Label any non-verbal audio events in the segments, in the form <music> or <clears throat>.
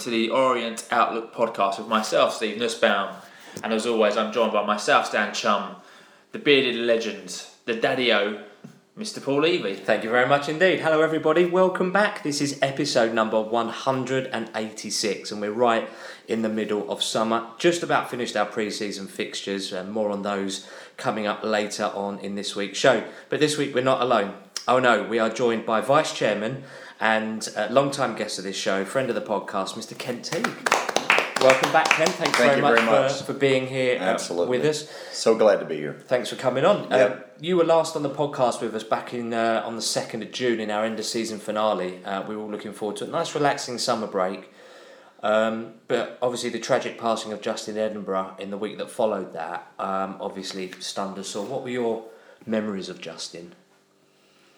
to the Orient Outlook podcast with myself, Steve Nussbaum. And as always, I'm joined by myself, Stan Chum, the bearded legend, the daddy o, Mr. Paul Levy. Thank you very much indeed. Hello, everybody. Welcome back. This is episode number 186, and we're right in the middle of summer. Just about finished our pre season fixtures, and more on those coming up later on in this week's show. But this week, we're not alone. Oh no, we are joined by Vice Chairman and uh, long-time guest of this show, friend of the podcast, Mr. Kent Teague. Welcome back, Kent. Thanks Thank very, you much very much. For, for being here uh, Absolutely. with us. So glad to be here. Thanks for coming on. Yeah. Um, you were last on the podcast with us back in uh, on the second of June in our end of season finale. Uh, we were all looking forward to a nice, relaxing summer break. Um, but obviously, the tragic passing of Justin Edinburgh in the week that followed that um, obviously stunned us all. What were your memories of Justin?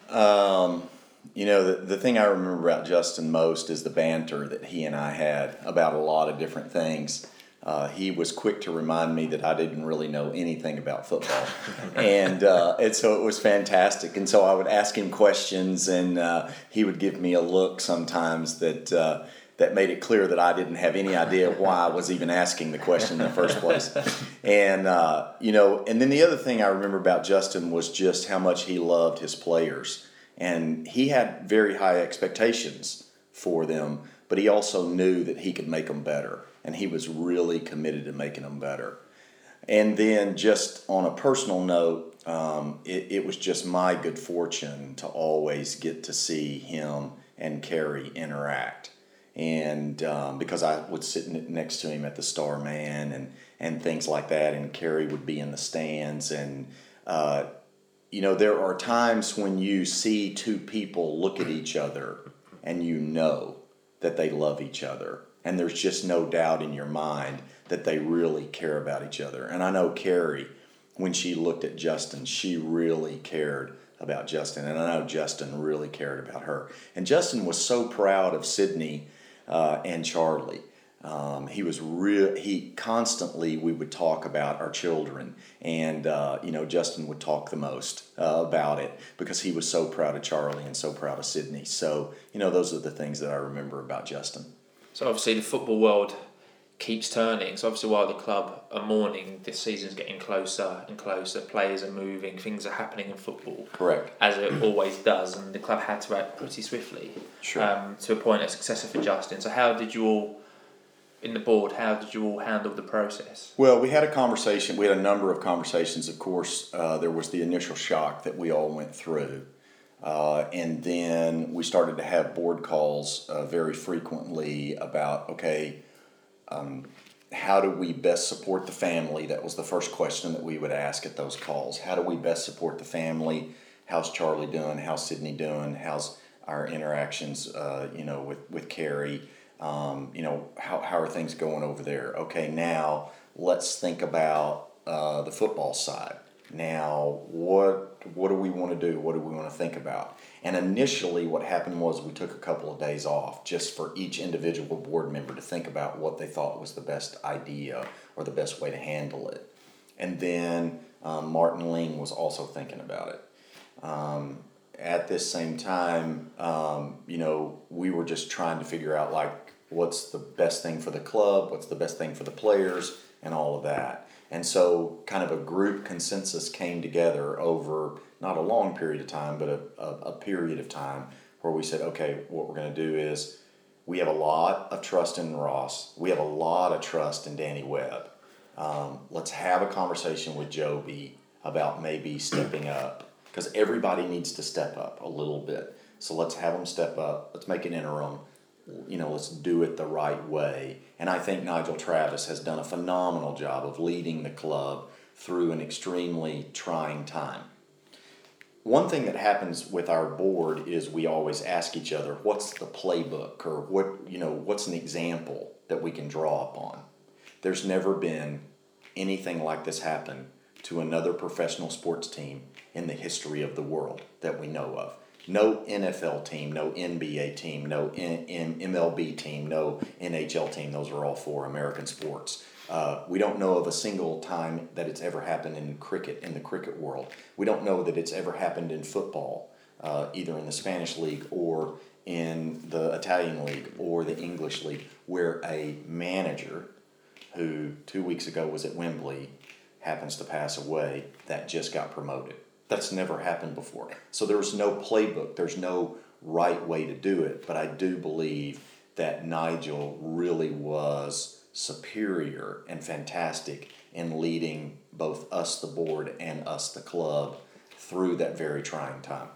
Um, you know, the, the thing I remember about Justin most is the banter that he and I had about a lot of different things. Uh, he was quick to remind me that I didn't really know anything about football, <laughs> and uh, and so it was fantastic. And so I would ask him questions, and uh, he would give me a look sometimes that uh, that made it clear that I didn't have any idea why I was even asking the question in the first place. And uh, you know, and then the other thing I remember about Justin was just how much he loved his players, and he had very high expectations for them, but he also knew that he could make them better, and he was really committed to making them better. And then, just on a personal note, um, it, it was just my good fortune to always get to see him and Carrie interact. And um, because I would sit next to him at the Star Man and, and things like that, and Carrie would be in the stands. And, uh, you know, there are times when you see two people look at each other and you know that they love each other. And there's just no doubt in your mind that they really care about each other. And I know Carrie, when she looked at Justin, she really cared about Justin. And I know Justin really cared about her. And Justin was so proud of Sydney uh, and Charlie. Um, he was real. He constantly we would talk about our children, and uh, you know Justin would talk the most uh, about it because he was so proud of Charlie and so proud of Sydney. So you know those are the things that I remember about Justin. So obviously, the football world keeps turning. So obviously, while the club are mourning, this season's getting closer and closer. Players are moving, things are happening in football. Correct. As it always does, and the club had to act pretty swiftly Sure. um, to appoint a successor for Justin. So how did you all, in the board, how did you all handle the process? Well, we had a conversation. We had a number of conversations. Of course, uh, there was the initial shock that we all went through. Uh, and then we started to have board calls uh, very frequently about okay, um, how do we best support the family? That was the first question that we would ask at those calls. How do we best support the family? How's Charlie doing? How's Sydney doing? How's our interactions, uh, you know, with, with Carrie? Um, you know, how, how are things going over there? Okay, now let's think about uh, the football side. Now, what what do we want to do? What do we want to think about? And initially, what happened was we took a couple of days off just for each individual board member to think about what they thought was the best idea or the best way to handle it. And then um, Martin Ling was also thinking about it. Um, at this same time, um, you know, we were just trying to figure out like what's the best thing for the club, what's the best thing for the players, and all of that. And so, kind of a group consensus came together over not a long period of time, but a, a, a period of time where we said, okay, what we're going to do is we have a lot of trust in Ross, we have a lot of trust in Danny Webb. Um, let's have a conversation with Jobi about maybe stepping up because everybody needs to step up a little bit. So let's have them step up. Let's make an interim. You know, let's do it the right way. And I think Nigel Travis has done a phenomenal job of leading the club through an extremely trying time. One thing that happens with our board is we always ask each other, what's the playbook or what, you know, what's an example that we can draw upon? There's never been anything like this happen to another professional sports team in the history of the world that we know of. No NFL team, no NBA team, no N- N- MLB team, no NHL team. Those are all four American sports. Uh, we don't know of a single time that it's ever happened in cricket, in the cricket world. We don't know that it's ever happened in football. uh, either in the Spanish league or in the Italian league or the English league, where a manager who two weeks ago was at Wembley happens to pass away that just got promoted. That's never happened before. So there's no playbook, there's no right way to do it, but I do believe that Nigel really was superior and fantastic in leading both us, the board, and us, the club, through that very trying time.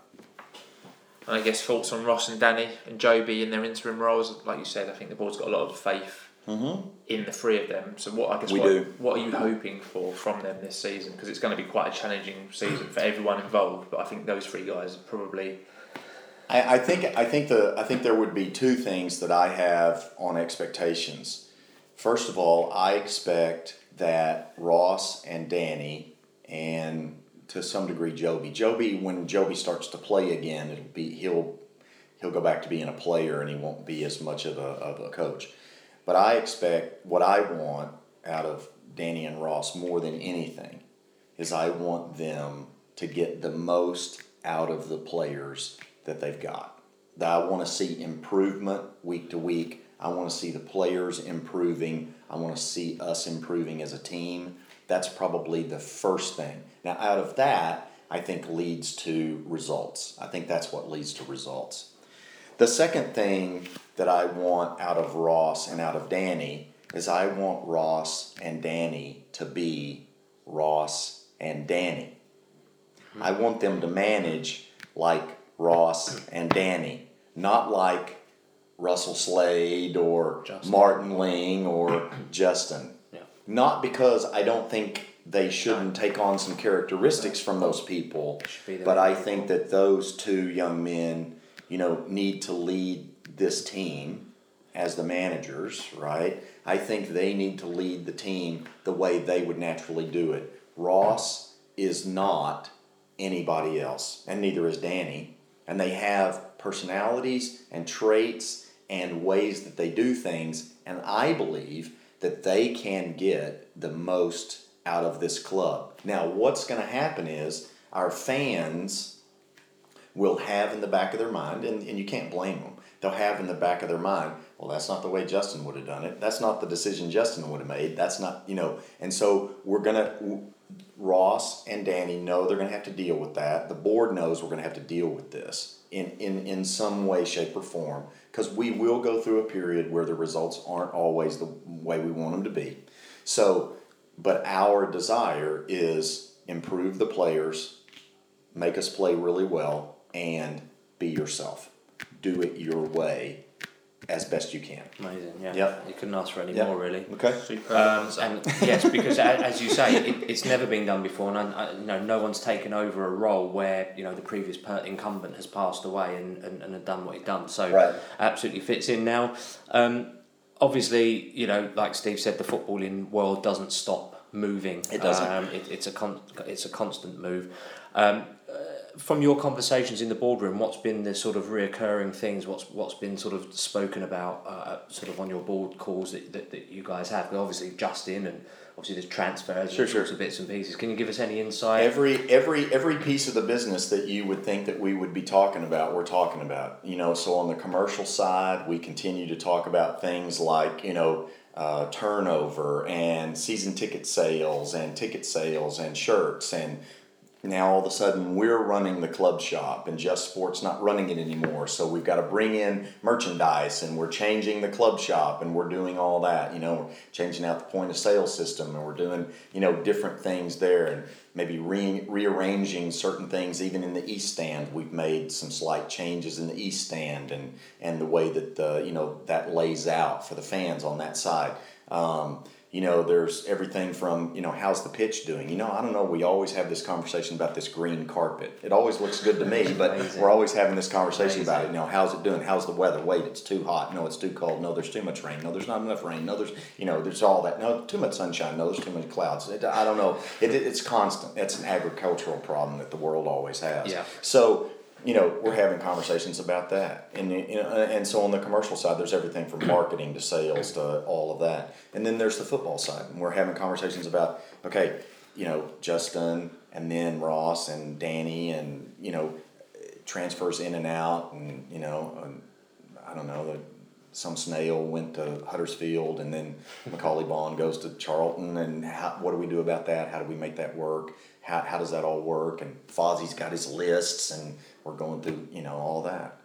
And I guess thoughts on Ross and Danny and Jobi in their interim roles. Like you said, I think the board's got a lot of faith Mm-hmm. in the three of them. So what I guess We what, do. what are you hoping for from them this season? Because it's going to be quite a challenging season for everyone involved. But I think those three guys are probably I, I think I think the I think there would be two things that I have on expectations. First of all, I expect that Ross and Danny and to some degree Jobi. Jobi, when Jobi starts to play again, it'll be he'll he'll go back to being a player and he won't be as much of a of a coach. But I expect what I want out of Danny and Ross more than anything is I want them to get the most out of the players that they've got. That I want to see improvement week to week. I want to see the players improving. I want to see us improving as a team. That's probably the first thing. Now, out of that, I think leads to results. I think that's what leads to results. The second thing that I want out of Ross and out of Danny is I want Ross and Danny to be Ross and Danny. I want them to manage like Ross and Danny, not like Russell Slade or Justin. Martin Ling or <clears throat> Justin. Yeah. Not because I don't think they shouldn't take on some characteristics from those people, Should be their but I people. think that those two young men, you know, need to lead this team as the managers, right? I think they need to lead the team the way they would naturally do it. Ross is not anybody else, and neither is Danny. And they have personalities and traits and ways that they do things, and I believe that they can get the most out of this club. Now, what's going to happen is our fans will have in the back of their mind, and, and you can't blame them, they'll have in the back of their mind, well, that's not the way Justin would have done it. That's not the decision Justin would have made. That's not, you know, and so we're going to, Ross and Danny know they're going to have to deal with that. The board knows we're going to have to deal with this in, in, in some way, shape, or form because we will go through a period where the results aren't always the way we want them to be. So, but our desire is improve the players, make us play really well, and be yourself. Do it your way as best you can. Amazing, yeah. Yep. You couldn't ask for any Yep. more, really. Okay. Um, and yes, <laughs> because as you say, it, it's never been done before, and I, I, you know, no one's taken over a role where you know the previous per- incumbent has passed away and, and, and had done what he'd done. So Right. absolutely fits in now. Um, obviously, you know, like Steve said, the footballing world doesn't stop moving. It doesn't. Um, it, it's a con- it's a constant move. Um, from your conversations in the boardroom, what's been the sort of reoccurring things? What's what's been sort of spoken about, uh, sort of on your board calls that, that, that you guys have? 'Cause obviously, Justin and obviously there's transfers, Sure, and sure. sorts of bits and pieces. Can you give us any insight? Every every every piece of the business that you would think that we would be talking about, we're talking about. You know, so on the commercial side, we continue to talk about things like you know uh, turnover and season ticket sales and ticket sales and shirts and now all of a sudden we're running the club shop and just sports not running it anymore. So we've got to bring in merchandise and we're changing the club shop and we're doing all that you know we're changing out the point of sale system and we're doing you know different things there and maybe re- rearranging certain things even in the east stand. We've made some slight changes in the east stand and and the way that the you know that lays out for the fans on that side. Um, you know, there's everything from, you know, how's the pitch doing? You know, I don't know, we always have this conversation about this green carpet. It always looks good to me, but we're always having this conversation about it. You know, how's it doing? How's the weather? Wait, it's too hot. No, it's too cold. No, there's too much rain. No, there's not enough rain. No, there's, you know, there's all that. No, too much sunshine. No, there's too many clouds. It, I don't know. It, it, it's constant. It's an agricultural problem that the world always has. Yeah. So, you know, we're having conversations about that, and you know, and so on the commercial side, there's everything from marketing to sales to all of that, and then there's the football side, and we're having conversations about okay, you know, Justin, and then Ross and Danny, and you know, transfers in and out, and you know, um, I don't know, some snail went to Huddersfield, and then Macauley Bonne goes to Charlton, and how, what do we do about that? How do we make that work? How, how does that all work? And Fozzie's got his lists, and we're going through, you know, all that.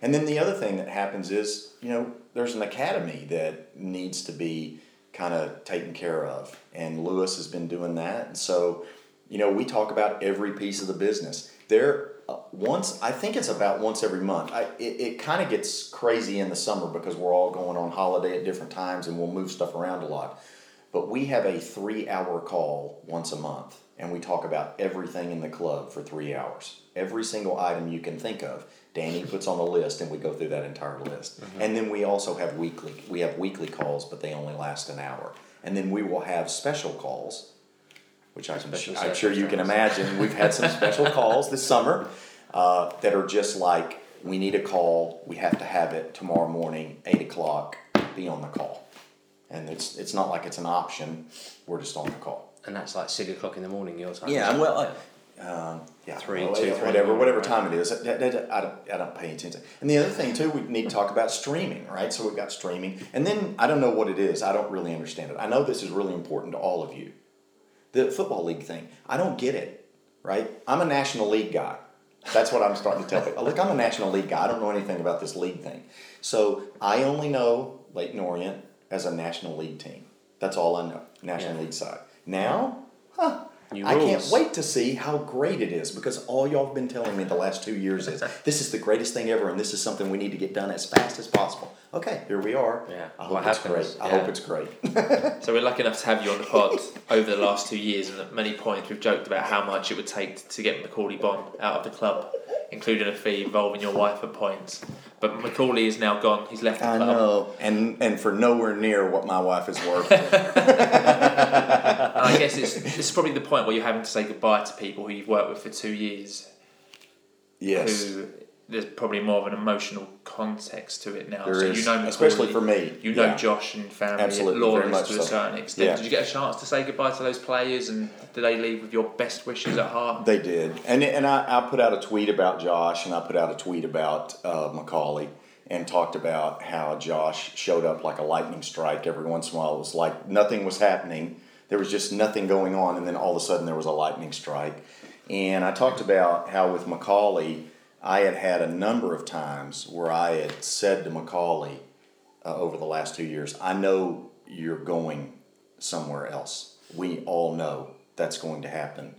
And then the other thing that happens is, you know, there's an academy that needs to be kind of taken care of, and Lewis has been doing that. And so, you know, we talk about every piece of the business. There, uh, once I think it's about once every month. I, it it kind of gets crazy in the summer because we're all going on holiday at different times, and we'll move stuff around a lot. But we have a three-hour call once a month, and we talk about everything in the club for three hours. Every single item you can think of, Danny puts on a list, and we go through that entire list. And then we also have weekly. We have weekly calls, but they only last an hour. And then we will have special calls, which I'm, Special I'm sure you can imagine. We've had some special <laughs> calls this summer uh, that are just like, we need a call. We have to have it tomorrow morning, eight o'clock. Be on the call. And it's it's not like it's an option. We're just on the call. And that's like six o'clock in the morning your time. Yeah, well, uh, um, yeah, Three, well, two, yeah, three, whatever, whatever time it is. That- that- I don't, I don't pay attention. And the other thing too, we need to talk about streaming, right? So we've got streaming, and then I don't know what it is. I don't really understand it. I know this is really important to all of you. The football league thing, I don't get it, right? I'm a national league guy. That's what I'm starting to tell people. Look, I'm a national league guy. I don't know anything about this league thing. So I only know Leyton Orient as a national league team. That's all I know, national Yeah. league side. Now, huh? I can't wait to see how great it is because all y'all have been telling me the last two years is <laughs> this is the greatest thing ever and this is something we need to get done as fast as possible. Okay, here we are. Yeah, I hope what it's happens? great. I Yeah. hope it's great. <laughs> So we're lucky enough to have you on the pod over the last two years, and at many points we've joked about how much it would take to get Macauley Bonne out of the club, including a fee involving your wife at points. But Macauley is now gone; he's left the I club. know, and and for nowhere near what my wife is worth. And <laughs> I guess it's it's probably the point where you're having to say goodbye to people who you've worked with for two years, yes, who there's probably more of an emotional context to it now. there so is, you know, Macauley, especially for me. You know Yeah. Josh and family, Absolutely, very Lawrence to a certain extent. Yeah. Did you get a chance to say goodbye to those players, and did they leave with your best wishes at heart? They did, and and I, I put out a tweet about Josh, and I put out a tweet about uh, Macauley, and talked about how Josh showed up like a lightning strike every once in a while. It was like nothing was happening. There was just nothing going on, and then all of a sudden there was a lightning strike. And I talked about how with Macauley, I had had a number of times where I had said to Macauley uh, over the last two years, I know you're going somewhere else. We all know that's going to happen.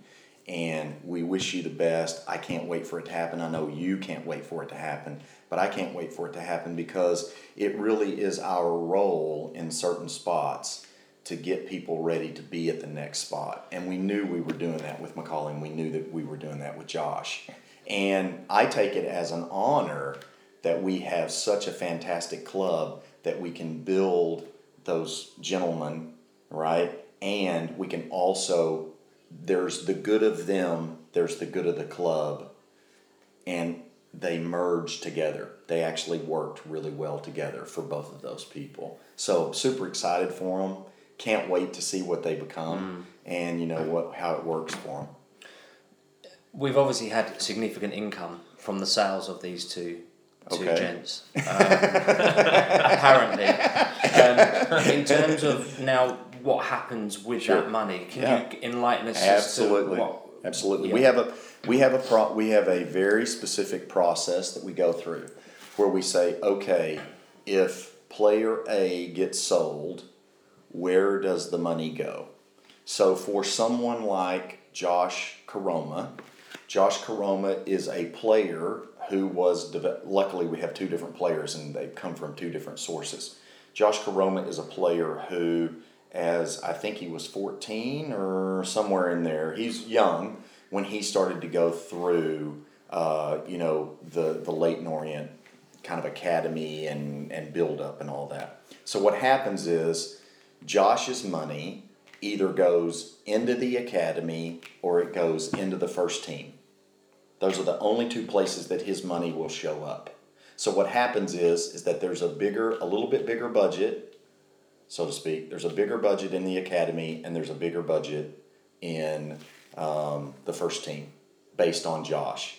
And we wish you the best. I can't wait for it to happen. I know you can't wait for it to happen, but I can't wait for it to happen because it really is our role in certain spots to get people ready to be at the next spot. And we knew we were doing that with Macauley. We knew that we were doing that with Josh. And I take it as an honor that we have such a fantastic club that we can build those gentlemen, right? And we can also, there's the good of them, there's the good of the club, and they merge together. They actually worked really well together for both of those people. So super excited for them. Can't wait to see what they become, mm. and you know what how it works for them. We've obviously had significant income from the sales of these two two Okay. gents. Um, <laughs> apparently, um, in terms of now what happens with Sure. that money, can Yeah. you enlighten us? Absolutely, As to what, absolutely. We have a we have a pro, we have a very specific process that we go through, where we say, okay, if player A gets sold, where does the money go? So for someone like Josh Koroma, Josh Koroma is a player who was deve- luckily we have two different players and they come from two different sources. Josh Koroma is a player who, as I think he was 14 or somewhere in there, he's young when he started to go through, uh, you know, the the Leyton Orient kind of academy and and build up and all that. So what happens is Josh's money either goes into the academy or it goes into the first team. Those are the only two places that his money will show up. So what happens is is that there's a bigger, a little bit bigger budget, so to speak. There's a bigger budget in the academy, and there's a bigger budget in um, the first team, based on Josh.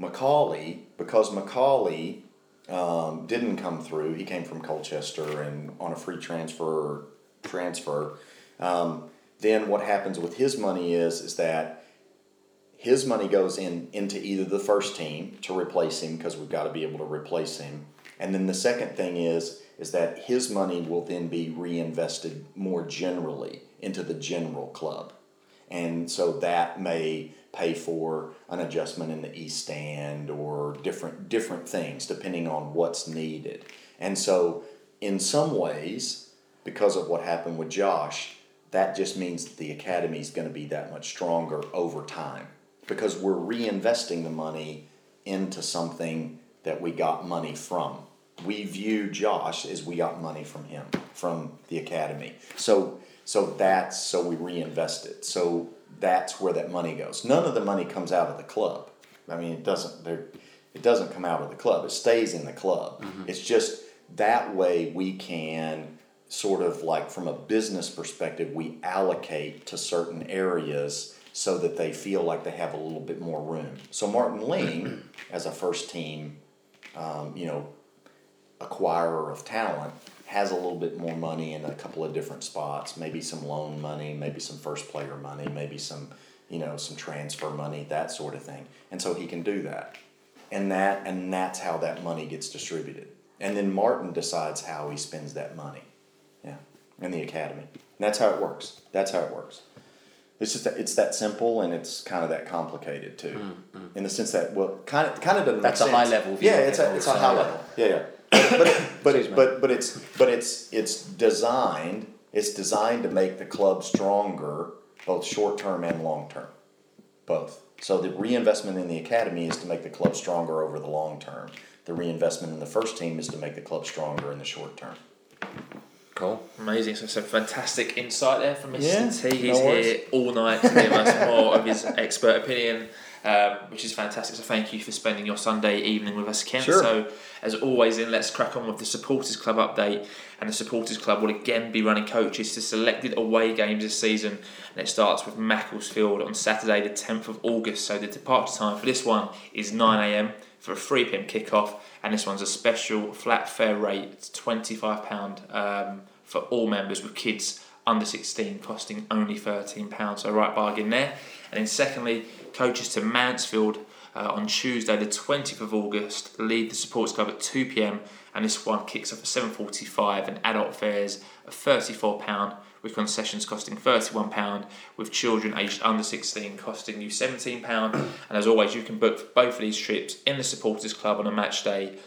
Macauley, because Macauley um, didn't come through, he came from Colchester and on a free transfer transfer. Um, then what happens with his money is is that his money goes in into either the first team to replace him because we've got to be able to replace him, and then the second thing is is that his money will then be reinvested more generally into the general club, and so that may pay for an adjustment in the east stand or different different things depending on what's needed, and so in some ways because of what happened with Josh, that just means that the academy is going to be that much stronger over time because we're reinvesting the money into something that we got money from. We view Josh as we got money from him, from the academy. So so that's so we reinvest it. So that's where that money goes. None of the money comes out of the club. I mean, it doesn't. There, it doesn't come out of the club. It stays in the club. Mm-hmm. It's just that way we can sort of like from a business perspective, we allocate to certain areas so that they feel like they have a little bit more room. So Martin Ling, <clears throat> as a first team, um, you know, acquirer of talent, has a little bit more money in a couple of different spots. Maybe some loan money, maybe some first player money, maybe some, you know, some transfer money, that sort of thing. And so he can do that, and that and that's how that money gets distributed. And then Martin decides how he spends that money. Yeah, in the academy. And that's how it works. That's how it works. It's just that, it's that simple and it's kind of that complicated too, mm, mm. in the sense that well, kind of kind of doesn't. That's a high level. view. yeah, it's a it's a high level. Yeah, yeah. <coughs> but but it, but but it's but it's it's designed it's designed to make the club stronger, both short term and long term, both. So the reinvestment in the academy is to make the club stronger over the long term. The reinvestment in the first team is to make the club stronger in the short term. Cool. Amazing. So some fantastic insight there from Mr. Yeah, T. He's no here all night to give us more of his <laughs> expert opinion, um, which is fantastic. So thank you for spending your Sunday evening with us, Ken. Sure. So as always, then let's crack on with the Supporters Club update. And the Supporters Club will again be running coaches to selected away games this season. And it starts with Macclesfield on Saturday, the 10th of August. So the departure time for this one is 9am for a 3pm kickoff and this one's a special flat fare rate. It's £25 um, for all members with kids under 16 costing only £13. So, right bargain there. And then, secondly, coaches to Mansfield uh, on Tuesday, the 20th of August, lead the Supporters Club at 2 pm. And this one kicks off at 7.45 and adult fares of £34 with concessions costing £31, with children aged under 16 costing you £17. and as always, you can book both of these trips in the Supporters Club on a match day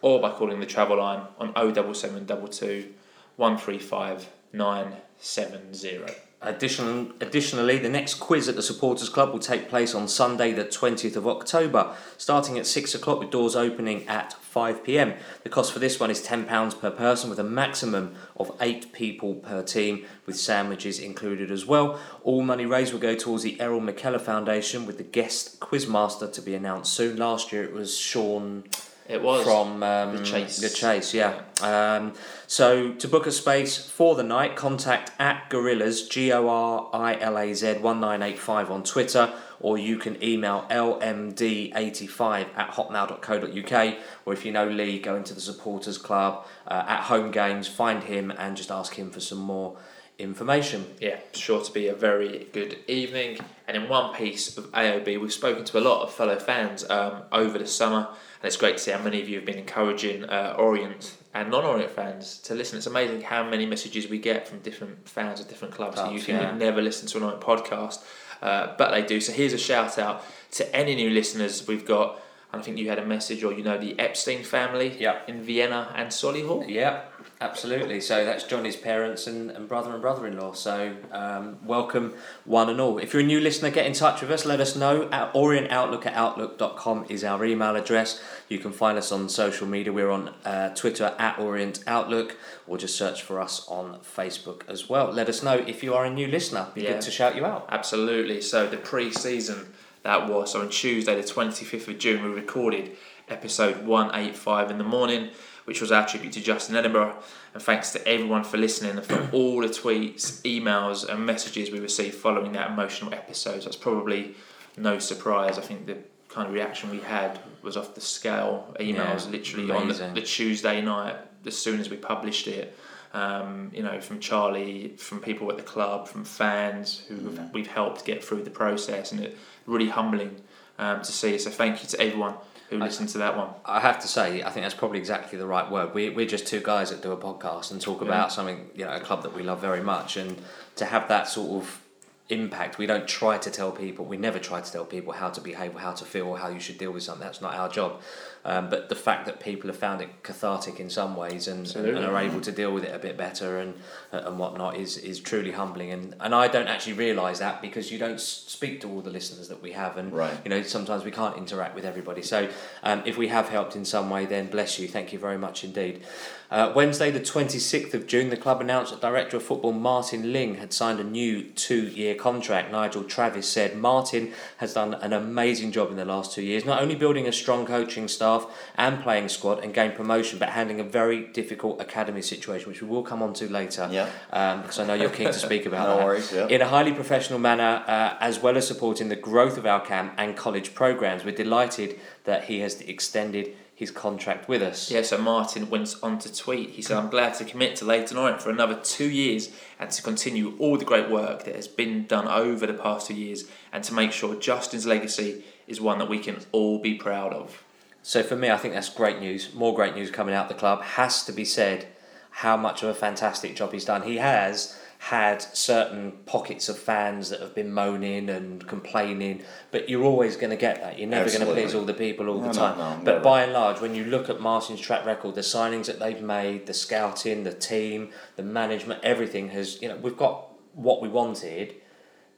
or by calling the travel line on 07722 135 970. Addition, additionally, the next quiz at the Supporters Club will take place on Sunday, the 20th of October, starting at 6 o'clock with doors opening at 5 pm. The cost for this one is £10 per person with a maximum of 8 people per team, with sandwiches included as well. All money raised will go towards the Errol McKellar Foundation, with the guest quizmaster to be announced soon. Last year it was Sean. It was from um, the chase. The chase, yeah. Um, so to book a space for the night, contact at gorillas G O R I L A Z one nine eight five on Twitter, or you can email lmd85 at hotmail.co.uk. Or if you know Lee, go into the supporters club uh, at home games, find him, and just ask him for some more information. Yeah, sure to be a very good evening. And in one piece of AOB, we've spoken to a lot of fellow fans um, over the summer it's great to see how many of you have been encouraging uh, Orient and non-Orient fans to listen. It's amazing how many messages we get from different fans of different clubs who you think yeah. would never listen to an Orient podcast, uh, but they do. So here's a shout out to any new listeners we've got. I think you had a message, or you know, the Epstein family yep. in Vienna and Solihull. Yeah, Absolutely. So that's Johnny's parents and, and brother and brother in law. So um, welcome one and all. If you're a new listener, get in touch with us. Let us know. At OrientOutlook at outlook.com is our email address. You can find us on social media. We're on uh, Twitter at Orient Outlook or just search for us on Facebook as well. Let us know if you are a new listener. Be yeah. good to shout you out. Absolutely. So the pre season that was so on Tuesday, the 25th of June, we recorded episode 185 in the morning which was our tribute to Justin Edinburgh. And thanks to everyone for listening and for all the tweets, emails, and messages we received following that emotional episode. So that's probably no surprise. I think the kind of reaction we had was off the scale. Emails Yeah, literally on the, the Tuesday night, as soon as we published it. Um, you know, from Charlie, from people at the club, from fans who have we've helped get through the process, and it really humbling um, to see. So thank you to everyone who listened to that one. I have to say, I think that's probably exactly the right word. We, we're just two guys that do a podcast and talk about something, you know, a club that we love very much. And to have that sort of impact, we don't try to tell people, we never try to tell people how to behave or how to feel or how you should deal with something. That's not our job. Um, but the fact that people have found it cathartic in some ways and, and are able to deal with it a bit better and and whatnot is, is truly humbling. And, and I don't actually realise that because you don't speak to all the listeners that we have. And Right. you know sometimes we can't interact with everybody so um, if we have helped in some way then bless you thank you very much indeed uh, Wednesday the 26th of June the club announced that Director of Football Martin Ling had signed a new two-year contract Nigel Travis said Martin has done an amazing job in the last two years not only building a strong coaching staff and playing squad and gained promotion but handling a very difficult academy situation which we will come on to later Yeah. um, because I know you're keen to speak about <laughs> No that worries, yeah. in a highly professional manner, uh, as well as supporting the growth of our camp and college programs. We're delighted that he has extended his contract with us. Yeah, so Martin went on to tweet. He said, I'm glad to commit to Leyton Orient for another two years and to continue all the great work that has been done over the past two years and to make sure Justin's legacy is one that we can all be proud of. So for me, I think that's great news. More great news coming out the club. Has to be said how much of a fantastic job he's done. He has had certain pockets of fans that have been moaning and complaining, but you're always going to get that. You're never going to please all the people all No, the time. no, but by and large, when you look at Martin's track record, the signings that they've made, the scouting, the team, the management, everything has, you know, we've got what we wanted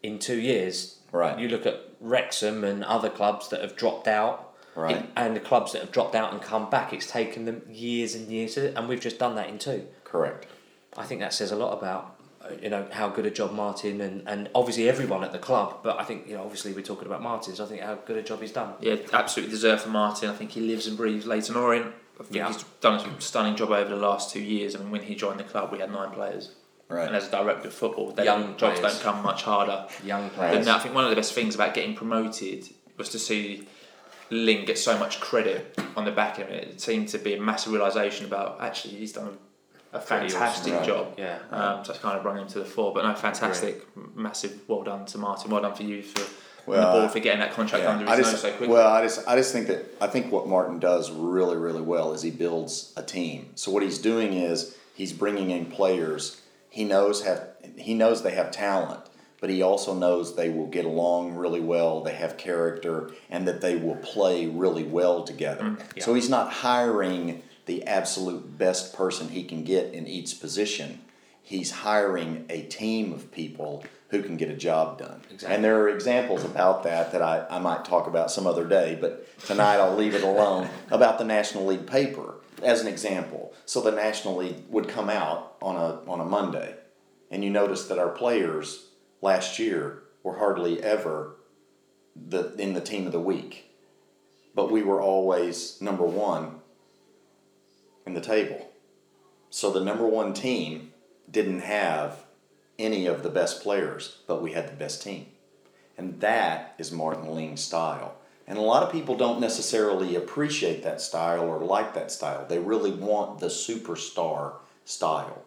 in two years. Right. You look at Wrexham and other clubs that have dropped out. Right. It- and the clubs that have dropped out and come back, it's taken them years and years, to, and we've just done that in two. Correct. I think that says a lot about you know how good a job Martin and, and obviously everyone at the club. But I think you know obviously we're talking about Martin, so I think how good a job he's done. Yeah, absolutely deserved for Martin. I think he lives and breathes Leyton Orient. I think Yeah. he's done a stunning job over the last two years. I mean, when he joined the club, we had nine players. Right. And as a director of football, they Young jobs players. don't come much harder. Young players. And I think one of the best things about getting promoted was to see Ling get so much credit on the back of it. It seemed to be a massive realisation about actually he's done a awesome. fantastic Right. job. Yeah. Um, so it's kind of brought him to the fore. But no, fantastic, massive. Well done to Martin. Well done for you for Well, the board for getting that contract Yeah, under I just, nose so quickly. well, I just, I just think that I think what Martin does really, really well is he builds a team. So what he's doing is he's bringing in players. He knows have he knows they have talent, but he also knows they will get along really well. They have character, and that they will play really well together. yeah. So he's not hiring the absolute best person he can get in each position. He's hiring a team of people who can get a job done. Exactly. And there are examples about that that I, I might talk about some other day, but tonight I'll leave it alone <laughs> about the National League paper as an example. So the National League would come out on a on a Monday, and you notice that our players last year were hardly ever the in the team of the week, but we were always number one in the table. So the number one team didn't have any of the best players, but we had the best team. And that is Martin Ling's style. And a lot of people don't necessarily appreciate that style or like that style. They really want the superstar style.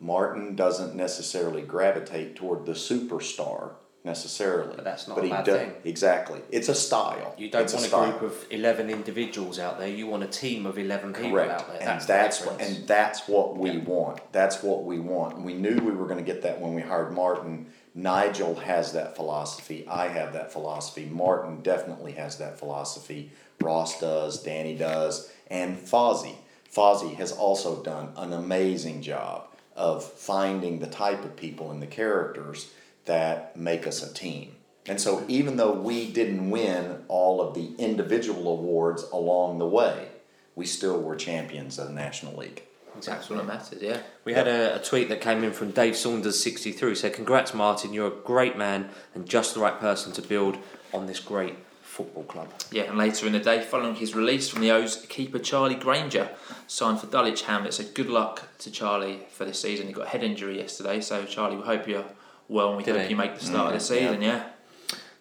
Martin doesn't necessarily gravitate toward the superstar necessarily. But that's not but a bad thing. Exactly. It's a style. You don't It's want a, style. group of eleven individuals out there. You want a team of eleven people Correct. out there. And That's, that's, the what, and that's what we Yeah. want. That's what we want. We knew we were going to get that when we hired Martin. Nigel has that philosophy. I have that philosophy. Martin definitely has that philosophy. Ross does. Danny does. And Fozzie. Fozzie has also done an amazing job of finding the type of people and the characters that make us a team. And so, even though we didn't win all of the individual awards along the way, we still were champions of the National League. That's what it matters, yeah. We had a, a tweet that came in from Dave Saunders, 63, said, Congrats, Martin, you're a great man and just the right person to build on this great football club. Yeah, and later in the day, following his release from the O's, keeper Charlie Grainger signed for Dulwich Hamlet. So good luck to Charlie for this season. He got a head injury yesterday, so Charlie, we hope you're well and we Did hope he? you make the start of the mm, yeah. season, yeah.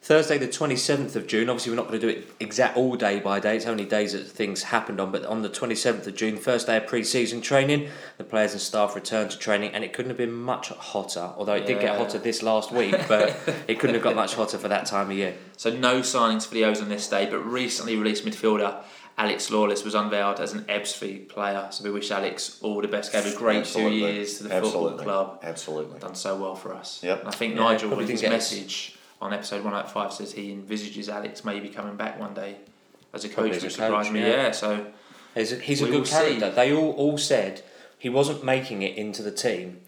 Thursday, the 27th of June. Obviously, we're not going to do it exact all day by day. It's only days that things happened on. But on the 27th of June, first day of pre season training, the players and staff returned to training, and it couldn't have been much hotter. Although it did get hotter this last week, but <laughs> it couldn't have got much hotter for that time of year. So no signings for the O's on this day, but recently released midfielder Alex Lawless was unveiled as an Ebbsfleet player. So we wish Alex all the best. Gave a great Absolutely. two years to the Absolutely. football club. Absolutely. Done so well for us. Yep. And I think Yeah, Nigel, with his didn't message on episode 105, says he envisages Alex maybe coming back one day as a coach, as which surprised me. yeah. Yeah, so He's a, he's a good will character. see. They all, all said he wasn't making it into the team,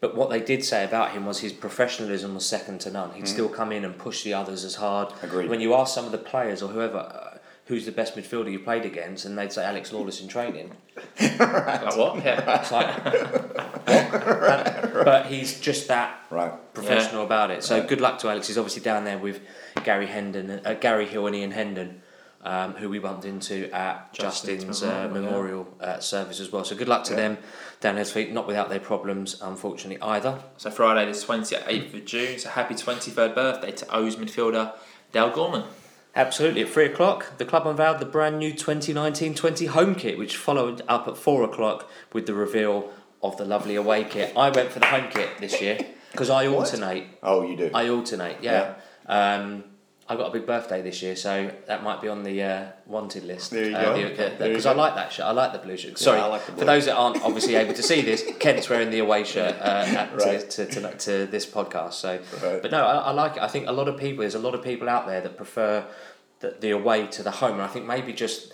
but what they did say about him was his professionalism was second to none. He'd mm. still come in and push the others as hard. Agreed. When you ask some of the players or whoever who's the best midfielder you played against, and they'd say Alex Lawless in training. <laughs> like what? Yeah. It's like, <laughs> what? but he's just that Right. professional about it. So good luck to Alex. He's obviously down there with Gary Hendon, uh, Gary Hill and Ian Hendon, um, who we bumped into at Justin's Justin's, uh, memorial, memorial uh, service as well. So good luck to Yeah. them down their feet. Not without their problems, unfortunately either. So Friday the 28th of June. So happy 23rd birthday to O's midfielder Dale Gorman. Absolutely. At three o'clock, the club unveiled the brand new 2019-20 home kit, which followed up at four o'clock with the reveal of the lovely away kit. I went for the home kit this year because I alternate. Oh, you do. I alternate, yeah. Um, I got a big birthday this year, so that might be on the uh, wanted list. There you uh, go. Because I like that shirt. I like the blue shirt. Sorry, I like the for those that aren't obviously able to see this, Kent's wearing the away shirt uh, at, <laughs> Right. to, to, to, to this podcast. So, Right. but no, I, I like it. I think a lot of people, there's a lot of people out there that prefer the, the away to the home, and I think maybe just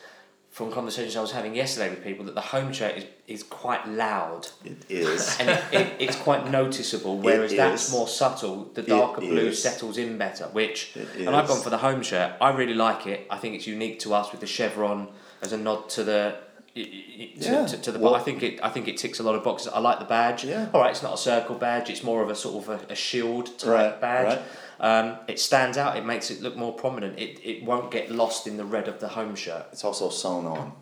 from conversations I was having yesterday with people that the home shirt is, is quite loud It is. and it, it, it's quite noticeable. Whereas that's more subtle. The darker blue is. settles in better. Which, and I've gone for the home shirt. I really like it. I think it's unique to us with the chevron as a nod to the. To, Yeah. to, to the Well- I think it I think it ticks a lot of boxes. I like the badge. Yeah. All right, it's not a circle badge. It's more of a sort of a, a shield type Right, badge. right. Um, it stands out. It makes it look more prominent. It, it won't get lost in the red of the home shirt. It's also sewn on.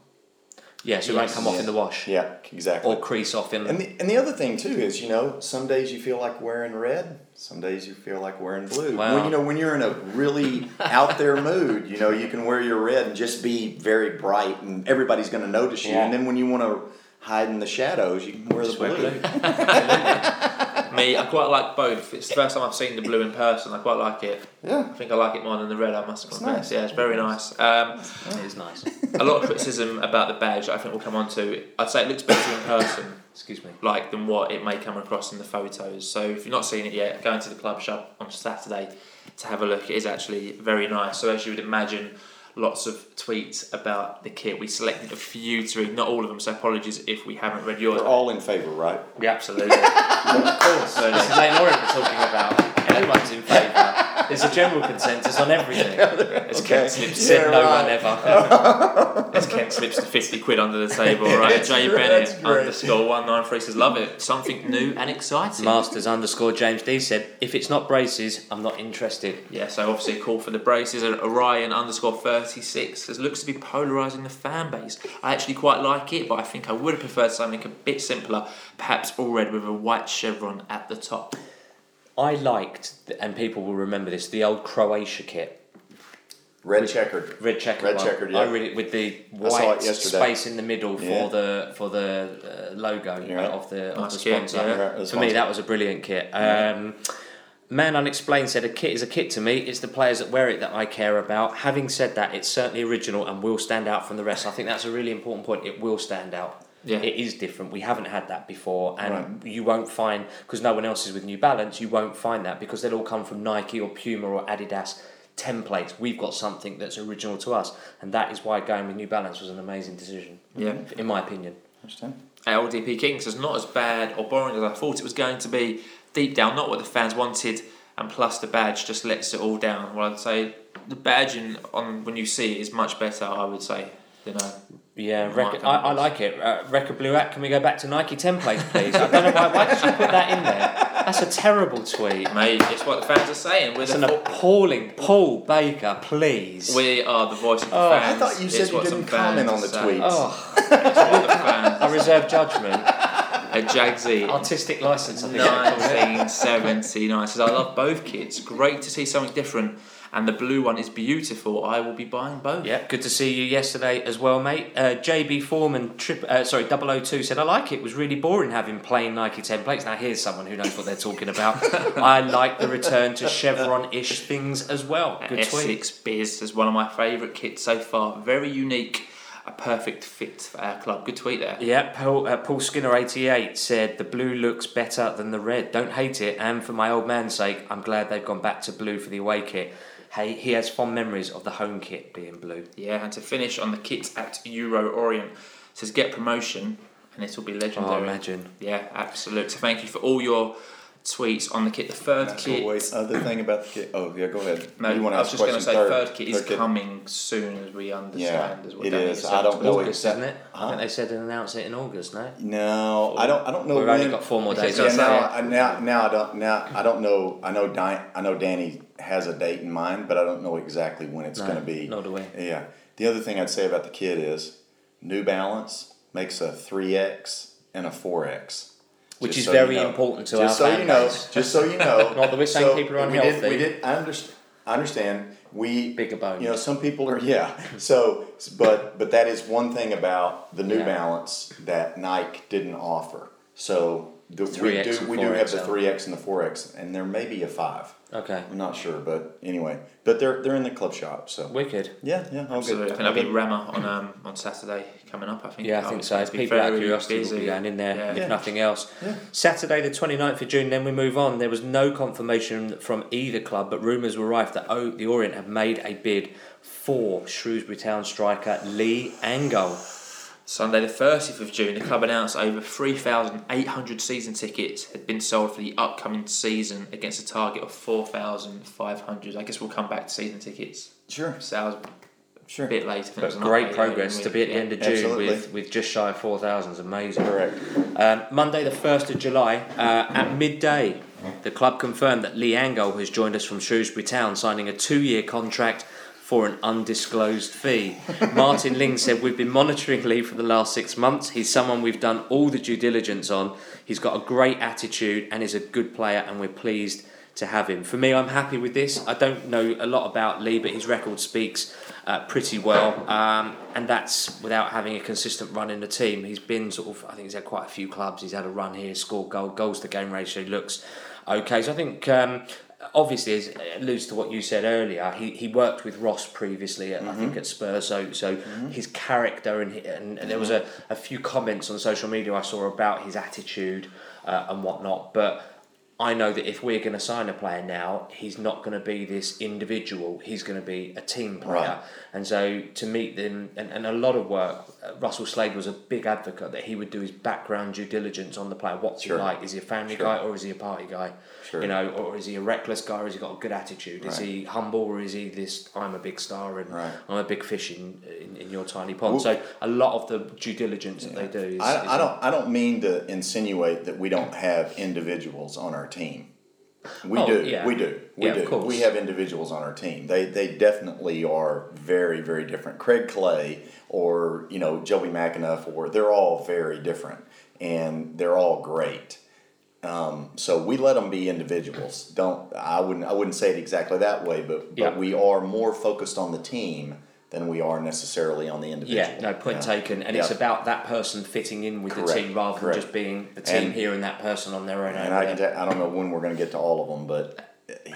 Yeah, so it won't come off in the wash Yeah, exactly. or crease off in. And the, and the other thing too is, you know, some days you feel like wearing red, some days you feel like wearing blue. Wow. When you know when you're in a really out there mood, you know, you can wear your red and just be very bright, and everybody's going to notice you. Yeah. And then when you want to hide in the shadows, you can wear Just the blue. blue. <laughs> <laughs> Me, I quite like both. It's the first time I've seen the blue in person. I quite like it. Yeah. I think I like it more than the red. I must confess. nice. Yeah, it's very nice. Um, It is nice. a lot of criticism about the badge. I think we'll come on to. I'd say it looks better in person, Excuse me. like than what it may come across in the photos. So if you've not seen it yet, go into the club shop on Saturday to have a look. It is actually very nice. So as you would imagine, lots of tweets about the kit. We selected a few to read, not all of them. So apologies if we haven't read yours. We're all in favor, right? Yeah, absolutely. <laughs> Of course. So this is Lane Orient we're talking about. Everyone's in favour. There's a general consensus on everything. <laughs> As Okay. Kent slips, Said Yeah, no right. one ever. <laughs> as Kent slips the fifty quid under the table. <laughs> Right, That's Jay great, Bennett underscore one nine three says love it. Something new and exciting. Masters underscore James D said, if it's not braces, I'm not interested. Yeah, so obviously a call for the braces. And Orion underscore 36 says, looks to be polarising the fan base. I actually quite like it, but I think I would have preferred something a bit simpler, perhaps all red with a white chevron at the top. I liked, and people will remember this, the old Croatia kit. Red checkered. Red checkered Red one. checkered, I yeah. really with the white it space in the middle Yeah. for the for the uh, logo Yeah. of the of Nice the kit, sponsor. yeah. Right, the For me, that was a brilliant kit. Um, Man Unexplained said a kit is a kit to me. It's the players that wear it that I care about. Having said that, it's certainly original and will stand out from the rest. I think that's a really important point. It will stand out. Yeah. It is different. We haven't had that before, and Right. you won't find because no one else is with New Balance. You won't find that because they'll all come from Nike or Puma or Adidas templates. We've got something that's original to us, and that is why going with New Balance was an amazing decision. Yeah. in my opinion. Understand? LDP King says, not as bad or boring as I thought it was going to be. Deep down, not what the fans wanted, and plus the badge just lets it all down. Well, I'd say the badging on when you see it is much better. I would say, you know. Yeah, Might Rec- I, I like it. Uh, Record Blue Act, can we go back to Nike templates, please? I don't know why. Why did you put that in there? That's a terrible tweet. Mate, it's what the fans are saying. We're It's an fo- appalling Paul Baker, please. we are the voice of the Oh, fans. I thought you It's said you what some didn't comment on the say. tweets. Oh, It's what the fans. I <laughs> reserve judgment. A Jagsy. Artistic license, I think. they're 1979 says I love both kits. Great to see something different and the blue one is beautiful. I will be buying both. Yeah, good to see you yesterday as well, mate. Uh, JB Foreman, trip, uh, sorry, 002 said, I like it. It was really boring having plain Nike templates. Now, here's someone who knows what they're talking about. <laughs> I like the return to chevron ish things as well. Good tweet. Essex Biz is one of my favourite kits so far. Very unique, a perfect fit for our club. Good tweet there. Yeah, Paul, uh, Paul Skinner 88 said the blue looks better than the red. Don't hate it, and for my old man's sake, I'm glad they've gone back to blue for the away kit. Hey, he has fond memories of the home kit being blue. Yeah, and to finish on the kit at Euro Orient says get promotion and it'll be oh, legendary. Oh, imagine. Yeah, absolute. So thank you for all your tweets on the kit. The third That's kit. always other thing about the kit. Oh yeah, go ahead. No, You wanna I was ask just going to say question? third kit is kit. coming soon as we understand. as well. it Don't is. I don't know August, exact- isn't it? I Huh? think they said they'd announce it in August, no? No, I don't. I don't know. We've when, only got four more days. Yeah, now, I, now, now I don't. Now I don't know. I know. Di- I know Danny has a date in mind, but I don't know exactly when it's No, going to be. nor do we. Yeah. The other thing I'd say about the kid is New Balance makes a three X and a four X. Which Just is so very you know. important to just our so you know, base. Just so you <laughs> know. Not that we're saying So, people are we did- unhealthy. We did. I understand. I understand. We Bigger bones. You know, some people are yeah. So, but but that is one thing about the New Yeah. Balance that Nike didn't offer. So the, we 3X do and we do have the 4XL. three X and the four X, and there may be a five. Okay. I'm not sure, but anyway, but they're they're in the club shop. So Wicked. yeah, yeah, all Absolutely. I good. think there'll be Rama on um, on Saturday coming up. I think. Yeah, I think so. going If to be people out of very curiosity will be going in there, Yeah. if Yeah. nothing else. Yeah. Saturday, the 29th of June, then we move on. There was no confirmation from either club, but rumours were rife that o- the Orient have made a bid for Shrewsbury Town striker Lee Angol. Sunday, the 30th of June, the club announced over 3,800 season tickets had been sold for the upcoming season against a target of 4,500. I guess we'll come back to season tickets. Sure, Sales sure. a bit later. I think it was But great update progress earlier to be at the week, end of. June Absolutely. with, with just shy of 4,000 is amazing. Correct. Um, Monday, the 1st of July, uh, at midday, the club confirmed that Lee Angol has joined us from Shrewsbury Town, signing a two year contract for an undisclosed fee. <laughs> Martin Ling said, We've been monitoring Lee for the last six months. He's someone we've done all the due diligence on. He's got a great attitude and is a good player, and we're pleased to have him. For me, I'm happy with this. I don't know a lot about Lee, but his record speaks uh, pretty well, um, and that's without having a consistent run in the team. He's been sort of, I think he's had quite a few clubs. He's had a run here, scored goal, goals to game ratio looks okay. So I think. Um, Obviously, as it alludes to what you said earlier, he, he worked with Ross previously, at, I think at Spurs. So so his character and, and, and there was a, a few comments on social media I saw about his attitude uh, and whatnot. But I know that if we're going to sign a player now, he's not going to be this individual. He's going to be a team player. Right. And so to meet them, and, and a lot of work, uh, Russell Slade was a big advocate that he would do his background due diligence on the player. What's Sure. he like? Is he a family Sure. guy or is he a party guy? Sure. You know, or is he a reckless guy or has he got a good attitude? Is Right. he humble or is he this, I'm a big star and Right. I'm a big fish in, in, in your tiny pond? Well- so a lot of the due diligence that they do is. I, is I don't. I don't mean to insinuate that we don't have individuals on our team. We Oh, do. yeah. We do. We Yeah, of do. We have individuals on our team. They they definitely are very very different. Craig Clay or you know Jobi McAnuff or they're all very different and they're all great. Um, so we let them be individuals. Don't I wouldn't I wouldn't say it exactly that way, but but Yeah. we are more focused on the team than we are necessarily on the individual. Yeah, no point Yeah. taken, and it's about that person fitting in with the team rather correct. than just being the team And- here and that person on their own. And I can there. don't know when we're going to get to all of them, but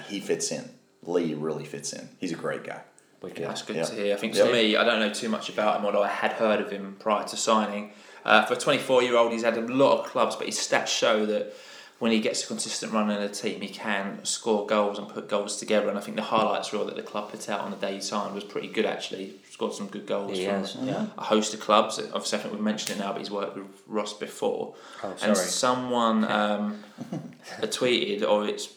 he fits in. Lee really fits in. He's a great guy. Wicked. That's good Yeah. to hear. I think Yeah. for me, I don't know too much about him, although I had heard of him prior to signing. Uh, for a 24 year old, he's had a lot of clubs, but his stats show that when he gets a consistent run in a team, he can score goals and put goals together. And I think the highlights reel that the club put out on the day he signed was pretty good, actually. Scored some good goals He from yeah. a host of clubs. Obviously, I think we've mentioned it now, but he's worked with Ross before. Oh, and someone <laughs> um, tweeted, or it's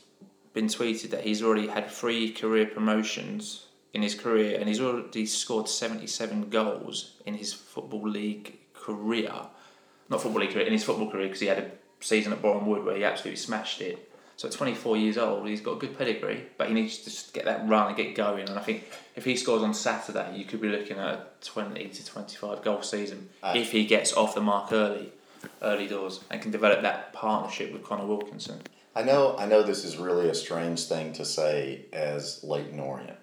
been tweeted, that he's already had three career promotions in his career, and he's already scored seventy-seven goals in his football league career. Not football league career, in his football career, because he had a season at Boreham Wood where he absolutely smashed it. So at 24 years old, he's got a good pedigree, but he needs to just get that run and get going. And I think if he scores on Saturday, you could be looking at a 20 to 25 goal season Uh, if he gets off the mark early, early doors, and can develop that partnership with Conor Wilkinson. I know. I know this is really a strange thing to say as Leyton Orient,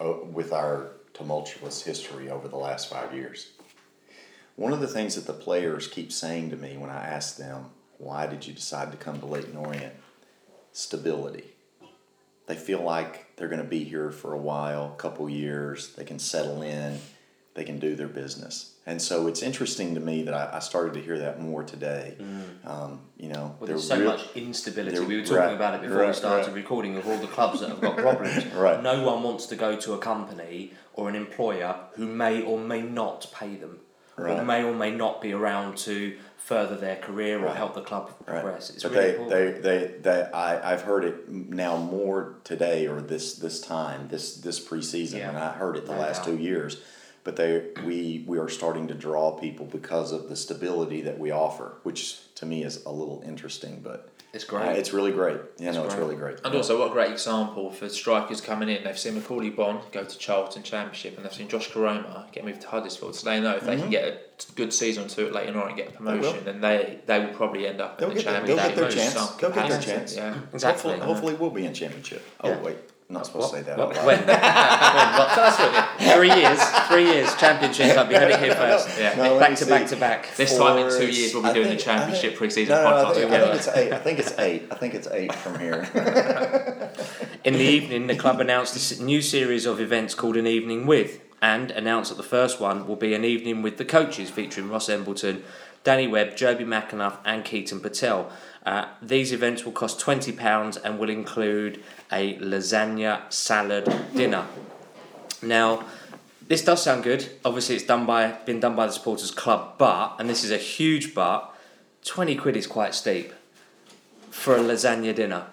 uh, with our tumultuous history over the last five years. One of the things that the players keep saying to me when I ask them, why did you decide to come to Leyton Orient? Stability. They feel like they're going to be here for a while, a couple years, they can settle in, they can do their business. And so it's interesting to me that I, I started to hear that more today. Um, you know, Well, there's so real- much instability. We were talking right, about it before we started right. recording of all the clubs that have got <laughs> problems. Right. No one wants to go to a company or an employer who may or may not pay them, or may or may not be around to further their career or Right. help the club Right. progress. It's but really they, important. they, they, they, I, I've heard it now more today or this, this time, this, this preseason, Yeah. and I heard it the last two years. But they, we, we are starting to draw people because of the stability that we offer, which to me is a little interesting, but it's uh, great. it's really great. Yeah, It's no, it's really great. And also, what a great example for strikers coming in. They've seen Macauley Bonne go to Charlton Championship, and they've seen Josh Koroma get moved to Huddersfield. So they know if they can get a good season to it later on and get a Mm-hmm. promotion, then they they will probably end up They'll in the get their- championship. they'll get their chance. They'll get their chance. Yeah. exactly. Hopefully, hopefully we'll be in championship. Oh Yeah. wait, I'm not supposed to say that. What- out when? <laughs> That's what- three years, three years, championship club. You heard it here <laughs> first. Yeah. No, back to see. back to back. This time in two years, we'll be I doing think- the championship I pre-season No, no, I think, I think it's eight. I think it's eight. I think it's eight from here. <laughs> In the evening, the club announced a new series of events called An Evening With, and announced that the first one will be an evening with the coaches, featuring Ross Embleton, Danny Webb, Jobi McAnuff, and Keaton Patel. Uh, these events will cost £20 and will include a lasagna salad dinner. Now, this does sound good. Obviously, it's done by been done by the supporters club, but and this is a huge but. Twenty quid is quite steep for a lasagna dinner.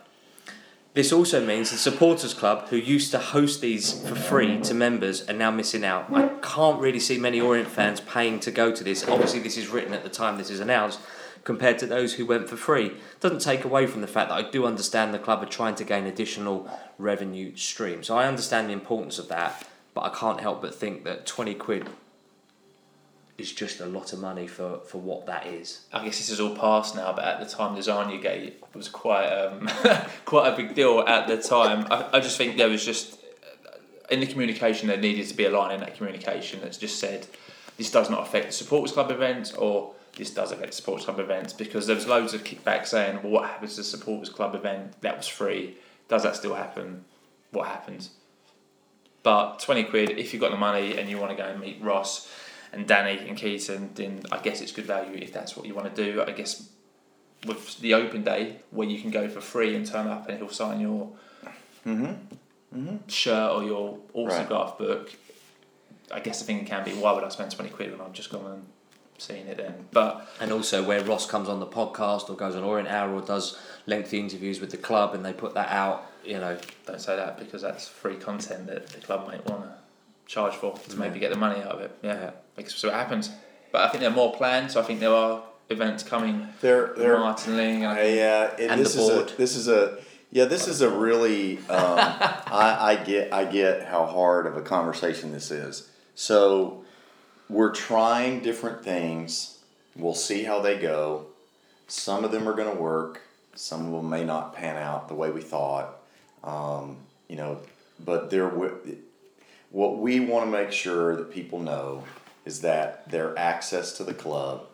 This also means the supporters club, who used to host these for free to members, are now missing out. I can't really see many Orient fans paying to go to this. Obviously, this is written at the time this is announced, compared to those who went for free. Doesn't take away from the fact that I do understand the club are trying to gain additional revenue stream. So I understand the importance of that, but I can't help but think that twenty quid is just a lot of money for, for what that is. I guess this is all past now, but at the time, the Lasagna Gate was quite um, <laughs> quite a big deal at the time. I, I just think there was just in the communication there needed to be a line in that communication that's just said this does not affect the supporters club events or this does affect supporters club events because there was loads of kickback saying well what happens to the supporters club event that was free? Does that still happen? What happens? But 20 quid if you've got the money and you want to go and meet Ross and Danny and Keaton, then I guess it's good value if that's what you want to do. I guess with the open day where you can go for free and turn up and he'll sign your mm-hmm. Mm-hmm. shirt or your autograph book. I guess the thing can be why would I spend 20 quid when I've just gone and seen it then? But And also where Ross comes on the podcast or goes on Orient Hour or does lengthy interviews with the club and they put that out, you know, don't say that because that's free content that the club might want to charge for to maybe mm. get the money out of it. Yeah, Yeah. I guess so it happens. But I think there are more planned, so I think there are events coming. There, there. Martin Ling uh, and Yeah, uh, it, And this the is a board. this is a yeah this is a really um, <laughs> I, I get I get how hard of a conversation this is. So we're trying different things. We'll see how they go. Some of them are going to work. Some of them may not pan out the way we thought. Um, you know, but there. What we want to make sure that people know is that their access to the club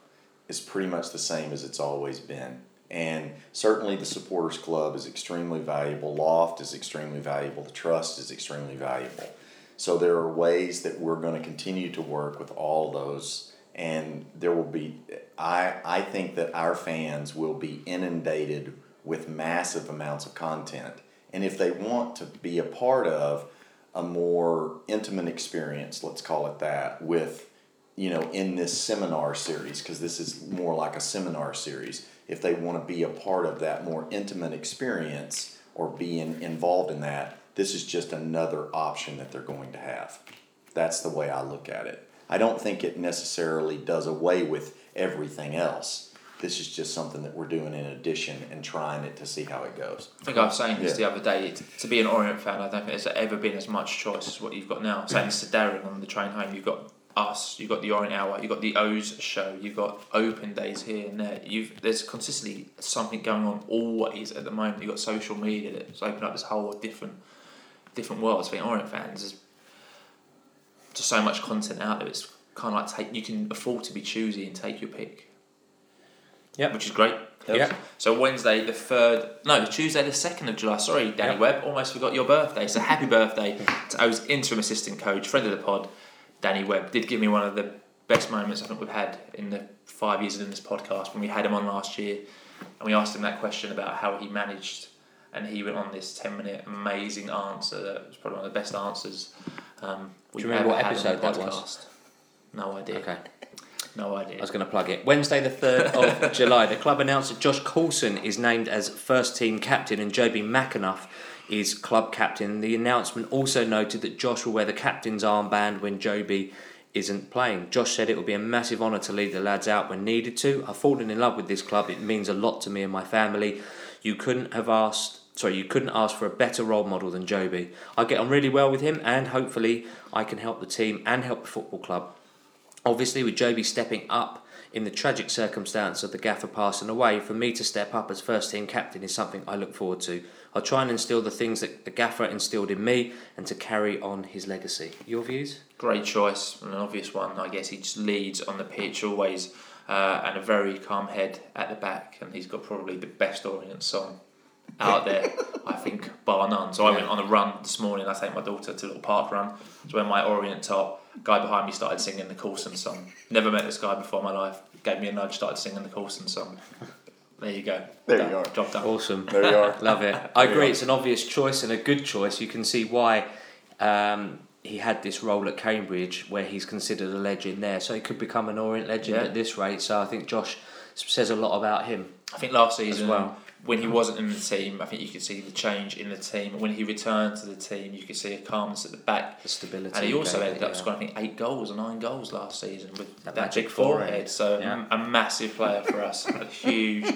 is pretty much the same as it's always been. And certainly the supporters club is extremely valuable. Loft is extremely valuable. The trust is extremely valuable. So there are ways that we're going to continue to work with all those, and there will be. I I think that our fans will be inundated with massive amounts of content, and if they want to be a part of a more intimate experience, let's call it that, with you know, in this seminar series, because this is more like a seminar series, if they want to be a part of that more intimate experience or being involved in that, this is just another option that they're going to have. That's the way I look at it. I don't think it necessarily does away with everything else. This is just something that we're doing in addition and trying it to see how it goes. I think I was saying this Yeah. the other day. To be an Orient fan, I don't think there's ever been as much choice as what you've got now. Saying this to Darren on the train home, you've got us, you've got the Orient Hour, you've got the O's show, you've got open days here and there. You've there's consistently something going on always at the moment. You've got social media that's opened up this whole different different world. So I think Orient fans There's just so much content out there. It's kind of like take you can afford to be choosy and take your pick. Yeah, which is great. Yeah. So Wednesday the third, no Tuesday the second of July. Sorry, Danny Yep. Webb. Almost forgot your birthday. So happy birthday to O's interim assistant coach, friend of the pod, Danny Webb. Did give me one of the best moments I think we've had in the five years in this podcast when we had him on last year, and we asked him that question about how he managed, and he went on this ten minute amazing answer that was probably one of the best answers. Um, Do you remember what had on the episode that was? No idea. Okay. No idea. I was going to plug it. Wednesday, the 3rd of <laughs> July, the club announced that Josh Coulson is named as first team captain and Jobi McAnuff is club captain. The announcement also noted that Josh will wear the captain's armband when Jobi isn't playing. Josh said it would be a massive honour to lead the lads out when needed to. I've fallen in love with this club. It means a lot to me and my family. You couldn't have asked. Sorry, you couldn't ask for a better role model than Jobi. I get on really well with him, and hopefully, I can help the team and help the football club. Obviously, with Jobi stepping up in the tragic circumstance of the gaffer passing away, for me to step up as first team captain is something I look forward to. I'll try and instill the things that the gaffer instilled in me and to carry on his legacy. Your views? Great choice, an obvious one. I guess he just leads on the pitch always, uh, and a very calm head at the back, and he's got probably the best Orient song out there, I think, bar none. So I went on a run this morning. I take my daughter to a little park run. So when my Orient top guy behind me started singing the Coulson song. Never met this guy before in my life. Gave me a nudge, started singing the Coulson song. There you go. There you are. Job done. Awesome. There you are. <laughs> Love it. I There you agree. are. It's an obvious choice and a good choice. You can see why um, he had this role at Cambridge, where he's considered a legend there. So he could become an Orient legend Yeah. at this rate. So I think Josh says a lot about him. I think last season, as well. When he wasn't in the team, I think you could see the change in the team. When he returned to the team, you could see a calmness at the back. The stability. And he also ended up yeah. scoring, I think, eight goals or nine goals last season with That that, big forehead. forehead. So Yeah. a massive player for us, a <laughs> huge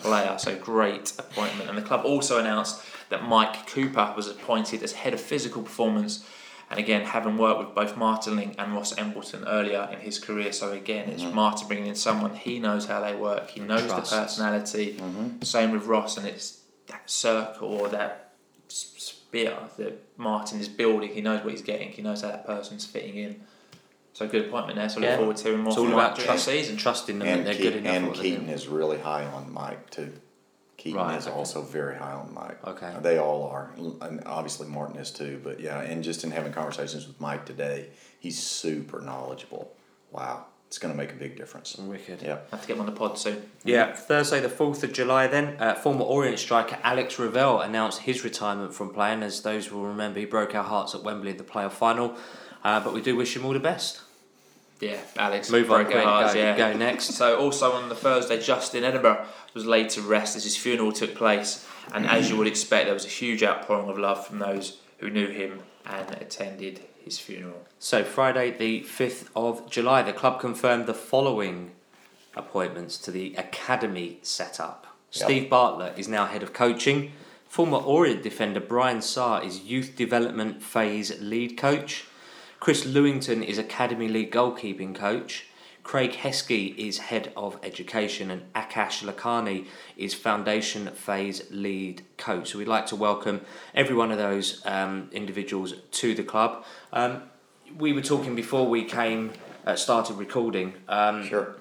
player. So great appointment. And the club also announced that Mike Cooper was appointed as head of physical performance. And again, having worked with both Martin Ling and Ross Embleton earlier in his career, so again, it's mm-hmm. Martin bringing in someone he knows how they work, he knows Trusts. the personality. Mm-hmm. Same with Ross, and it's that circle or that s- spear that Martin is building. He knows what he's getting. He knows how that person's fitting in. So good appointment there. So Yeah. look forward to hearing more It's all about Mike during trust, the season. trusting them And, that they're Ke- good enough. and at what they're Keaton is really high on Mike too. Keaton Right, is okay. also very high on Mike. Okay. They all are, and obviously Martin is too. But yeah, and just in having conversations with Mike today, he's super knowledgeable. Wow, it's going to make a big difference. Wicked. Yeah. Have to get him on the pod soon. Yeah, Thursday the 4th of July then, uh, former Orient striker Alex Revell announced his retirement from playing. As those will remember, he broke our hearts at Wembley in the playoff final. Uh, but we do wish him all the best. Yeah, Alex. Move on, quick, hearts, go- yeah. go next. So also on the Thursday, Justin Edinburgh was laid to rest as his funeral took place, and as you would expect, there was a huge outpouring of love from those who knew him and attended his funeral. So, Friday the 5th of July, the club confirmed the following appointments to the academy setup. Yep. Steve Bartlett is now head of coaching. Former Orient defender Brian Saah is youth development phase lead coach. Chris Lewington is academy league goalkeeping coach. Craig Heskey is head of education, and Akash Lakhani is foundation phase lead coach. So we'd like to welcome every one of those um, individuals to the club. Um, we were talking before we came uh, started recording. Um, Sure.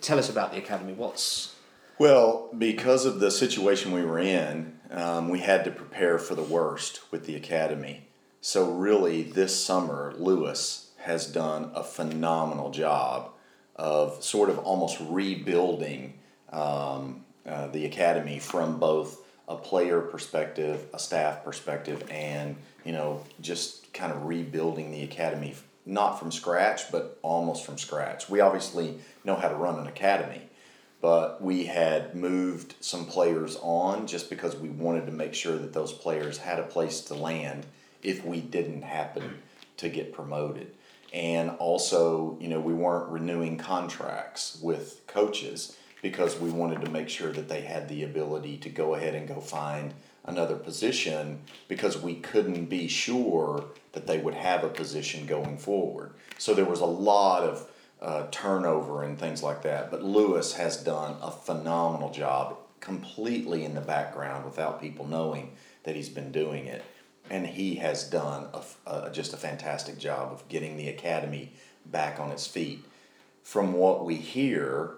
Tell us about the academy. What's Well, because of the situation we were in, um, we had to prepare for the worst with the academy. So, really, this summer, Lewis has done a phenomenal job of sort of almost rebuilding um, uh, the academy from both a player perspective, a staff perspective, and you know, just kind of rebuilding the academy, not from scratch, but almost from scratch. We obviously know how to run an academy but we had moved some players on just because we wanted to make sure that those players had a place to land if we didn't happen to get promoted. And also, you know, we weren't renewing contracts with coaches because we wanted to make sure that they had the ability to go ahead and go find another position because we couldn't be sure that they would have a position going forward. So there was a lot of uh, turnover and things like that. But Lewis has done a phenomenal job completely in the background without people knowing that he's been doing it. And he has done a just a fantastic job of getting the academy back on its feet. From what we hear,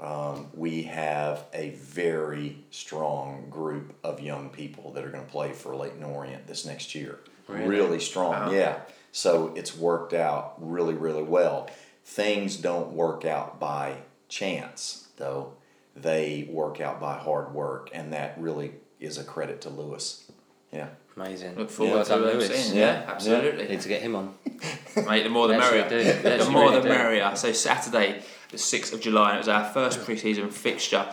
um, we have a very strong group of young people that are going to play for Leyton Orient this next year. Really, strong, Wow. yeah. So it's worked out really, really well. Things don't work out by chance, though. They work out by hard work, and that really is a credit to Lewis. Yeah. Amazing. Look forward well to done, um, Lewis. seeing. Yeah, Yeah, yeah. absolutely. Need to get him on. <laughs> Mate, the more the merrier. do. The more really the do. merrier. So Saturday, the sixth of July, and it was our first pre-season fixture.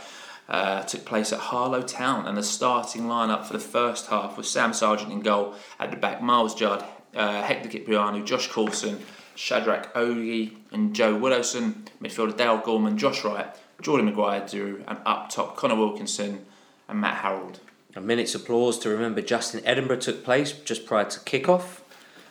Uh, took place at Harlow Town, and the starting lineup for the first half was Sam Sargeant in goal. At the back, Myles Judd, uh, Hector Kyprianou, Josh Coulson, Shadrach Ogie, and Joe Widdowson. Midfielder Dale Gorman, Josh Wright, Jordan Maguire, Drew, and up top Conor Wilkinson and Matt Harrold. A minute's applause to remember Justin Edinburgh took place just prior to kick-off.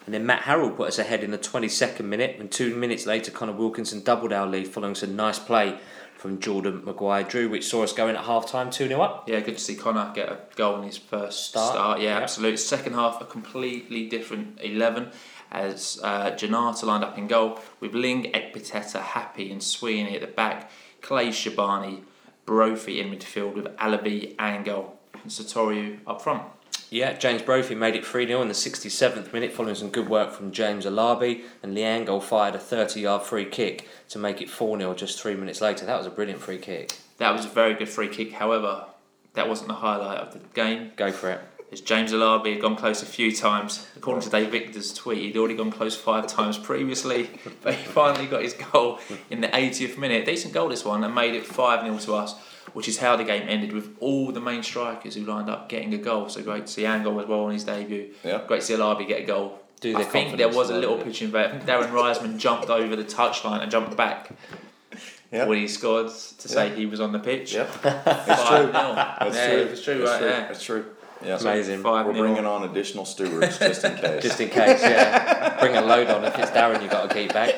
And then Matt Harrold put us ahead in the 22nd minute, and two minutes later, Conor Wilkinson doubled our lead following some nice play from Jordan Maguire Drew, which saw us going at half time 2 0 up. Yeah, good to see Conor get a goal in his first Start, start. Yeah, yeah. absolutely. Second half, a completely different 11 as uh, Janata lined up in goal with Ling, Ekpiteta, Happe, and Sweeney at the back, Clay Shabani, Brophy in midfield with Alabi, Angol, and Sotiriou up front. Yeah, James Brophy made it 3 0 in the 67th minute following some good work from James Alabi, and Lee Angol fired a 30 yard free kick to make it 4 0 just three minutes later. That was a brilliant free kick. That was a very good free kick. However, that wasn't the highlight of the game. Go for it. As James Alabi had gone close a few times. According to Dave Victor's tweet, he'd already gone close five times previously, <laughs> but he finally got his goal in the 80th minute. Decent goal this one, and made it 5 0 to us, which is how the game ended with all the main strikers who lined up getting a goal. So great to see Angol as well on his debut. Yeah. Great to see Alabi get a goal. Do I their think there was a a little little bit. pitch invade. I think Darren Reisman jumped over the touchline and jumped back <laughs> Yeah. when he scored to say he was on the pitch. Yep. Five <laughs> That's true. nil. That's yeah, true. It's true, That's right true. there. That's true. Yeah. Amazing. Five We're nil. bringing on additional stewards just in <laughs> case. Just in case, yeah. Bring a load on if it's Darren you've got to keep back.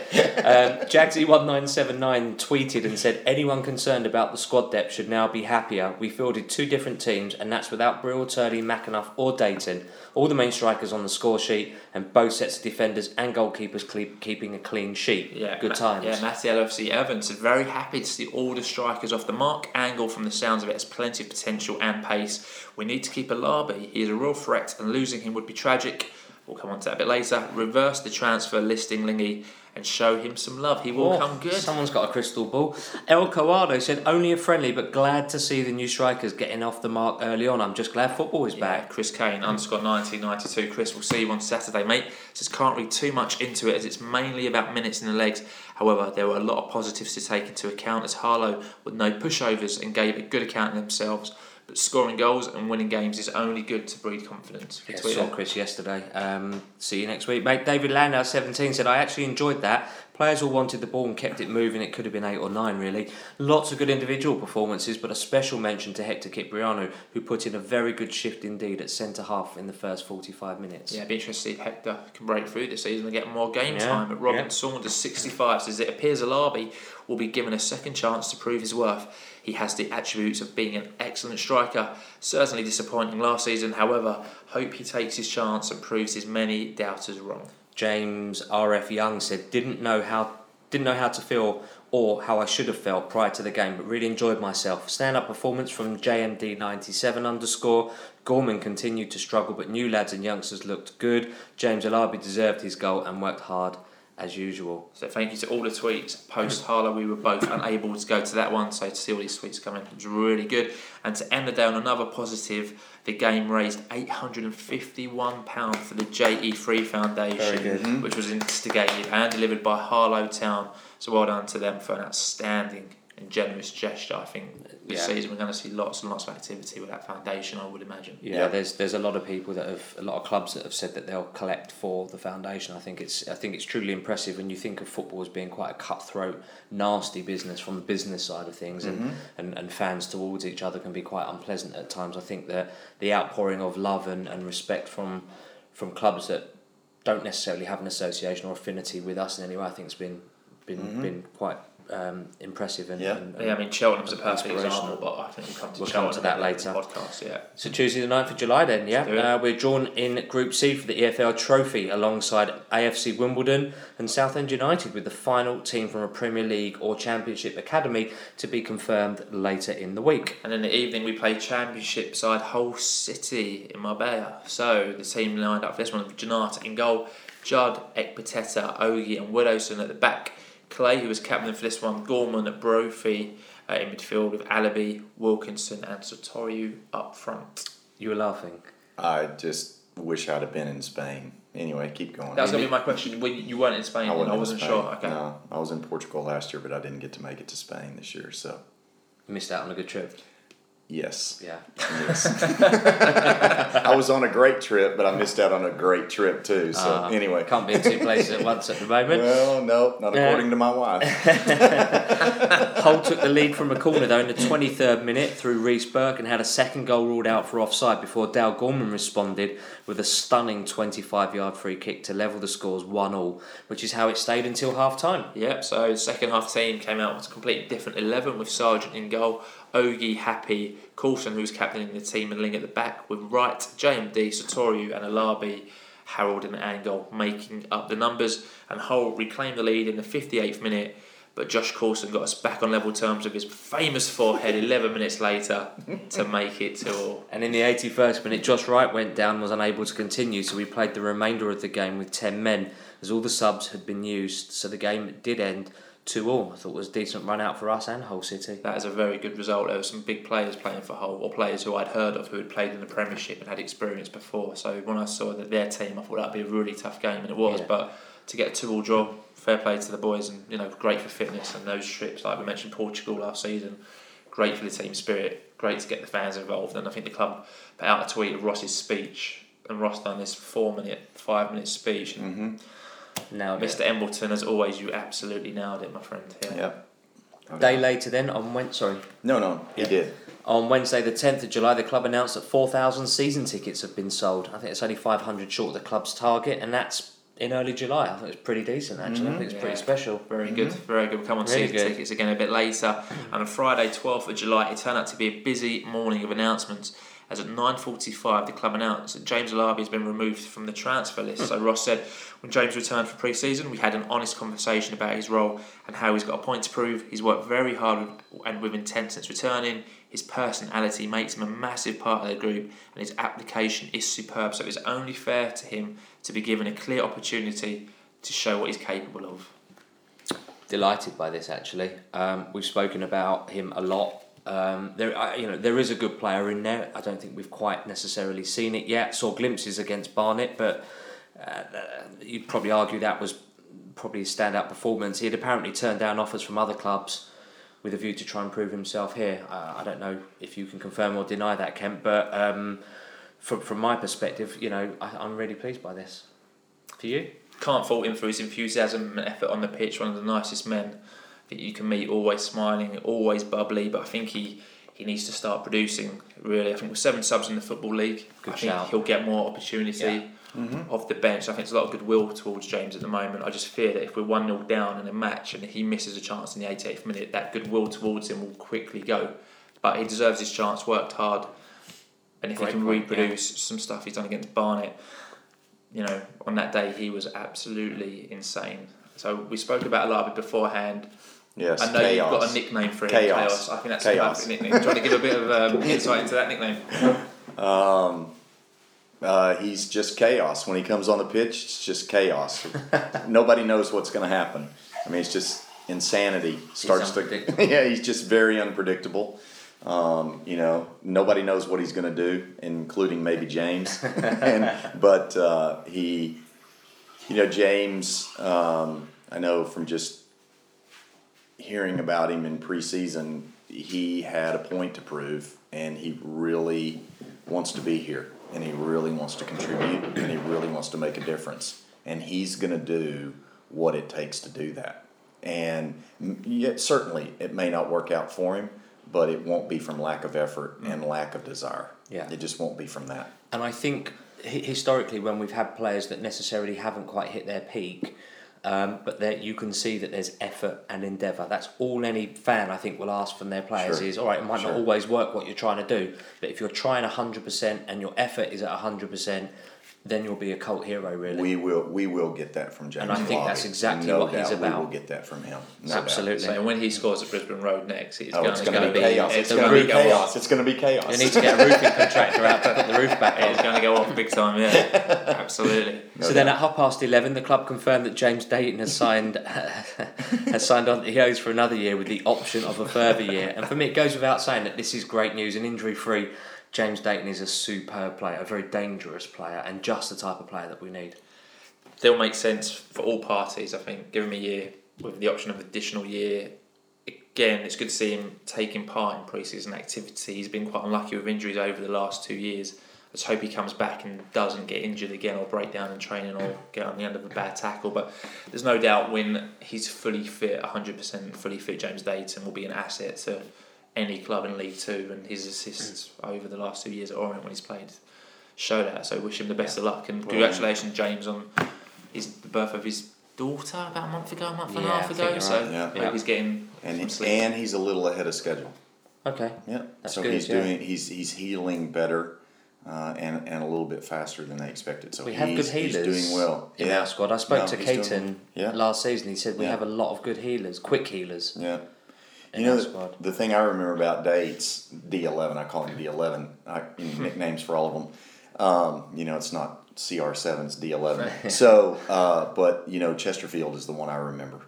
Um, Jagsy1979 tweeted and said, Anyone concerned about the squad depth should now be happier. We fielded two different teams, and that's without Brill, Turley, McAnuff, or Dayton. All the main strikers on the score sheet, and both sets of defenders and goalkeepers cle- keeping a clean sheet. Yeah, Good Ma- times. Yeah, Matthew LFC Evans is very happy to see all the strikers off the mark. Angol, from the sounds of it, has plenty of potential and pace. We need to keep Alabi. He is a real threat, and losing him would be tragic. We'll come on to that a bit later. Reverse the transfer listing Lingy and show him some love. He will Oh, come good. Someone's got a crystal ball. El Coado said, Only a friendly, but glad to see the new strikers getting off the mark early on. I'm just glad football is Yeah, back. Chris Kane, underscore 1992. Chris, we'll see you on Saturday, mate. Says can't read too much into it as it's mainly about minutes in the legs. However, there were a lot of positives to take into account as Harlow with no pushovers and gave a good account of themselves. But scoring goals and winning games is only good to breed confidence. Yeah, saw. Chris yesterday. Um, see you next week, mate. David Landau, 17, said, I actually enjoyed that. Players all wanted the ball and kept it moving. It could have been eight or nine, really. Lots of good individual performances, but a special mention to Hector Kyprianou, who put in a very good shift indeed at centre half in the first 45 minutes. Yeah, it'd be interesting to see if Hector can break through this season and get more game Yeah, time. But Robin yeah. Saunders, 65, says it appears Alabi will be given a second chance to prove his worth. He has the attributes of being an excellent striker. Certainly disappointing last season, however, hope he takes his chance and proves his many doubters wrong. James R.F. Young said, didn't know how didn't know how to feel or how I should have felt prior to the game, but really enjoyed myself. Stand up performance from JMD97 underscore. Gorman continued to struggle, but new lads and youngsters looked good. James Alabi deserved his goal and worked hard as usual. So thank you to all the tweets post Harlow. We were both unable to go to that one, so to see all these tweets coming was really good. And to end the day on another positive, the game raised eight hundred and fifty-one pound for the JE3 Foundation, which was instigated and delivered by Harlow Town. So well done to them for an outstanding and generous gesture. I think this Yeah. season we're going to see lots and lots of activity with that foundation. I would imagine. Yeah, Yeah. there's there's a lot of people that have a lot of clubs that have said that they'll collect for the foundation. I think it's I think it's truly impressive when you think of football as being quite a cutthroat, nasty business from the business side of things, and, mm-hmm. and, and fans towards each other can be quite unpleasant at times. I think that the outpouring of love and, and respect from from clubs that don't necessarily have an association or affinity with us in any way, I think it's been been mm-hmm. been quite um, impressive and, Yeah. and, Yeah, I mean Cheltenham's a perfect example, but I think we'll come to We'll Cheltenham come to that in the later. Podcast, yeah. So Tuesday the 9th of July then, yeah? Let's do it. Uh, we're drawn in Group C for the EFL Trophy alongside AFC Wimbledon and Southend United with the final team from a Premier League or Championship academy to be confirmed later in the week. And in the evening, we play Championship side Hull City in Marbella. So the team lined up for this one with Janata in goal, Judd, Ekpiteta, Ogie, and Widdowson at the back. Clay, who was captain for this one, Gorman, at Brophy uh, in midfield with Alabi, Wilkinson, and Sotiriou up front. You were laughing. I just wish I'd have been in Spain. Anyway, keep going. That was going to be my question. Well, you weren't in Spain, I I, wasn't, I wasn't Spain. sure. Okay. No, I was in Portugal last year, but I didn't get to make it to Spain this year. So Missed out on a good trip. Yes, Yeah. yes. <laughs> <laughs> I was on a great trip, but I missed out on a great trip too. So Uh, anyway, Can't be in two places at once at the moment. well, no, not Yeah. according to my wife. <laughs> Hull took the lead from a corner though in the 23rd minute through Reece Burke and had a second goal ruled out for offside before Dale Gorman responded with a stunning 25 yard free kick to level the scores 1 all, which is how it stayed until half time. Yep, so the second half team came out with a completely different 11 with Sargeant in goal, Ogie, Happe, Coulson, who's captaining the team, and Ling at the back, with Wright, JMD, Sotiriou, and Alabi, Harrold, and Angol making up the numbers. And Hull reclaimed the lead in the 58th minute, but Josh Coulson got us back on level terms with his famous forehead 11 minutes later to <laughs> make it to all. And in the 81st minute, Josh Wright went down and was unable to continue, so we played the remainder of the game with 10 men as all the subs had been used. So the game did end 2 all. I thought it was a decent run out for us and Hull City. That is a very good result. There were some big players playing for Hull, or players who I'd heard of who had played in the Premiership and had experience before. So when I saw that their team, I thought that'd be a really tough game, and it was. Yeah. But to get a two-all draw, fair play to the boys, and you know, great for fitness and those trips. Like we mentioned, Portugal last season, great for the team spirit. Great to get the fans involved, and I think the club put out a tweet of Ross's speech, and Ross done this four-minute, five-minute speech. And hmm Now, Mr. Embleton, as always, you absolutely nailed it, my friend. Yeah. Yep. day later, then on Wednesday, sorry, No, no, he Yeah. did. On Wednesday, the 10th of July, the club announced that 4,000 season tickets have been sold. I think it's only 500 short of the club's target, and that's in early July. I think it's pretty decent, actually. I mm-hmm. think it's pretty special. Very good, mm-hmm. very good. We'll come on to Really see the good. tickets again a bit later. And on Friday, 12th of July, it turned out to be a busy morning of announcements. As at 9.45, the club announced that James Alabi has been removed from the transfer list. So Ross said, when James returned for pre-season, we had an honest conversation about his role and how he's got a point to prove. He's worked very hard and with intent since returning. His personality makes him a massive part of the group, and his application is superb. So it's only fair to him to be given a clear opportunity to show what he's capable of. Delighted by this, actually. Um, we've spoken about him a lot. Um, there, you know, there is a good player in there. I don't think we've quite necessarily seen it yet. Saw glimpses against Barnet, but uh, you'd probably argue that was probably a standout performance. He had apparently turned down offers from other clubs with a view to try and prove himself here. Uh, I don't know if you can confirm or deny that, Kent, but um, from from my perspective, you know, I, I'm really pleased by this. For you? Can't fault him for his enthusiasm and effort on the pitch. One of the nicest men that you can meet. Always smiling, always bubbly. But I think he, he needs to start producing. Really, I think with seven subs in the football league, Good I think shout. he'll get more opportunity Yeah. Mm-hmm. off the bench. I think there's a lot of goodwill towards James at the moment. I just fear that if we're one 0 down in a match and he misses a chance in the 88th minute, that goodwill towards him will quickly go. But he deserves his chance. Worked hard. And if Great he can point, reproduce some stuff he's done against Barnet, you know, on that day he was absolutely insane. So we spoke about Alabi beforehand. Yes. I know chaos. you've got a nickname for him, Chaos. Chaos. I think that's a Chaos. perfect nickname. Do you want to give a bit of um, <laughs> insight into that nickname? Um, uh, he's just chaos. When he comes on the pitch, it's just chaos. <laughs> Nobody knows what's going to happen. I mean, it's just insanity. Starts to <laughs> yeah, he's just very unpredictable. Um, you know, nobody knows what he's going to do, including maybe James. and, but uh, he, you know, James. Um, I know from just hearing about him in preseason, he had a point to prove, and he really wants to be here, and he really wants to contribute, and he really wants to make a difference, and he's going to do what it takes to do that. And yet, certainly, it may not work out for him, but it won't be from lack of effort mm. and lack of desire. Yeah. it just won't be from that. And I think historically, when we've had players that necessarily haven't quite hit their peak, Um, but there you can see that there's effort and endeavour. That's all any fan I think will ask from their players Sure. is all right. It might Sure. not always work what you're trying to do, but if you're trying hundred percent and your effort is at hundred percent, then you'll be a cult hero. Really, We will we will get that from James. And I think Lobby. that's exactly no what he's about. We will get that from him. No doubt. Absolutely. So when he scores at Brisbane Road next, it's Oh, going it's to going to be chaos. It's It's going to be chaos. It's going to be chaos. you need to get a roofing contractor out to put the roof back <laughs> It's going to go off big time. Yeah, <laughs> absolutely. No so then at half past eleven, the club confirmed that James Dayton has signed <laughs> has signed on He EOs for another year with the option of a further year. And for me, it goes without saying that this is great news. and injury free James Dayton is a superb player, a very dangerous player, and just the type of player that we need. They'll make sense for all parties. I think. Give him a year with the option of additional year. Again, it's good to see him taking part in preseason activity. He's been quite unlucky with injuries over the last two years. Let's hope he comes back and doesn't get injured again or break down in training or get on the end of a bad tackle. But there's no doubt when he's fully fit, 100% fully fit, James Dayton will be an asset to any club in League Two. And his assists over the last two years at Orient when he's played show that. So wish him the best of luck and congratulations, James, on his the birth of his daughter about a month ago, a month and a half ago. you're So right. Yeah. Yeah. he's getting and some sleep. and he's a little ahead of schedule. Okay. Yeah. That's so good, he's yeah. doing he's he's healing better. Uh, and, and a little bit faster than they expected. So We he's, have good healers he's doing well. in yeah. our squad. I spoke No, to he's Caton. Yeah. last season. He said we Yeah. have a lot of good healers, quick healers Yeah. You know, the, the thing I remember about Dates, D11, I call him D11, I, <laughs> nicknames for all of them. Um, you know, it's not CR7, it's D11. so, uh, but, you know, Chesterfield is the one I remember.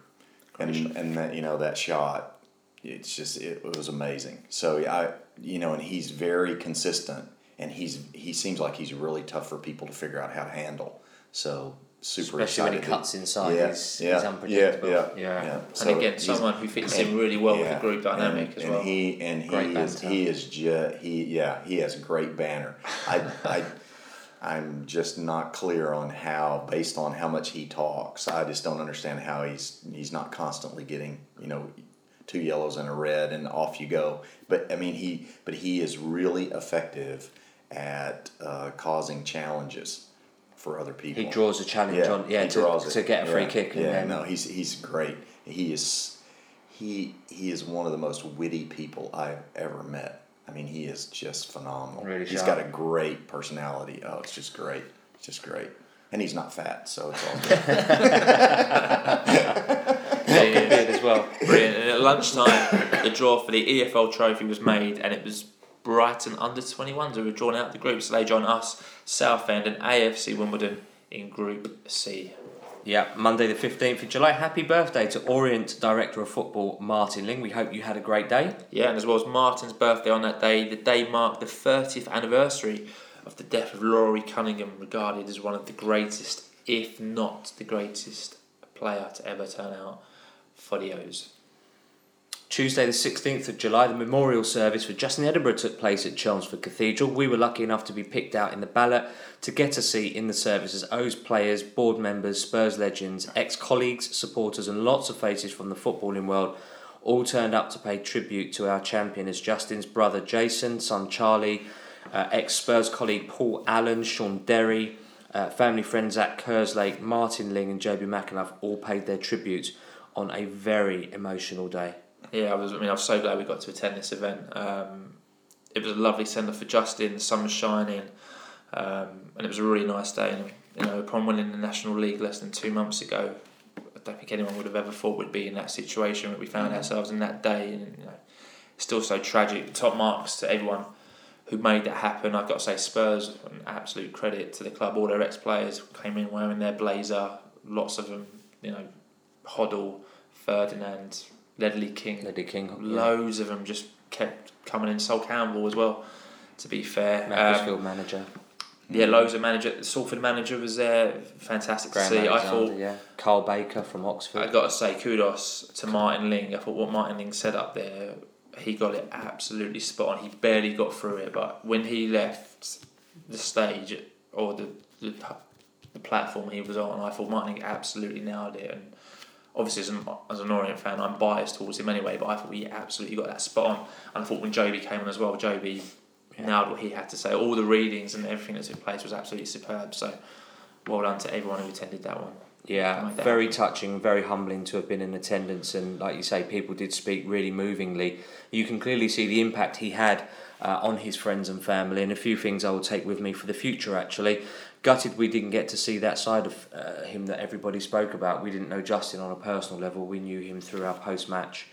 And, and that, you know, that shot, it's just, it, was amazing. So, I, you know, and he's very consistent and he's, he seems like he's really tough for people to figure out how to handle. So, super Especially when he cuts inside, Yeah, he's, yeah, he's unpredictable. Yeah, yeah. yeah. and So again, someone who fits in really well with the group dynamic and, as and well. he and he Great is banter. he is just he yeah he has great banner. I I I'm just not clear on how based on how much he talks. I just don't understand how he's he's not constantly getting you know two yellows and a red and off you go. But I mean he but he is really effective at uh, causing challenges for other people. He draws a challenge on, yeah, he to, draws it. to get a free Yeah, kick. Yeah, then, no, he's he's great. He is he he is one of the most witty people I've ever met. I mean, he is just phenomenal. Really He's sharp. got a great personality. Oh, it's just great. It's just great. And he's not fat, so it's all <laughs> good. Yeah, yeah. beard as well. Brilliant. And at lunchtime, the draw for the EFL trophy was made, and it was Brighton under 21s who were drawn out of the group. So they join us, Southend, and AFC Wimbledon in Group C. Yeah, Monday the 15th of July. Happy birthday to Orient Director of Football Martin Ling. We hope you had a great day. Yeah, and as well as Martin's birthday on that day, the day marked the 30th anniversary of the death of Laurie Cunningham, regarded as one of the greatest, if not the greatest, player to ever turn out for the O's. Tuesday, the 16th of July, the memorial service for Justin Edinburgh took place at Chelmsford Cathedral. We were lucky enough to be picked out in the ballot to get a seat in the service as O's players, board members, Spurs legends, ex colleagues, supporters, and lots of faces from the footballing world all turned up to pay tribute to our champion as Justin's brother Jason, son Charlie, uh, ex Spurs colleague Paul Allen, Shaun Derry, uh, family friend Zach Kerslake, Martin Ling, and Jobi McAnuff all paid their tributes on a very emotional day. Yeah, I was. I mean, I was so glad we got to attend this event. Um, it was a lovely send off for Justin. The sun was shining, um, and it was a really nice day. And you know, upon winning the National League less than two months ago, I don't think anyone would have ever thought we'd be in that situation that we found ourselves in that day. And you know, it's still so tragic. Top marks to everyone who made that happen. I've got to say, Spurs, an absolute credit to the club. All their ex players came in wearing their blazer. Lots of them, you know, Hoddle, Ferdinand, Ledley King, Lady King, yeah. loads of them just kept coming in. Sol Campbell as well. To be fair, Macclesfield um, manager, yeah, loads of manager. The Salford manager was there. Fantastic Graham to see. I thought yeah, Carl Baker from Oxford. I got to say kudos to Martin Ling. I thought what Martin Ling said up there, he got it absolutely spot on. He barely got through it, but when he left the stage or the the, the platform he was on, I thought Martin Ling absolutely nailed it. And obviously, as an, as an Orient fan, I'm biased towards him anyway, but I thought he absolutely got that spot on. And I thought when Jobi came on as well, Jobi nailed what he had to say. All the readings and everything that took place was absolutely superb. So well done to everyone who attended that one. Yeah, very touching, very humbling to have been in attendance, and like you say, people did speak really movingly. You can clearly see the impact he had uh, on his friends and family, and a few things I will take with me for the future. Actually, gutted we didn't get to see that side of uh, him that everybody spoke about. We didn't know Justin on a personal level. We knew him through our post match.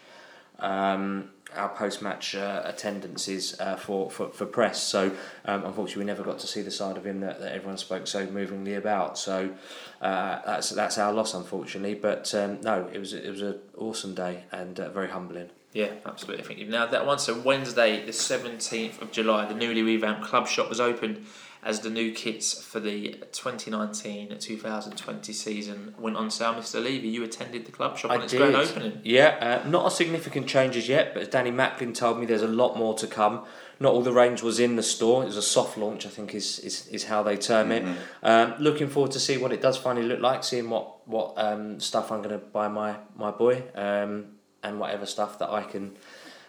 Um, our post-match uh, attendances uh, for, for, for press. So um, unfortunately, we never got to see the side of him that, that everyone spoke so movingly about. So uh, that's that's our loss, unfortunately. But um, no, it was it was an awesome day and uh, very humbling. Yeah, absolutely. I think you've nailed that one. So Wednesday, the seventeenth of July, the newly revamped club shop was opened as the new kits for the 2019-2020 season went on sale. Mr. Levy, you attended the club shop on its grand opening. Yeah, uh, not a significant changes yet, but as Danny Macklin told me, there's a lot more to come. Not all the range was in the store. It was a soft launch, I think, is is, is how they term it. Um, looking forward to see what it does finally look like. Seeing what what um, stuff I'm going to buy my my boy, um, and whatever stuff that I can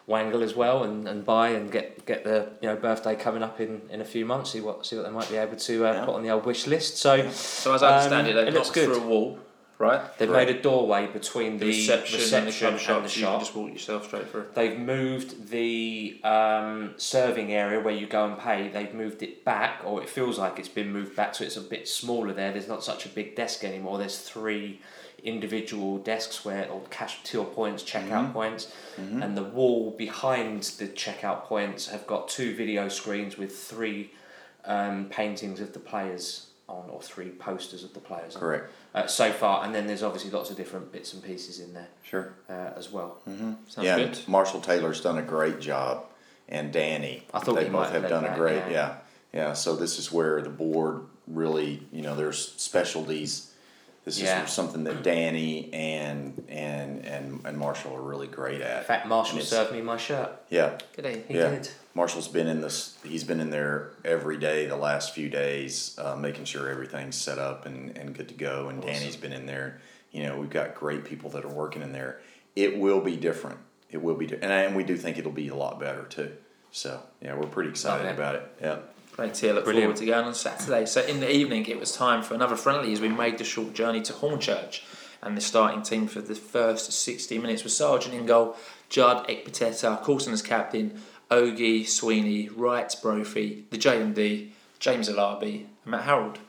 wangle as well and, and buy and get get the you know birthday coming up in, in a few months. See what see what they might be able to uh, Yeah. put on the old wish list. So So as I understand Um, it, looks knocked good. through a wall, right? they've Right. made a doorway between The the, reception, and the shop. and the so you shop. just walk yourself straight through. They've moved the um, serving area where you go and pay. They've moved it back, or it feels like it's been moved back, so it's a bit smaller there. There's not such a big desk anymore. There's three individual desks where, or cash till points, checkout points, and the wall behind the checkout points have got two video screens with three um, paintings of the players on, or three posters of the players on. Correct. Uh, so far, and then there's obviously lots of different bits and pieces in there Sure. uh, as well. Sounds yeah, good. Marshall Taylor's done a great job, and Danny. I thought they both have have done that, a great. yeah. Yeah. yeah, So this is where the board really, you know, there's specialties. This Yeah. is something that Danny and and and and Marshall are really great at. In at. fact, Marshall served me my shirt. Yeah, Good day. He yeah. did. Marshall's been in this. He's been in there every day the last few days, uh, making sure everything's set up and, and good to go. And Danny's been in there. You know, we've got great people that are working in there. It will be different. It will be, di- and, I, and we do think it'll be a lot better too. So yeah, we're pretty excited Lovely. about it. Yeah. Great to look Brilliant. forward to going on Saturday. So in the evening, it was time for another friendly as we made the short journey to Hornchurch. And the starting team for the first 60 minutes was Sargeant in goal, Judd Ekpiteta, Coulson as captain, Ogie, Sweeney, Wright, Brophy, the JMD, James Alabi, and Matt Harrold.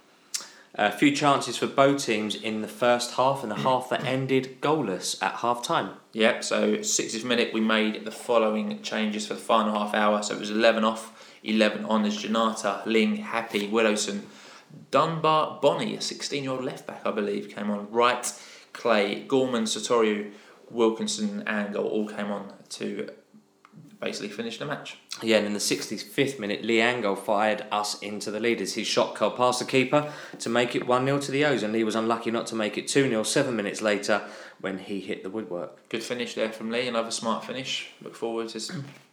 A few chances for both teams in the first half and the half that ended goalless at half time. Yep, so 60th minute we made the following changes for the final half hour. So it was 11 off, 11 on as Janata, Ling, Happe, Widdowson, Dunbar, Bonnie, a 16 year old left back, I believe, came on. Wright, Clay, Gorman, Sotiriou, Wilkinson, Angol all came on to basically finish the match. Yeah, and in the 65th minute, Lee Angol fired us into the leaders. His shot curled past the keeper to make it 1 0 to the O's, and Lee was unlucky not to make it 2 0 seven minutes later when he hit the woodwork. Good finish there from Lee, another smart finish. Look forward to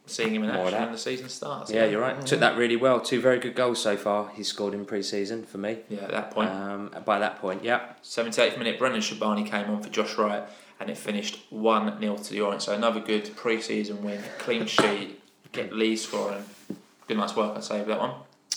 seeing him in action when the season starts. Yeah, you're right. Took that really well. Two very good goals so far he's scored in pre season for me. Yeah, at that point. Um, by that point, yeah. 78th minute, Brendan Shabani came on for Josh Wright and it finished 1 0 to the Orange. So another good pre season win, clean sheet, <coughs> get Lee scoring. Good night's work, I'd say, with that one.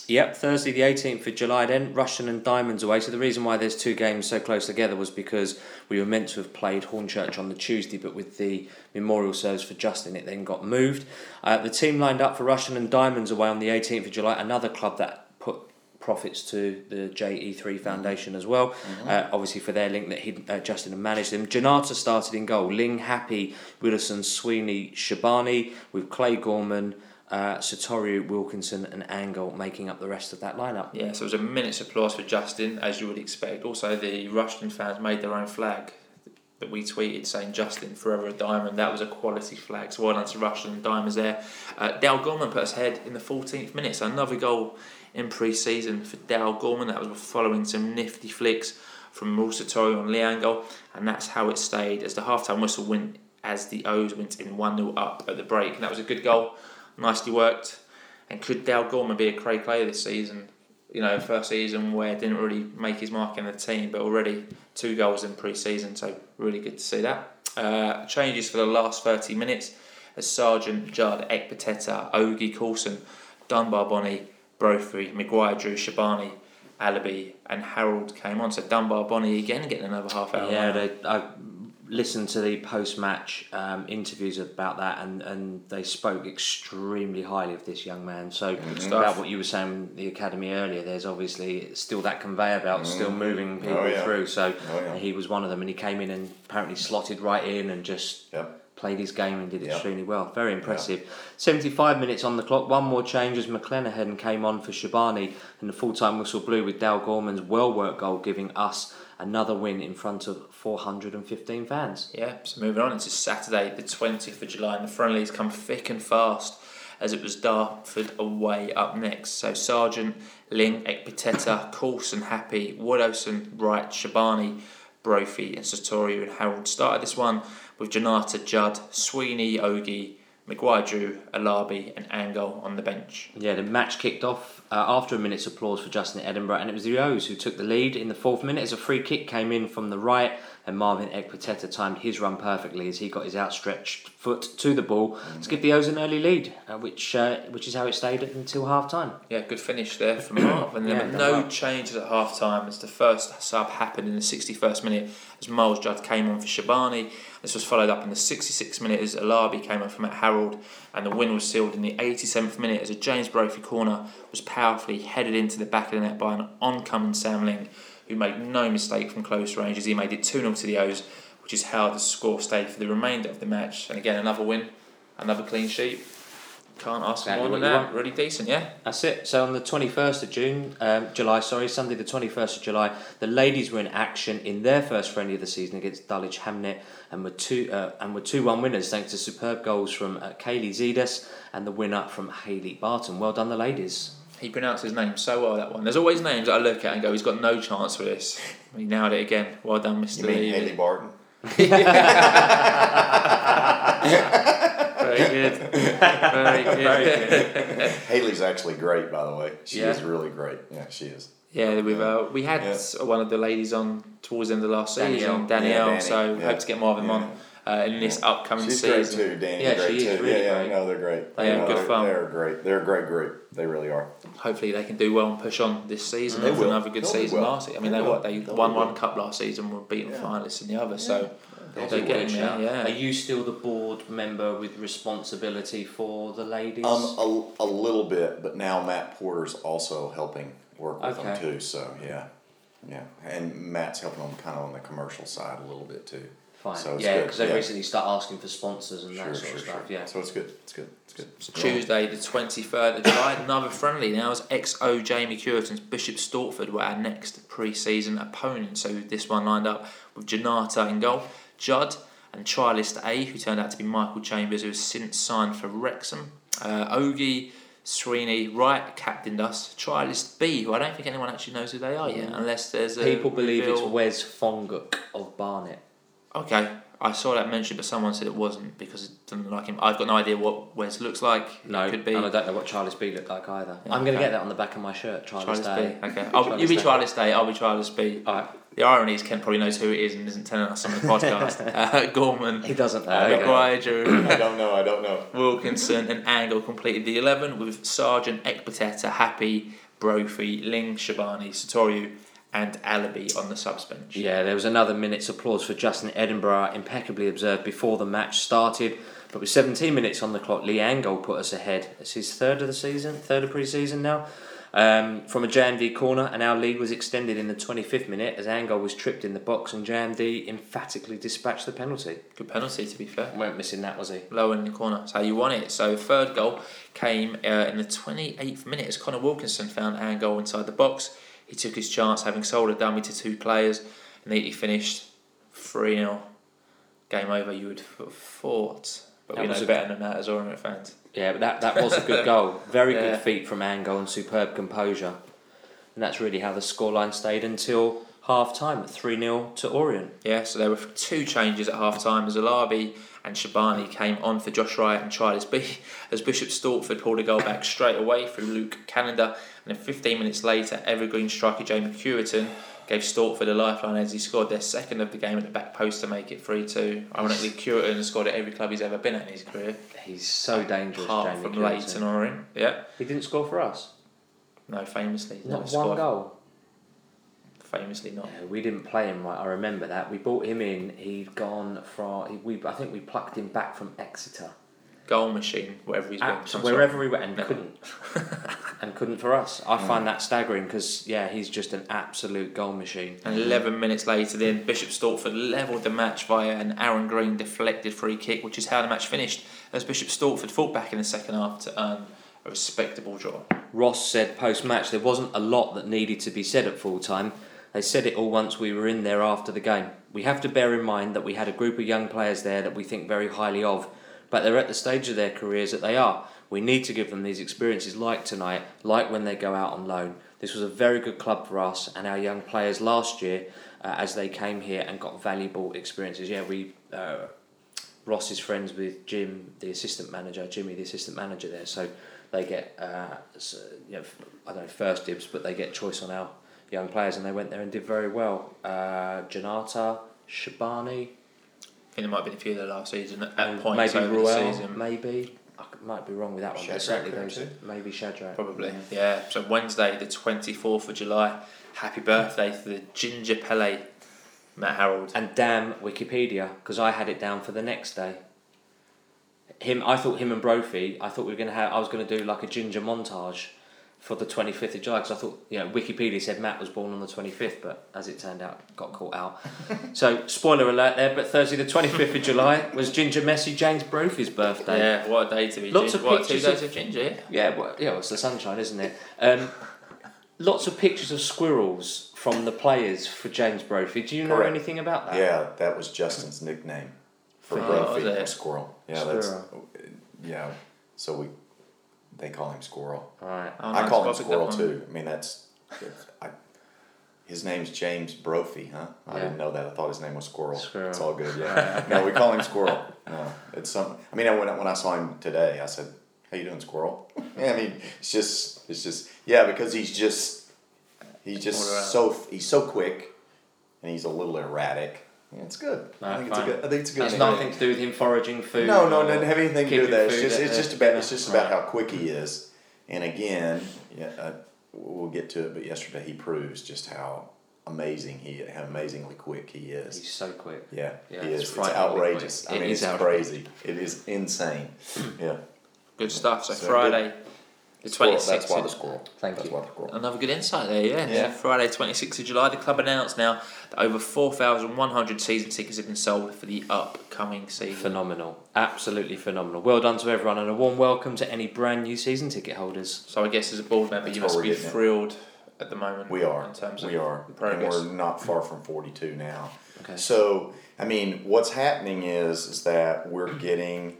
Yep, Thursday the 18th of July then, Rushden and Diamonds away. So the reason why there's two games so close together was because we were meant to have played Hornchurch on the Tuesday, but with the memorial service for Justin, it then got moved. Uh, the team lined up for Rushden and Diamonds away on the 18th of July, another club that put profits to the JE3 Foundation as well. Uh, obviously for their link that he, uh, Justin had managed them. Janata started in goal. Ling, Happe, Widdowson, Sweeney, Shabani with Clay Gorman, uh, Sotiriou, Wilkinson, and Angol making up the rest of that lineup. Yeah, so it was a minute's applause for Justin, as you would expect. Also, the Rushden fans made their own flag that we tweeted saying Justin forever a diamond. That was a quality flag. So well done to Rushden and Diamonds there. Uh, Dal Gorman put us ahead in the 14th minute. So another goal in pre-season for Dal Gorman. That was following some nifty flicks from Mulsatori on Liango. And that's how it stayed as the half-time whistle went as the O's went in 1-0 up at the break. And that was a good goal. Nicely worked. And could Dal Gorman be a Craig player this season? You know, first season where didn't really make his mark in the team, but already two goals in pre-season, so really good to see that. Uh, changes for the last 30 minutes as Sargeant, Judd, Ekpiteta, Ogie Coulson, Dunbar Bonnie, Brophy, Maguire, Drew, Shabani, Alabi, and Harrold came on. So Dunbar Bonnie again getting another half hour. Yeah, they, I listened to the post-match um, interviews about that, and, and they spoke extremely highly of this young man. So stuff. about what you were saying the academy earlier, there's obviously still that conveyor belt still moving people Oh, yeah. through. So Oh, yeah. he was one of them, and he came in and apparently slotted right in and just Yep. played his game and did Yeah. extremely well. Very impressive. 75 minutes on the clock. One more change as McLennan came on for Shabani, and the full-time whistle blew with Dal Gorman's well-worked goal, giving us another win in front of 415 fans. Yeah, so moving on into Saturday, the 20th of July, and the friendlies come thick and fast as it was Dartford away up next. So Sargeant, Ling, Ekpiteta, Coulson, Happe, Widdowson, Wright, Shabani, Brophy, and Sotiriou and Harrold started this one with Janata, Judd, Sweeney, Ogie, Maguire Drew, Alabi, and Angol on the bench. Yeah, the match kicked off uh, after a minute's applause for Justin Edinburgh, and it was the O's who took the lead in the fourth minute as a free kick came in from the right, and Marvin Ekpiteta timed his run perfectly as he got his outstretched foot to the ball to give the O's an early lead, uh, which uh, which is how it stayed until half time. Yeah, good finish there from <coughs> Marv. And there Yeah, were no well. changes at half time as the first sub happened in the 61st minute as Myles Judd came on for Shabani. This was followed up in the 66th minute as Alabi came on for Matt Harrold. And the win was sealed in the 87th minute as a James Brophy corner was powerfully headed into the back of the net by an oncoming Sam Ling, who made no mistake from close range as he made it 2 0 to the O's, which is how the score stayed for the remainder of the match. And again, another win, another clean sheet. Can't ask for Exactly more than that. Really decent, yeah. That's it. So on the 21st of June, um, July, sorry, Sunday the 21st of July, the ladies were in action in their first friendly of the season against Dulwich Hamlet and were two uh, and were two one winners thanks to superb goals from uh, Kaylee Zedas and the winner from Haley Barton. Well done, the ladies. He pronounced his name so well that one. There's always names that I look at and go, he's got no chance for this. He nailed it again. Well done, Mr. You mean Haley Barton? <laughs> <laughs> <laughs> Very good. Very good. <laughs> Haley's actually great, by the way. She Yeah. is really great. Yeah, she is. yeah, we've uh, we had Yeah. one of the ladies on towards the end of the last season, Danielle. Danielle. Yeah, Danny, so yeah. hope to get more of them Yeah. on uh, in this upcoming She's season. great too, Danny. Yeah, great she is too. really yeah, great. yeah, no, they're great. Yeah, No, good they're, fun. They're great. They're a great group. They really are. Hopefully they can do well and push on this season. They Have will. another good They'll season well. last year. I mean, They they what they They'll won one well. cup last season, were beaten Yeah. finalists in the other. So That's they're getting there. Yeah. Are you still the board member with responsibility for the ladies? Um, a, a little bit, but now Matt Porter's also helping work with them too. So yeah, yeah, and Matt's helping them kind of on the commercial side a little bit too. Fine. so it's yeah, because they yeah. recently start asking for sponsors and that Sure, sort sure, of sure. stuff. Yeah. So it's good. It's good. It's good. So Tuesday, the 23rd of July, another friendly. Now, as XO Jamie Cureton's Bishop Stortford were our next pre season opponent. So, this one lined up with Janata in goal, Judd, and trialist A, who turned out to be Michael Chambers, who has since signed for Wrexham. Uh, Ogie, Sweeney, Wright captained us. Trialist B, who I don't think anyone actually knows who they are yet, unless there's a. People believe it's Wes Fonguck of Barnet. Okay, I saw that mentioned, but someone said it wasn't because it doesn't like him. I've got no idea what Wes looks like. No, could be. and I don't know what Charles B looked like either. Yeah, I'm going to okay. get that on the back of my shirt. Charles, Trialist Day. B. Okay, <laughs> I'll, you be Trialist Trialist A, I'll be Trialist B. All right. The irony is Kent probably knows who it is and isn't telling us on the podcast. <laughs> uh, Gorman, He doesn't know. I don't know. I don't know. I don't know. Wilkinson, and Angol completed the 11 with Sargeant Ekpiteta, Happe, Brophy, Ling, Shabani, Sotiriou, and Alabi on the subs bench. Yeah, there was another minute's applause for Justin Edinburgh, impeccably observed before the match started. But with 17 minutes on the clock, Lee Angol put us ahead. It's his third of the season, third of pre-season now. Um, from a JMD corner, and our lead was extended in the 25th minute as Angol was tripped in the box, and JMD emphatically dispatched the penalty. Good penalty, to be fair. Weren't missing that, was he? low in the corner. That's how you won it. So third goal came uh, in the 28th minute as Conor Wilkinson found goal inside the box. He took his chance, having sold a dummy to two players, and neatly finished 3 0. Game over, you would have thought. But That we know better than that as Orient fans. Yeah, but that, that was a good goal. <laughs> Very Yeah. good feat from Angol and superb composure. And that's really how the scoreline stayed until half time at 3 0 to Orient. Yeah, so there were two changes at half time as Alabi and Shabani came on for Josh Wright and Charles B <laughs> as Bishop Stortford pulled a goal back straight away through Luke Canada and then 15 minutes later Evergreen striker Jamie Cureton gave Stortford a lifeline as he scored their second of the game at the back post to make it 3-2. Ironically Cureton has scored at every club he's ever been at in his career He's so dangerous, apart Jamie from Cureton. Leyton Orient. Yeah, He didn't score for us. no famously. Not one scored. goal. famously not. Yeah, we didn't play him right. I remember that. We brought him in. He'd gone from. He, we I think we plucked him back from Exeter. Goal machine, wherever he's been. Abs- some wherever he went and No. couldn't <laughs> and couldn't for us. I find mm. that staggering because yeah, he's just an absolute goal machine. And 11 minutes later, then Bishop Stortford levelled the match via an Aaron Green deflected free kick, which is how the match finished, as Bishop Stortford fought back in the second half to earn a respectable draw. Ross said post match there wasn't a lot that needed to be said at full time. They said it all once we were in there after the game. We have to bear in mind that we had a group of young players there that we think very highly of, but they're at the stage of their careers that they are. We need to give them these experiences like tonight, like when they go out on loan. This was a very good club for us and our young players last year uh, as they came here and got valuable experiences. Yeah, we. Uh, Ross is friends with Jim, the assistant manager, Jimmy, the assistant manager there. So they get, uh, you know, I don't know, first dibs, but they get choice on our young players, and they went there and did very well. Uh, Janata, Shabani, think there might have been a few there last season at and points maybe over the season. maybe. I c- might be wrong with that one, but Shadrach certainly those, too. maybe Shadrach. Probably, yeah. So Wednesday, the 24th of July, happy birthday to the Ginger Pele, Matt Harrold. And damn Wikipedia, because I had it down for the next day. Him, I thought him and Brophy. I thought we were gonna have. I was gonna do like a ginger montage for the twenty fifth of July because I thought you know Wikipedia said Matt was born on the twenty fifth, but as it turned out, got caught out. <laughs> so spoiler alert there. But Thursday the twenty fifth of July was Ginger Messi James Brophy's birthday. Yeah, what a day to be Lots ginger. of what, two pictures days of- of ginger, yeah. Yeah, well, yeah, well, it's the sunshine, isn't it? Um, lots of pictures of squirrels from the players for James Brophy. Do you know Correct. anything about that? Yeah, that was Justin's nickname for For him. Brophy, Oh, was it? was Squirrel. Yeah, Squirrel. that's yeah. So we they call him Squirrel. All right. Oh, I nice. call him I'll pick that Squirrel too. I mean that's, I, his name's James Brophy, huh? I Yeah. didn't know that. I thought his name was Squirrel. Squirrel. It's all good. Yeah. <laughs> no, we call him Squirrel. No, it's some. I mean, when I- when I saw him today, I said, "How you doing, Squirrel?" Yeah, <laughs> I mean, it's just it's just yeah because he's just he's just so he's so quick, and he's a little erratic. Yeah, it's good. No, I think it's a good. I think it's a good. It's nothing to do with him foraging food. No, no, doesn't have anything to do with that. It's just, it's just about, it's just about Right. how quick he is. And again, yeah, uh, we'll get to it. But yesterday he proves just how amazing he, how amazingly quick he is. He's so quick. Yeah, Yeah, he it's is. It's outrageous. quick. I mean, is it's outrageous. crazy. It is insane. <clears throat> Yeah, Good stuff. So, So Friday, the 26th. That's why the squirrel. Thank that's you. why the squirrel. Another good insight there, yeah. Yeah. So Friday, 26th of July, the club announced now that over 4,100 season tickets have been sold for the upcoming season. Phenomenal. Absolutely phenomenal. Well done to everyone and a warm welcome to any brand new season ticket holders. So I guess as a board member, That's you must be getting at. thrilled at the moment. We are. In terms of we are. progress. And we're not far from 42 now. Okay. So, I mean, what's happening is is that we're getting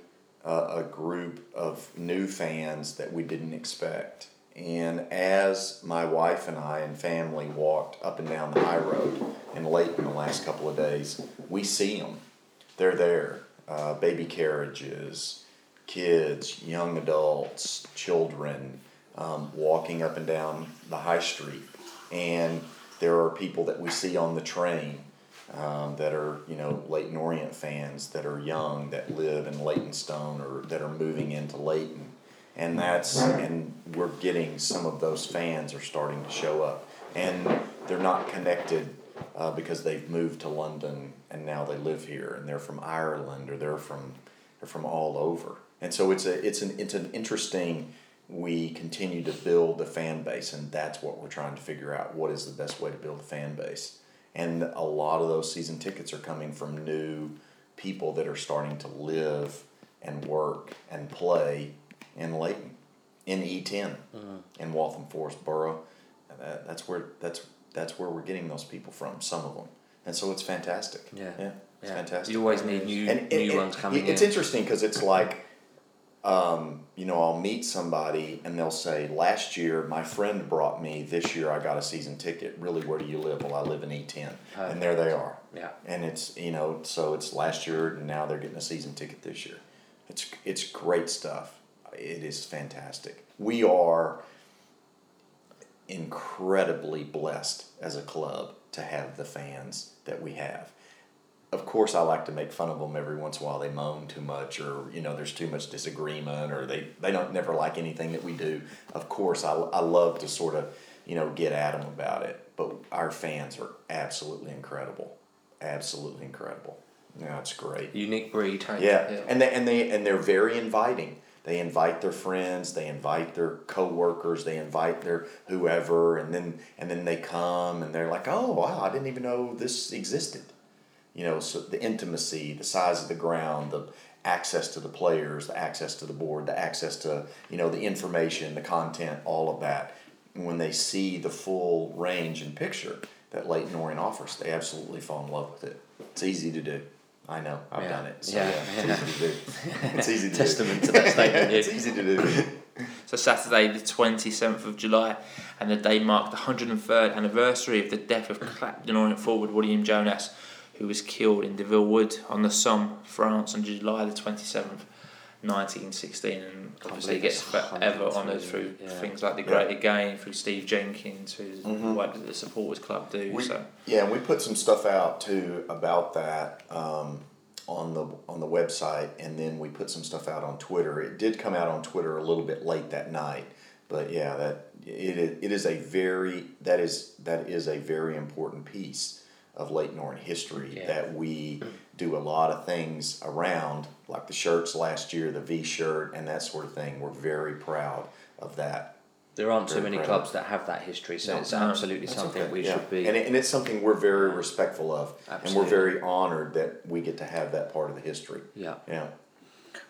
a, a group of new fans that we didn't expect. And as my wife and I and family walked up and down the high road and late in the last couple of days, we see them. They're there. Uh, baby carriages, kids, young adults, children, um, walking up and down the high street. And there are people that we see on the train um, that are, you know, Leyton Orient fans that are young that live in Leytonstone or that are moving into Leyton, And that's, and we're getting some of those fans are starting to show up. And they're not connected uh, because they've moved to London and now they live here and they're from Ireland or they're from they're from all over. And so it's a it's an it's an interesting we continue to build the fan base and that's what we're trying to figure out what is the best way to build a fan base. And a lot of those season tickets are coming from new people that are starting to live and work and play in Leyton, in E10, mm-hmm. in Waltham Forest Borough. That, that's where that's that's where we're getting those people from. Some of them, and so it's fantastic. Yeah. yeah, it's Yeah. fantastic. You always need new And- new and- ones coming in. It's in. interesting because it's like, um, you know, I'll meet somebody and they'll say, "Last year, my friend brought me. This year, I got a season ticket. Really, where do you live? Well, I live in E10, and there they are. Yeah. And it's you know, so it's last year, and now they're getting a season ticket this year. It's it's great stuff. It is fantastic. We are incredibly blessed as a club to have the fans that we have. Of course, I like to make fun of them every once in a while. They moan too much, or you know, there's too much disagreement, or they they don't never like anything that we do. Of course, I, I love to sort of you know, get at them about it. But our fans are absolutely incredible, absolutely incredible. Yeah, it's great. Unique breed. Yeah, Yeah. and they and they and they're very inviting. They invite their friends, they invite their coworkers, they invite their whoever, and then and then they come and they're like, oh wow, I didn't even know this existed. You know, so the intimacy, the size of the ground, the access to the players, the access to the board, the access to you know the information, the content, all of that. And when they see the full range and picture that Leyton Orient offers, they absolutely fall in love with it. It's easy to do. I know, I've Yeah. done it. So Yeah, yeah, yeah. it's easy to do. <laughs> It's easy to Testament do. to that statement. it's easy to do. So Saturday, the twenty seventh of July, and the day marked the hundred and third anniversary of the death of Clapton Orient forward William Jonas, who was killed in Delville Wood on the Somme, France, on July the twenty seventh. 1916 and obviously believe gets it's forever honoured through yeah. things like the Yeah. Great Again, through Steve Jenkins, who's Mhm. what did the supporters club do. We, so yeah, and we put some stuff out too about that um, on the on the website, and then we put some stuff out on Twitter. It did come out on Twitter a little bit late that night, but yeah, that it is, it is a very that is that is a very important piece of Leyton Orient history Yeah. that we do a lot of things around, like the shirts last year, the V shirt, and that sort of thing. We're very proud of that There aren't too many proud. clubs that have that history, so No, it's no, absolutely something okay, we yeah. should be. And, it, and it's something we're very respectful of, and we're very honored that we get to have that part of the history. yeah. Yeah.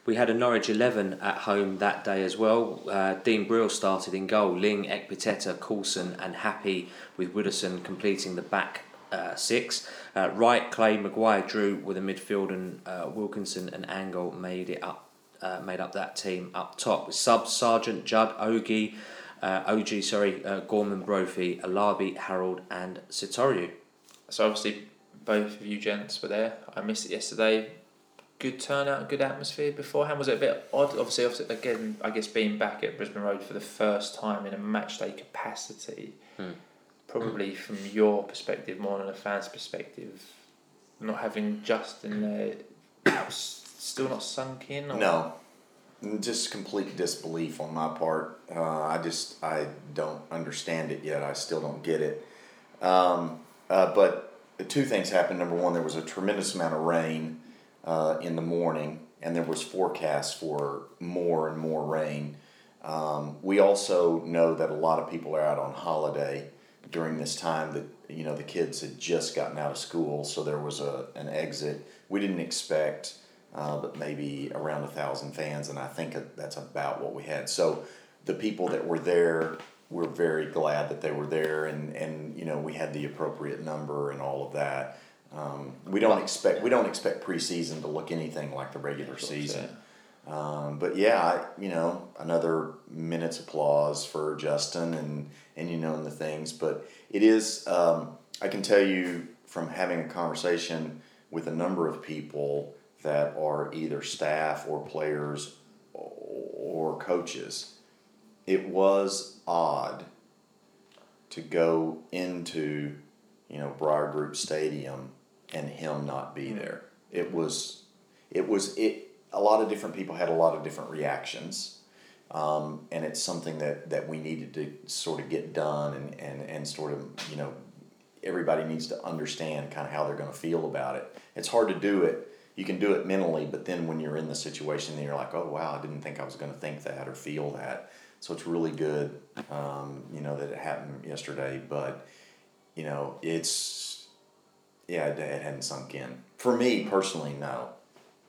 We had a Norwich 11 at home that day as well. Uh, Dean Brill started in goal. Ling, Ekpiteta, Coulson, and Happe with Widdowson completing the back uh, six. Uh, Wright, Clay, Maguire, Drew with a midfield, and uh, Wilkinson and Angol made it up. Uh, made up that team up top with subs Sargeant, Judd, Ogie, uh, OG, sorry, uh, Gorman, Brophy, Alabi, Harrold, and Sotiriou. So obviously, both of you gents were there. I missed it yesterday. Good turnout, good atmosphere beforehand. Was it a bit odd? Obviously, obviously again, I guess being back at Brisbane Road for the first time in a match day capacity, Hmm. Probably from your perspective more than a fan's perspective, not having Justin there, <coughs> still not sunk in. Or? No, just complete disbelief on my part. Uh, I just I don't understand it yet. I still don't get it. Um, uh, but two things happened. Number one, there was a tremendous amount of rain uh, in the morning, and there was forecasts for more and more rain. Um, we also know that a lot of people are out on holiday during this time. That you know the kids had just gotten out of school, so there was a an exit. We didn't expect, uh, but maybe around a thousand fans, and I think that's about what we had. So the people that were there, we're very glad that they were there, and and you know we had the appropriate number and all of that. Um, we don't expect we don't expect preseason to look anything like the regular season. Um, but yeah, I, you know, another minute's applause for Justin and and you know the things. But it is, um, I can tell you from having a conversation with a number of people that are either staff or players or coaches, it was odd to go into, you know, Breyer Group Stadium and him not be there. It was, it was it. A lot of different people had a lot of different reactions, um, and it's something that that we needed to sort of get done and and and sort of you know, everybody needs to understand kind of how they're going to feel about it. It's hard to do it. You can do it mentally, but then when you're in the situation, then you're like, oh wow, I didn't think I was going to think that or feel that. So it's really good, um, you know, that it happened yesterday. But you know, it's yeah, it, it hadn't sunk in for me personally. No,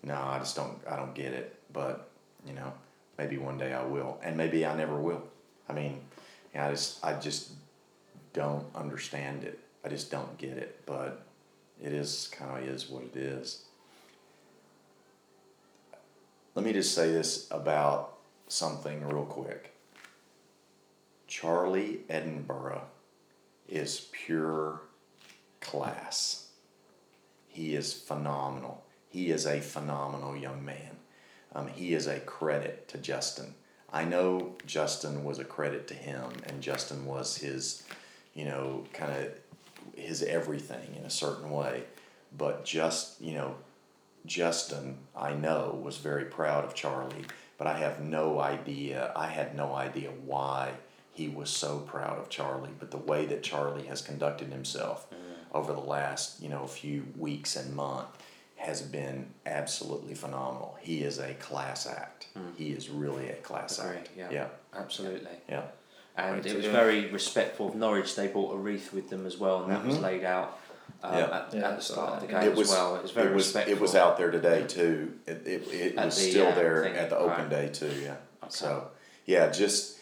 no, I just don't. I don't get it. But you know, maybe one day I will, and maybe I never will. I mean, yeah, I just I just don't understand it. I just don't get it. But it is kind of is what it is. Let me just say this about something real quick. Charlie Edinburgh is pure class. He is phenomenal. He is a phenomenal young man. Um, he is a credit to Justin. I know Justin was a credit to him, and Justin was his, you know, kind of his everything in a certain way. But just, you know, Justin, I know, was very proud of Charlie, but I have no idea. I had no idea why he was so proud of Charlie. But the way that Charlie has conducted himself over the last you know few weeks and month has been absolutely phenomenal. He is a class act. He is really a class Agreed, act. yeah. yeah, Absolutely. yeah. And Great it was hear. very respectful of Norwich. They brought a wreath with them as well, and that was Mhm. laid out um, Yeah. at, Yeah, at the start of the game It was as well. It was very it was, respectful. it was out there today too. It, it, it was the, still uh, there thing, at the open right. day too. Yeah. Okay. So yeah, just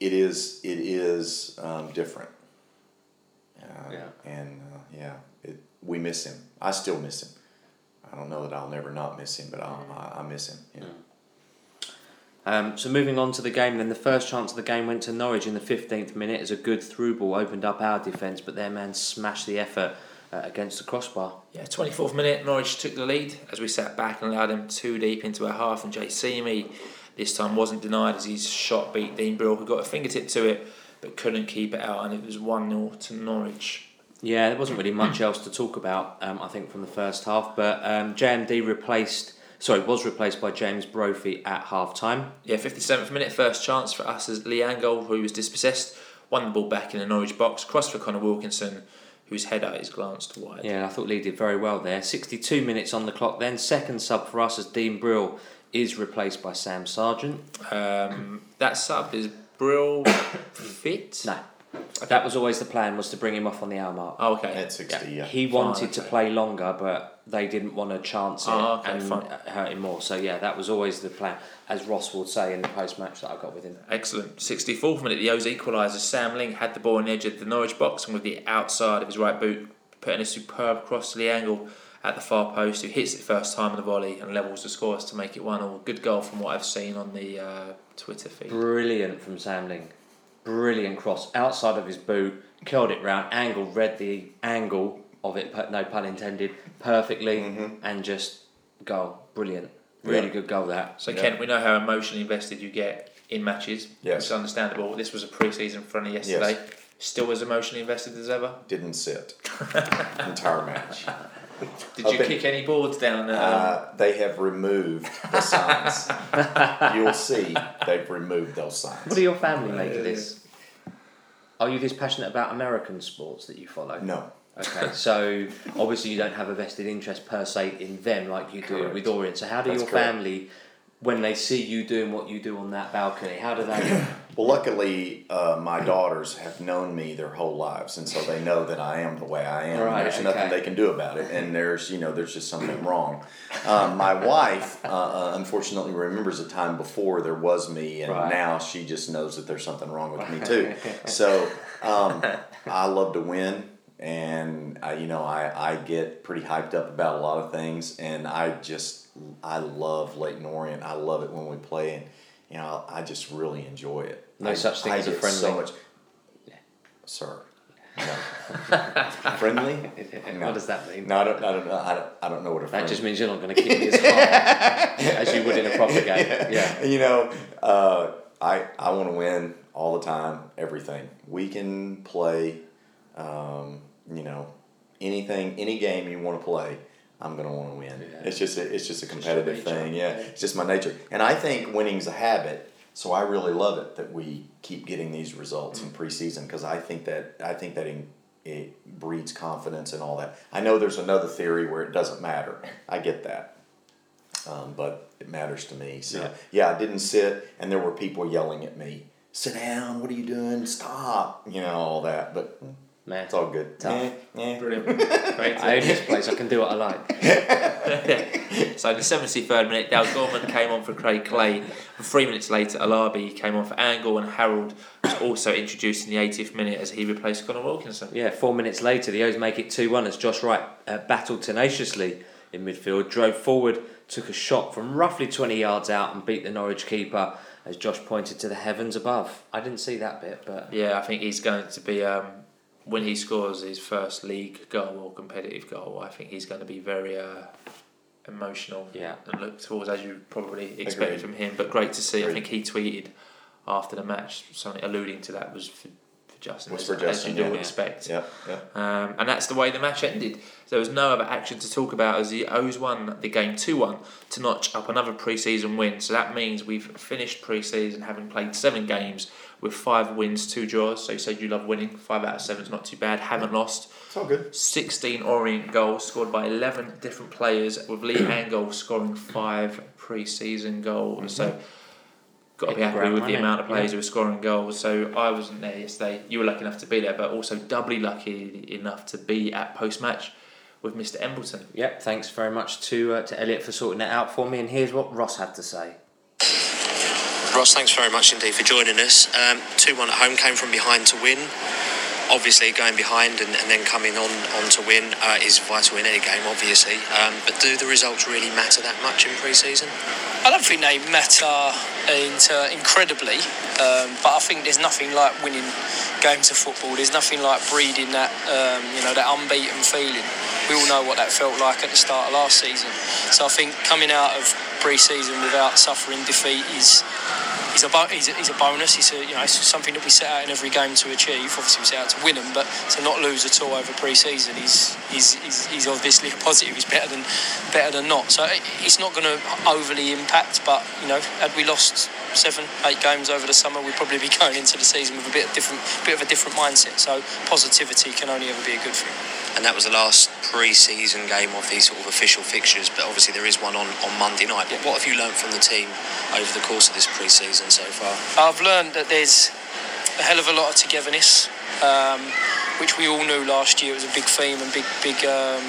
it is it is um, different. Uh, Yeah. And uh, yeah, it, we miss him. I still miss him. I don't know that I'll never not miss him, but I'll, I, I miss him. Yeah. Um, so moving on to the game, then the first chance of the game went to Norwich in the 15th minute as a good through ball opened up our defence, but their man smashed the effort uh, against the crossbar. Yeah, 24th minute, Norwich took the lead as we sat back and allowed them two deep into our half. And Jay Seamy this time wasn't denied as his shot beat Dean Brill, who got a fingertip to it but couldn't keep it out. And it was 1 0 to Norwich. Yeah, there wasn't really much else to talk about, um, I think, from the first half, but um, JMD replaced, sorry, was replaced by James Brophy at half time. Yeah, 57th minute, first chance for us as Lee Angol, who was dispossessed, won the ball back in the Norwich box, crossed for Conor Wilkinson, whose header is glanced wide. Yeah, I thought Lee did very well there. 62 minutes on the clock then. Second sub for us as Dean Brill is replaced by Sam Sargeant. Um, that sub is Brill <coughs> fit? No, that was always the plan, was to bring him off on the hour mark. Oh, okay. At sixty, yeah. He Fine, wanted to okay. play longer, but they didn't want to chance it Oh, okay, and fine. hurt him more. So yeah, that was always the plan, as Ross would say in the post match that I got with him. Excellent. 64th minute, the O's equaliser. Sam Ling had the ball on the edge of the Norwich box and with the outside of his right boot, putting a superb cross to the angle at the far post, who hits it first time on the volley and levels the scores to make it 1 all. Good goal from what I've seen on the uh, Twitter feed. Brilliant from Sam Ling. Brilliant cross outside of his boot, curled it round, angle, read the angle of it, but no pun intended, perfectly, mm-hmm. and just goal. Brilliant. Really Yeah. good goal that. So, Yeah. Kent, we know how emotionally invested you get in matches. Yes. It's understandable. This was a pre season friendly yesterday. Yes. Still as emotionally invested as ever. Didn't sit <laughs> entire match. Did Up you in- kick any boards down? Um, Uh, they have removed the signs. <laughs> You'll see they've removed those signs. What do your family make of this? Are you this passionate about American sports that you follow? No. Okay, so obviously you don't have a vested interest per se in them like you do Correct. with Orient. So how do That's your correct. family, when they see you doing what you do on that balcony, how do they? <clears throat> Well, luckily, uh, my daughters have known me their whole lives, and so they know that I am the way I am. Right, there's okay. nothing they can do about it, and there's you know there's just something wrong. Um, my wife, uh, uh, unfortunately, remembers a time before there was me, and Right. now she just knows that there's something wrong with me too. <laughs> So um, I love to win. And I, you know, I, I get pretty hyped up about a lot of things, and I just I love Leyton Orient. I love it when we play, and you know, I just really enjoy it. No I- such thing I as a get So friendly. much, sir. No. <laughs> friendly? What does that mean? No, I don't, I don't know. I don't, I don't know what a That just means you're not going to kick me as hard as you would in a proper game. <laughs> Yeah. You know, uh, I I want to win all the time, everything. We can play, um, you know, anything, any game you want to play. I'm gonna want to win. Yeah. It's just a, it's just a competitive nature. thing. Yeah, it's just my nature, and I think winning's a habit. So I really love it that we keep getting these results in preseason because I think that I think that in, it breeds confidence and all that. I know there's another theory where it doesn't matter. I get that, um, but it matters to me. So Yeah. yeah. I didn't sit, and there were people yelling at me. Sit down. What are you doing? Stop. You know all that, but Man, it's all good. Tough. Eh. Brilliant. Great. <laughs> I own this place. I can do what I like. <laughs> So in the 73rd minute, Dal Gorman came on for Craig Clay. And three minutes later, Alabi came on for Angol, and Harrold was also introduced in the 80th minute as he replaced Conor Wilkinson. Yeah, four minutes later, the O's make it 2 1 as Josh Wright uh, battled tenaciously in midfield, drove forward, took a shot from roughly 20 yards out, and beat the Norwich keeper as Josh pointed to the heavens above. I didn't see that bit, but Yeah, I think he's going to be um, when he scores his first league goal or competitive goal. I think he's going to be very uh, emotional Yeah. and look towards as you probably expect Agreed. from him. But great to see. I think he tweeted after the match something alluding to that was for, for Justin, Was as, for as Justin, you do yeah. expect. Yeah, yeah. Um, and that's the way the match ended. There was no other action to talk about as the O's won the game 2 1 to notch up another pre season win. So that means we've finished pre season having played seven games with five wins, two draws. So you said you love winning. Five out of seven is not too bad. Haven't lost. It's all good. 16 Orient goals scored by 11 different players, with Lee <clears throat> Angol scoring five pre-season goals. So got to be happy with the running, amount of players yeah. who were scoring goals. So I wasn't there yesterday. You were lucky enough to be there, but also doubly lucky enough to be at post-match with Mr. Embleton. Yep, thanks very much to uh, to Elliot for sorting that out for me. And here's what Ross had to say. Ross, thanks very much indeed for joining us. Um, 2 1 at home, came from behind to win. Obviously, going behind and, and then coming on, on to win uh, is vital in any game, obviously. Um, but do the results really matter that much in pre season? I don't think they matter into incredibly, um, but I think there's nothing like winning games of football. There's nothing like breeding that, um, you know, that unbeaten feeling. We all know what that felt like at the start of last season. So I think coming out of pre-season without suffering defeat is is a, is a, is a bonus. It's a, you know it's something that we set out in every game to achieve. Obviously, we set out to win them, but to not lose at all over pre-season is is, is, is obviously a positive. It's better than better than not. So it- it's not going to overly impact. But you know, had we lost seven, eight games over the summer, we'd probably be <laughs> going into the season with a bit of different, bit of a different mindset. So positivity can only ever be a good thing. And that was the last pre season game of these sort of official fixtures, but obviously there is one on, on Monday night. But what have you learnt from the team over the course of this pre season so far? I've learned that there's a hell of a lot of togetherness, um, which we all knew last year was a big theme and big, big, um,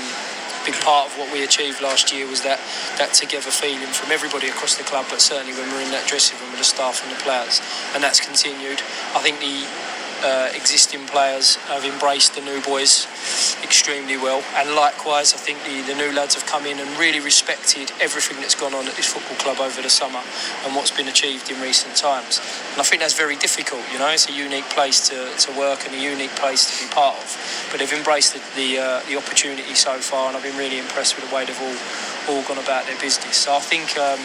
big part of what we achieved last year was that that together feeling from everybody across the club, but certainly when we're in that dressing room with the staff and the players, and that's continued. I think the uh, existing players have embraced the new boys extremely well, and likewise, I think the, the new lads have come in and really respected everything that's gone on at this football club over the summer and what's been achieved in recent times. And I think that's very difficult, you know, it's a unique place to, to work and a unique place to be part of. But they've embraced the, the, uh, the opportunity so far, and I've been really impressed with the way they've all, all gone about their business. So I think. Um,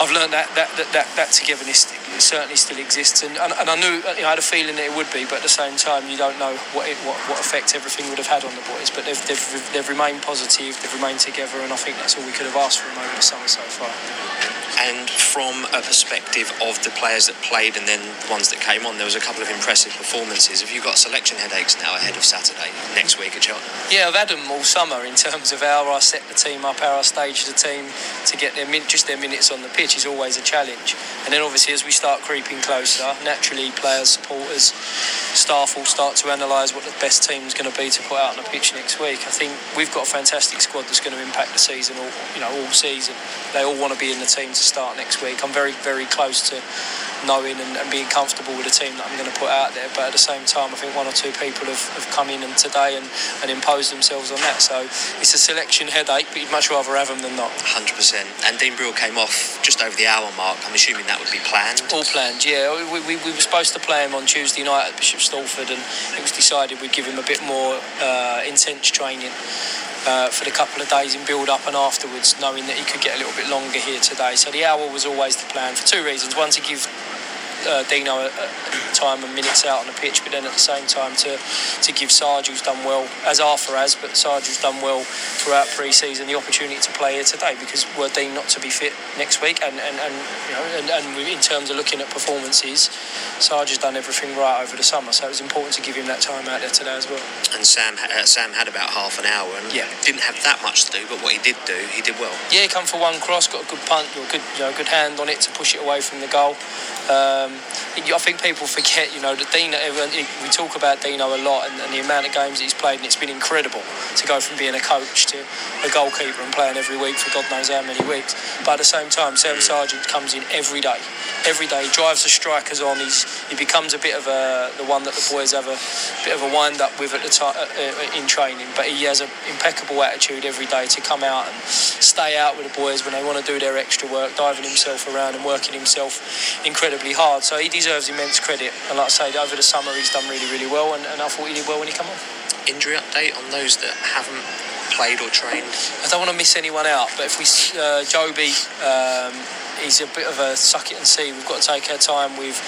I've learned that that, that, that, that togetherness certainly still exists, and, and, and I knew you know, I had a feeling that it would be, but at the same time, you don't know what it, what, what effect everything would have had on the boys. But they've, they've, they've remained positive, they've remained together, and I think that's all we could have asked for them over the summer so far. And from a perspective of the players that played and then the ones that came on, there was a couple of impressive performances. Have you got selection headaches now ahead of Saturday next week at Cheltenham? Yeah, I've had them all summer in terms of how I set the team up, how I stage the team to get their min- just their minutes on the pitch is always a challenge. And then obviously as we start creeping closer, naturally players, supporters, staff will start to analyse what the best team is going to be to put out on the pitch next week. I think we've got a fantastic squad that's going to impact the season all you know all season. They all want to be in the team to start next week. I'm very very close to knowing and, and being comfortable with the team that I'm going to put out there. But at the same time, I think one or two people have, have come in and today and, and imposed themselves on that. So it's a selection headache, but you'd much rather have them than not. 100%. And Dean Brill came off just over the hour mark. I'm assuming that would be planned. All planned, yeah. We, we, we were supposed to play him on Tuesday night at Bishop Stortford, and it was decided we'd give him a bit more uh, intense training. Uh, for the couple of days in build up and afterwards, knowing that he could get a little bit longer here today. So the hour was always the plan for two reasons. One, to give uh, Dino a, a time and minutes out on the pitch, but then at the same time to to give Sarge, who's done well, as Arthur has, but Sarge, who's done well throughout pre-season, the opportunity to play here today because we're deemed not to be fit next week, and and, and you know, and, and we- in terms of looking at performances, Sarge has done everything right over the summer, so it was important to give him that time out there today as well. And Sam, uh, Sam had about half an hour and Yeah. didn't have that much to do, but what he did do, he did well. Yeah, he come for one cross, got a good punt, or good, you know, good hand on it to push it away from the goal. Um, Um, I think people forget, you know, that Dino. Uh, we talk about Dino a lot and, and the amount of games he's played, and it's been incredible to go from being a coach to a goalkeeper and playing every week for God knows how many weeks. But at the same time, Sam Sargeant comes in every day, every day. He drives the strikers on. He's he becomes a bit of a the one that the boys have a bit of a wind up with at the time uh, uh, in training. But he has an impeccable attitude every day to come out and stay out with the boys when they want to do their extra work, diving himself around and working himself incredibly hard. So he deserves immense credit. And like I say, over the summer he's done really, really well, and, and I thought he did well when he came on. Injury update on those that haven't played or trained. I don't want to miss anyone out, but if we, uh, Jobi, um, he's a bit of a suck it and see. We've got to take our time with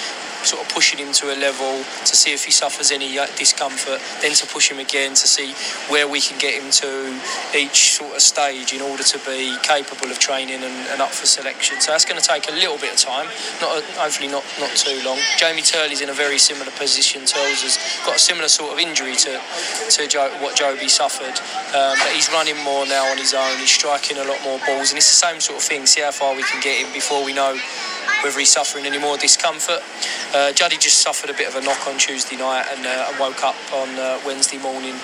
sort of pushing him to a level to see if he suffers any uh, discomfort, then to push him again to see where we can get him to each sort of stage in order to be capable of training and, and up for selection. So that's going to take a little bit of time, not a, hopefully not, not too long. Jamie Turley's in a very similar position. Turles has got a similar sort of injury to, to Joe, what Jobi suffered, um, but he's running more now on his own. He's striking a lot more balls, and it's the same sort of thing. See how far we can get him before we know whether he's suffering any more discomfort. Uh, Juddy just suffered a bit of a knock on Tuesday night and uh, woke up on uh, Wednesday morning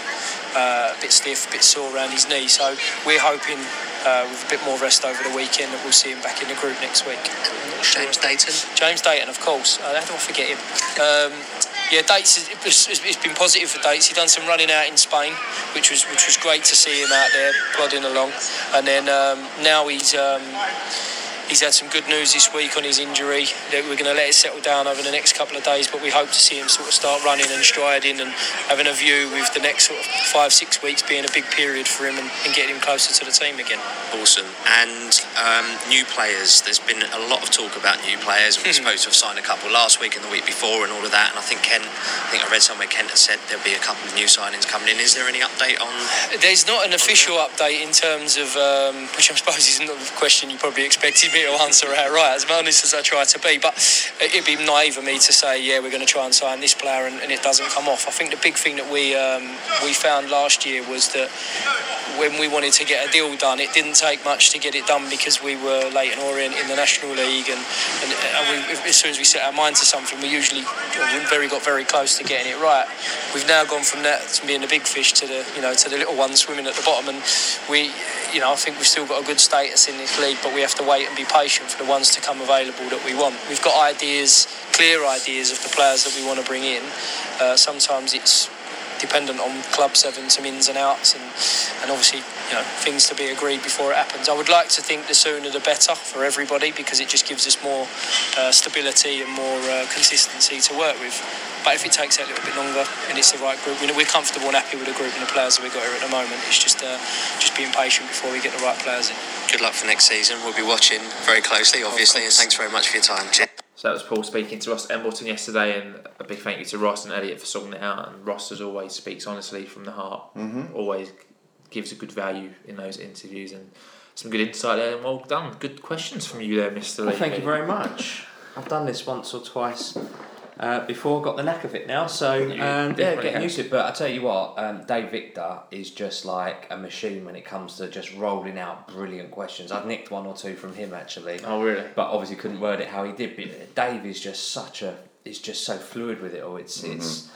uh, a bit stiff, a bit sore around his knee. So we're hoping uh, with a bit more rest over the weekend that we'll see him back in the group next week. James Dayton. James Dayton, of course. Uh, how do I forget him? Um, yeah, Dates. It's, it's been positive for Dates. He done some running out in Spain, which was which was great to see him out there plodding along. And then um, now he's. Um, He's had some good news this week on his injury. That we're going to let it settle down over the next couple of days, but we hope to see him sort of start running and striding and having a view with the next sort of five, six weeks being a big period for him and, and getting him closer to the team again. Awesome. And um, new players. There's been a lot of talk about new players. We're supposed to have signed a couple last week and the week before and all of that. And I think Kent, I think I read somewhere Kent has said there'll be a couple of new signings coming in. Is there any update on? There's not an official update in terms of, um, which I suppose is not the question you probably expected me to answer out right, as honest as I try to be. But it'd be naive of me to say, yeah, we're going to try and sign this player and, and it doesn't come off. I think the big thing that we um, we found last year was that when we wanted to get a deal done, it didn't take much to get it done because we were Leyton Orient in the National League, and, and, and we, as soon as we set our mind to something, we usually very got very close to getting it right. We've now gone from that to being the big fish to the you know to the little ones swimming at the bottom, and we you know I think we've still got a good status in this league, but we have to wait and be patient for the ones to come available that we want. We've got ideas, clear ideas of the players that we want to bring in. Uh, sometimes it's dependent on club seven, some ins and outs, and, and obviously you know things to be agreed before it happens. I would like to think the sooner the better for everybody because it just gives us more uh, stability and more uh, consistency to work with. But if it takes a little bit longer and it's the right group, we know we're comfortable and happy with the group and the players that we've got here at the moment. It's just uh, just being patient before we get the right players in. Good luck for next season. We'll be watching very closely, obviously, and thanks very much for your time. So that was Paul speaking to Ross Embleton yesterday, and a big thank you to Ross and Elliot for sorting it out. And Ross, as always, speaks honestly from the heart. Mm-hmm. Always gives a good value in those interviews and some good insight there. And well done, good questions from you there, Mister Well, thank you very much. I've done this once or twice uh, before, got the knack of it now, so um, yeah, getting used to it. But I tell you what, um, Dave Victor is just like a machine when it comes to just rolling out brilliant questions. I've nicked one or two from him actually, Oh really? but obviously couldn't word it how he did. But Dave is just such a, is just so fluid with it all. It's it's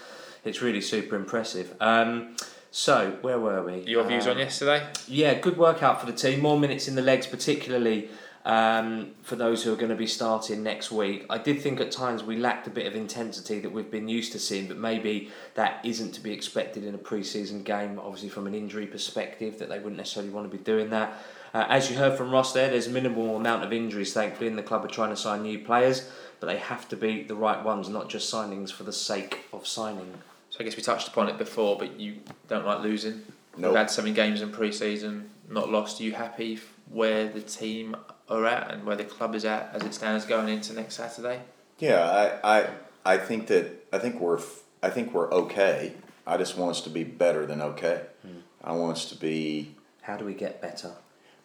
it's really super impressive. Um, so where were we? Your views Um, on yesterday? yeah, good workout for the team. More minutes in the legs, particularly um, for those who are going to be starting next week. I did think at times we lacked a bit of intensity that we've been used to seeing, but maybe that isn't to be expected in a pre-season game. Obviously, from an injury perspective, that they wouldn't necessarily want to be doing that. Uh, as you heard from Ross, there, there's a minimal amount of injuries. Thankfully, and the club are trying to sign new players, but they have to be the right ones, not just signings for the sake of signing. So I guess we touched upon it before, but you don't like losing. Nope. We've had seven games in pre-season, not lost. Are you happy where the team are at and where the club is at as it stands going into next Saturday? Yeah, I, I, I think that I think we're I think we're okay. I just want us to be better than okay. I want us to be. How do we get better?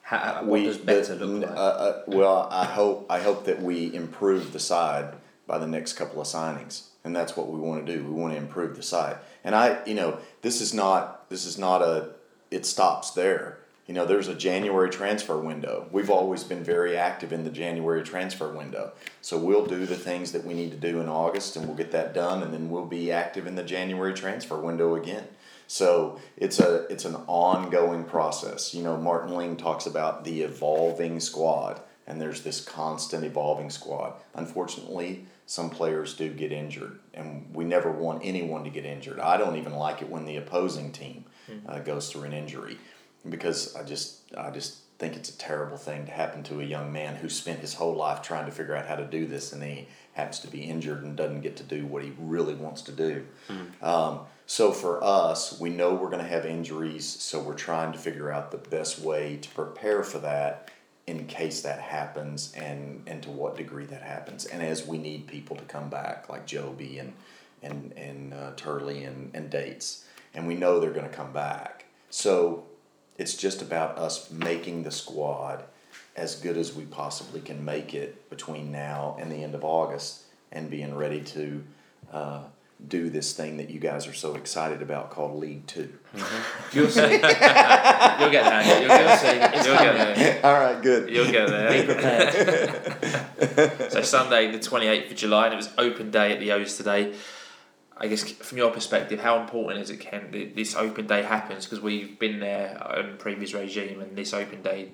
How, what we does better the- look like? Uh, uh, well, I hope I hope that we improve the side by the next couple of signings, and that's what we want to do. We want to improve the side, and I, you know, this is not this is not a. It stops there. You know, there's a January transfer window. We've always been very active in the January transfer window. So we'll do the things that we need to do in August and we'll get that done and then we'll be active in the January transfer window again. So it's a it's an ongoing process. You know, Martin Ling talks about the evolving squad and there's this constant evolving squad. Unfortunately, some players do get injured and we never want anyone to get injured. I don't even like it when the opposing team uh, goes through an injury because I just I just think it's a terrible thing to happen to a young man who spent his whole life trying to figure out how to do this and he happens to be injured and doesn't get to do what he really wants to do. Um, so for us, we know we're going to have injuries, so we're trying to figure out the best way to prepare for that in case that happens and, and to what degree that happens. And as we need people to come back, like Jobi and, and, and uh, Turley and, and Dates, and we know they're going to come back. So it's just about us making the squad as good as we possibly can make it between now and the end of August and being ready to uh, do this thing that you guys are so excited about called League 2 You'll see. <laughs> You'll get there. You'll get there. You'll get there. All right, good. You'll get Be there. prepared. <laughs> So Sunday, the twenty eighth of July, and it was open day at the O's today. I guess from your perspective, how important is it, Ken, that this open day happens? Because we've been there in previous regime, and this open day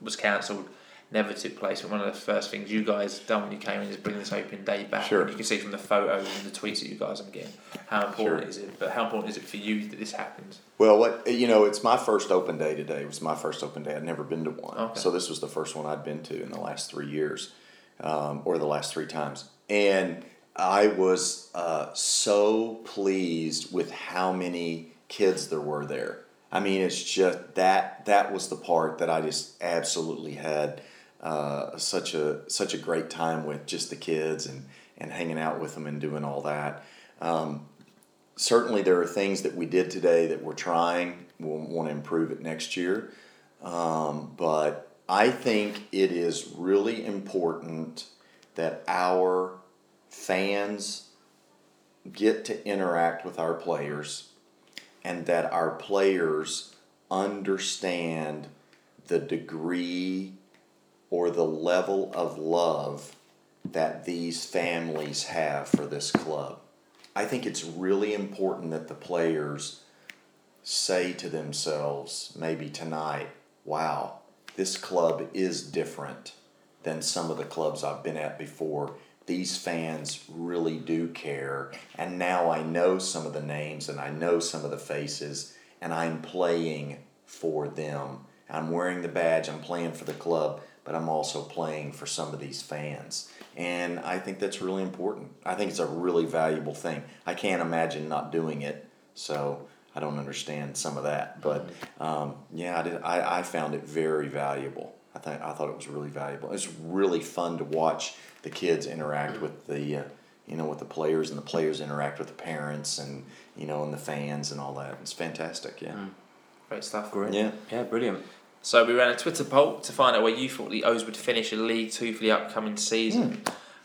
was cancelled, never took place. But one of the first things you guys done when you came in is bring this open day back. Sure. And you can see from the photos and the tweets that you guys are getting how important Sure. is it. But how important is it for you that this happens? Well, what you know, it's my first open day today. It was my first open day. I'd never been to one, Okay. so this was the first one I'd been to in the last three years, um, or the last three times. And I was uh, so pleased with how many kids there were there. I mean, it's just that that was the part that I just absolutely had uh, such a such a great time with just the kids and and hanging out with them and doing all that. Um, certainly there are things that we did today that we're trying. We'll want to improve it next year. Um, but I think it is really important that our fans get to interact with our players and that our players understand the degree or the level of love that these families have for this club. I think it's really important that the players say to themselves, maybe tonight, wow, this club is different than some of the clubs I've been at before. These fans really do care. And now I know some of the names and I know some of the faces, and I'm playing for them. I'm wearing the badge, I'm playing for the club, but I'm also playing for some of these fans. And I think that's really important. I think it's a really valuable thing. I can't imagine not doing it, so I don't understand some of that. But um, yeah, I, did, I, I found it very valuable. I, th- I thought it was really valuable. It's really fun to watch the kids interact with the, uh, you know, with the players, and the players interact with the parents, and you know, and the fans, and all that. It's fantastic. Yeah. Great stuff. Great. Yeah. Yeah, brilliant. So we ran a Twitter poll to find out where you thought the O's would finish in League Two for the upcoming season.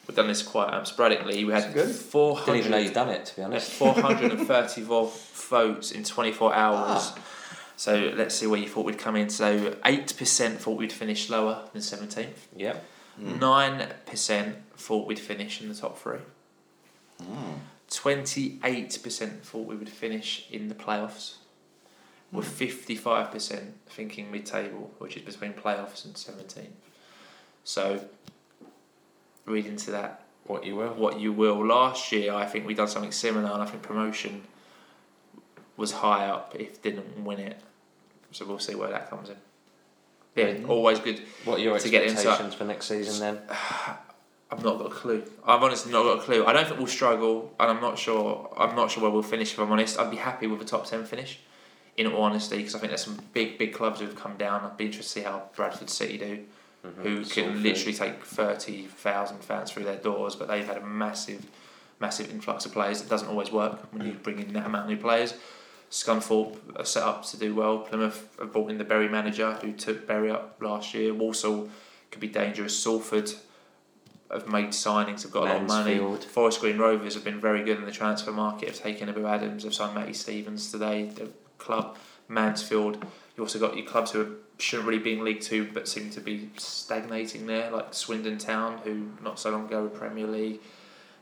We've done this quite um, sporadically. We had. That's good. four Didn't even know you'd done it, to be honest. four hundred and <laughs> thirty votes in twenty four hours. Ah. So let's see where you thought we'd come in. So eight percent thought we'd finish lower than seventeenth. Yep. Nine percent thought we'd finish in the top three. Twenty-eight percent thought we would finish in the playoffs. With fifty-five percent thinking mid-table, which is between playoffs and seventeenth. So, read into that What you will. what you will. Last year, I think we done something similar, and I think promotion was high up if didn't win it. So we'll see where that comes in. Yeah, mm. always good. What are your To get expectations for next season then? <sighs> I've not got a clue. I've honestly not got a clue. I don't think we'll struggle, and I'm not sure. I'm not sure where we'll finish. If I'm honest, I'd be happy with a top ten finish. In all honesty, because I think there's some big, big clubs who've come down. I'd be interested to see how Bradford City do, mm-hmm. who can literally take thirty thousand fans through their doors, but they've had a massive, massive influx of players. It doesn't always work when you mm. bring in that amount of new players. Scunthorpe are set up to do well. Plymouth have brought in the Bury manager who took Bury up last year. Walsall could be dangerous. Salford have made signings, have got a lot of money. Forest Green Rovers have been very good in the transfer market. Have taken Ebou Adams, have signed Matty Stevens today. The club Mansfield. You also got your clubs who are, shouldn't really be in League Two, but seem to be stagnating there, like Swindon Town, who not so long ago were Premier League.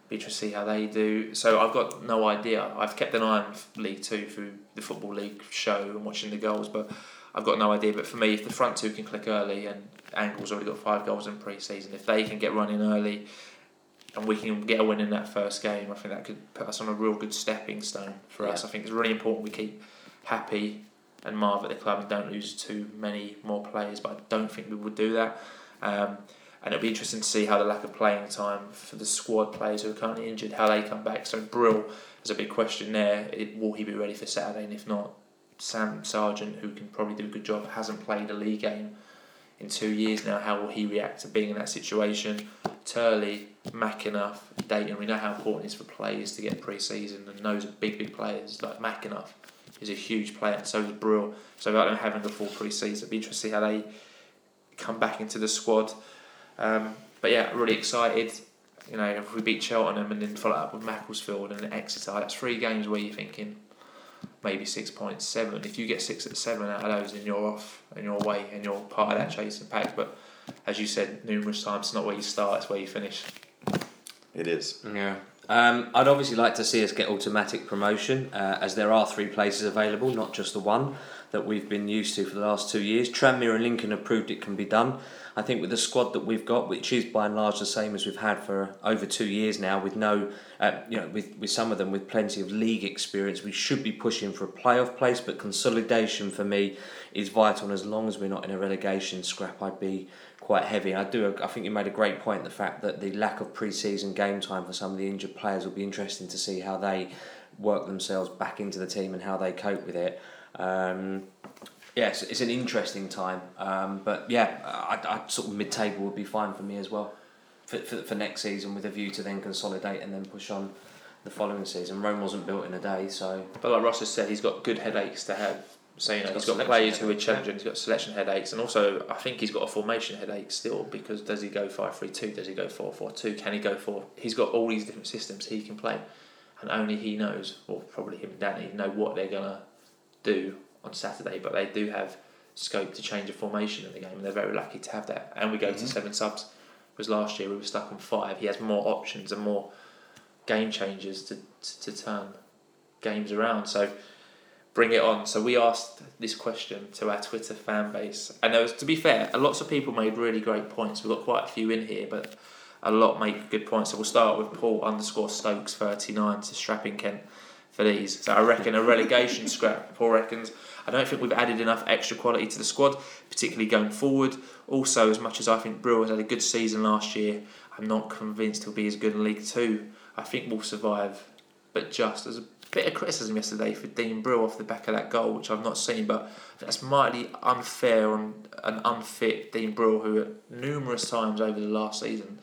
Be interested to see how they do. So I've got no idea. I've kept an eye on League Two through the Football League show and watching the goals, but I've got no idea. But for me, if the front two can click early and Angol's already got five goals in pre-season, if they can get running early and we can get a win in that first game, I think that could put us on a real good stepping stone for us. I think it's really important we keep happy and Marv at the club and don't lose too many more players. But I don't think we would do that. Um, and it'll be interesting to see how the lack of playing time for the squad players who are currently injured, how they come back. So Brill is a big question there. It, will he be ready for Saturday? And if not, Sam Sargeant, who can probably do a good job, hasn't played a league game in two years now. How will he react to being in that situation? Turley, McAnuff, Dayton. We know how important it is for players to get pre-season and those are big, big players like McAnuff is a huge player, and so is Brill. So without them having the full pre-season, it'd be interesting to see how they come back into the squad. Um, but yeah, really excited. You know, if we beat Cheltenham and then follow up with Macclesfield and Exeter, that's three games where you're thinking maybe six points, seven. If you get six at seven out of those, then you're off and you're away and you're part of that chasing pack. But as you said numerous times, it's not where you start; it's where you finish. It is. Yeah. Um, I'd obviously like to see us get automatic promotion, uh, as there are three places available, not just the one that we've been used to for the last two years. Tranmere and Lincoln have proved it can be done. I think with the squad that we've got, which is by and large the same as we've had for over two years now, with no, uh, you know, with, with some of them with plenty of league experience, we should be pushing for a playoff place. But consolidation for me is vital, and as long as we're not in a relegation scrap, I'd be quite heavy. I do. I think you made a great point. The fact that the lack of pre-season game time for some of the injured players will be interesting to see how they work themselves back into the team and how they cope with it. Um, yes, it's an interesting time. Um, but yeah, I, I sort of mid-table would be fine for me as well for, for, for next season with a view to then consolidate and then push on the following season. Rome wasn't built in a day, so. But like Ross has said, he's got good headaches to have. So you know, he's got, selection players who are challenging. He's got selection headaches, and also I think he's got a formation headache still because does he go five three two? Does he go four four two? Can he go four? He's got all these different systems he can play, and only he knows, or probably him and Danny know what they're gonna do on Saturday. But they do have scope to change a formation in the game, and they're very lucky to have that. And we go to mm-hmm. seven subs. because last year we were stuck on five. He has more options and more game changers to to, to turn games around. So bring it on. So we asked this question to our Twitter fan base, and there was, to be fair, lots of people made really great points. We've got quite a few in here, but a lot make good points. So we'll start with Paul underscore Stokes thirty nine to Strapping Kent for these. So I reckon a relegation scrap. Paul reckons. I don't think we've added enough extra quality to the squad, particularly going forward. Also, as much as I think Brewer had a good season last year, I'm not convinced he'll be as good in League Two. I think we'll survive, but just as a bit of criticism yesterday for Dean Brill off the back of that goal, which I've not seen, but that's mightily unfair on an unfit Dean Brill who numerous times over the last season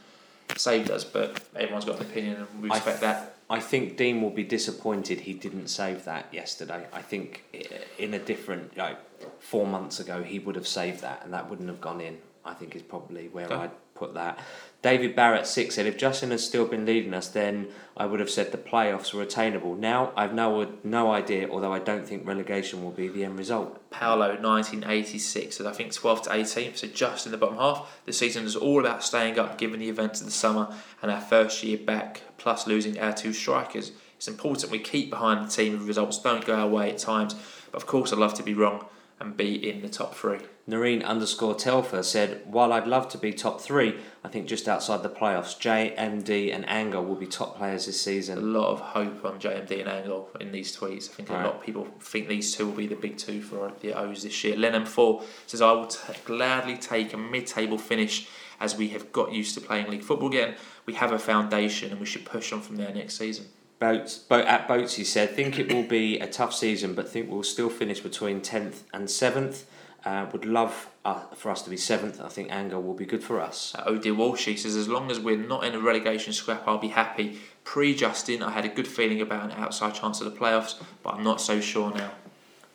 saved us. But everyone's got an opinion, and we respect that. I think Dean will be disappointed he didn't save that yesterday. I think eh, in a different, like four months ago, he would have saved that and that wouldn't have gone in. I think is probably where Okay. I'd put that. David Barrett six said if Justin had still been leading us, then I would have said the playoffs were attainable. Now I've no no idea, although I don't think relegation will be the end result. Paolo 1986, said, I think twelve to eighteen, so just in the bottom half. The season is all about staying up given the events of the summer and our first year back, plus losing our two strikers. It's important we keep behind the team if results don't go our way at times, but of course I'd love to be wrong and be in the top three. Noreen underscore Telfer said, While I'd love to be top three, I think just outside the playoffs, JMD and Angol will be top players this season. a lot of hope on JMD and Angol in these tweets. I think a lot of people think these two will be the big two for the O's this year. Lennon Four says, I will t- gladly take a mid table finish as we have got used to playing league football again. We have a foundation and we should push on from there next season. Boats, boat at Boats, he said, think it will be a tough season, but think we'll still finish between 10th and 7th. Uh, would love uh, for us to be 7th. I think Angol will be good for us. Uh, Odie Walsh he says, as long as we're not in a relegation scrap, I'll be happy. Pre Justin, I had a good feeling about an outside chance of the playoffs, but I'm not so sure now.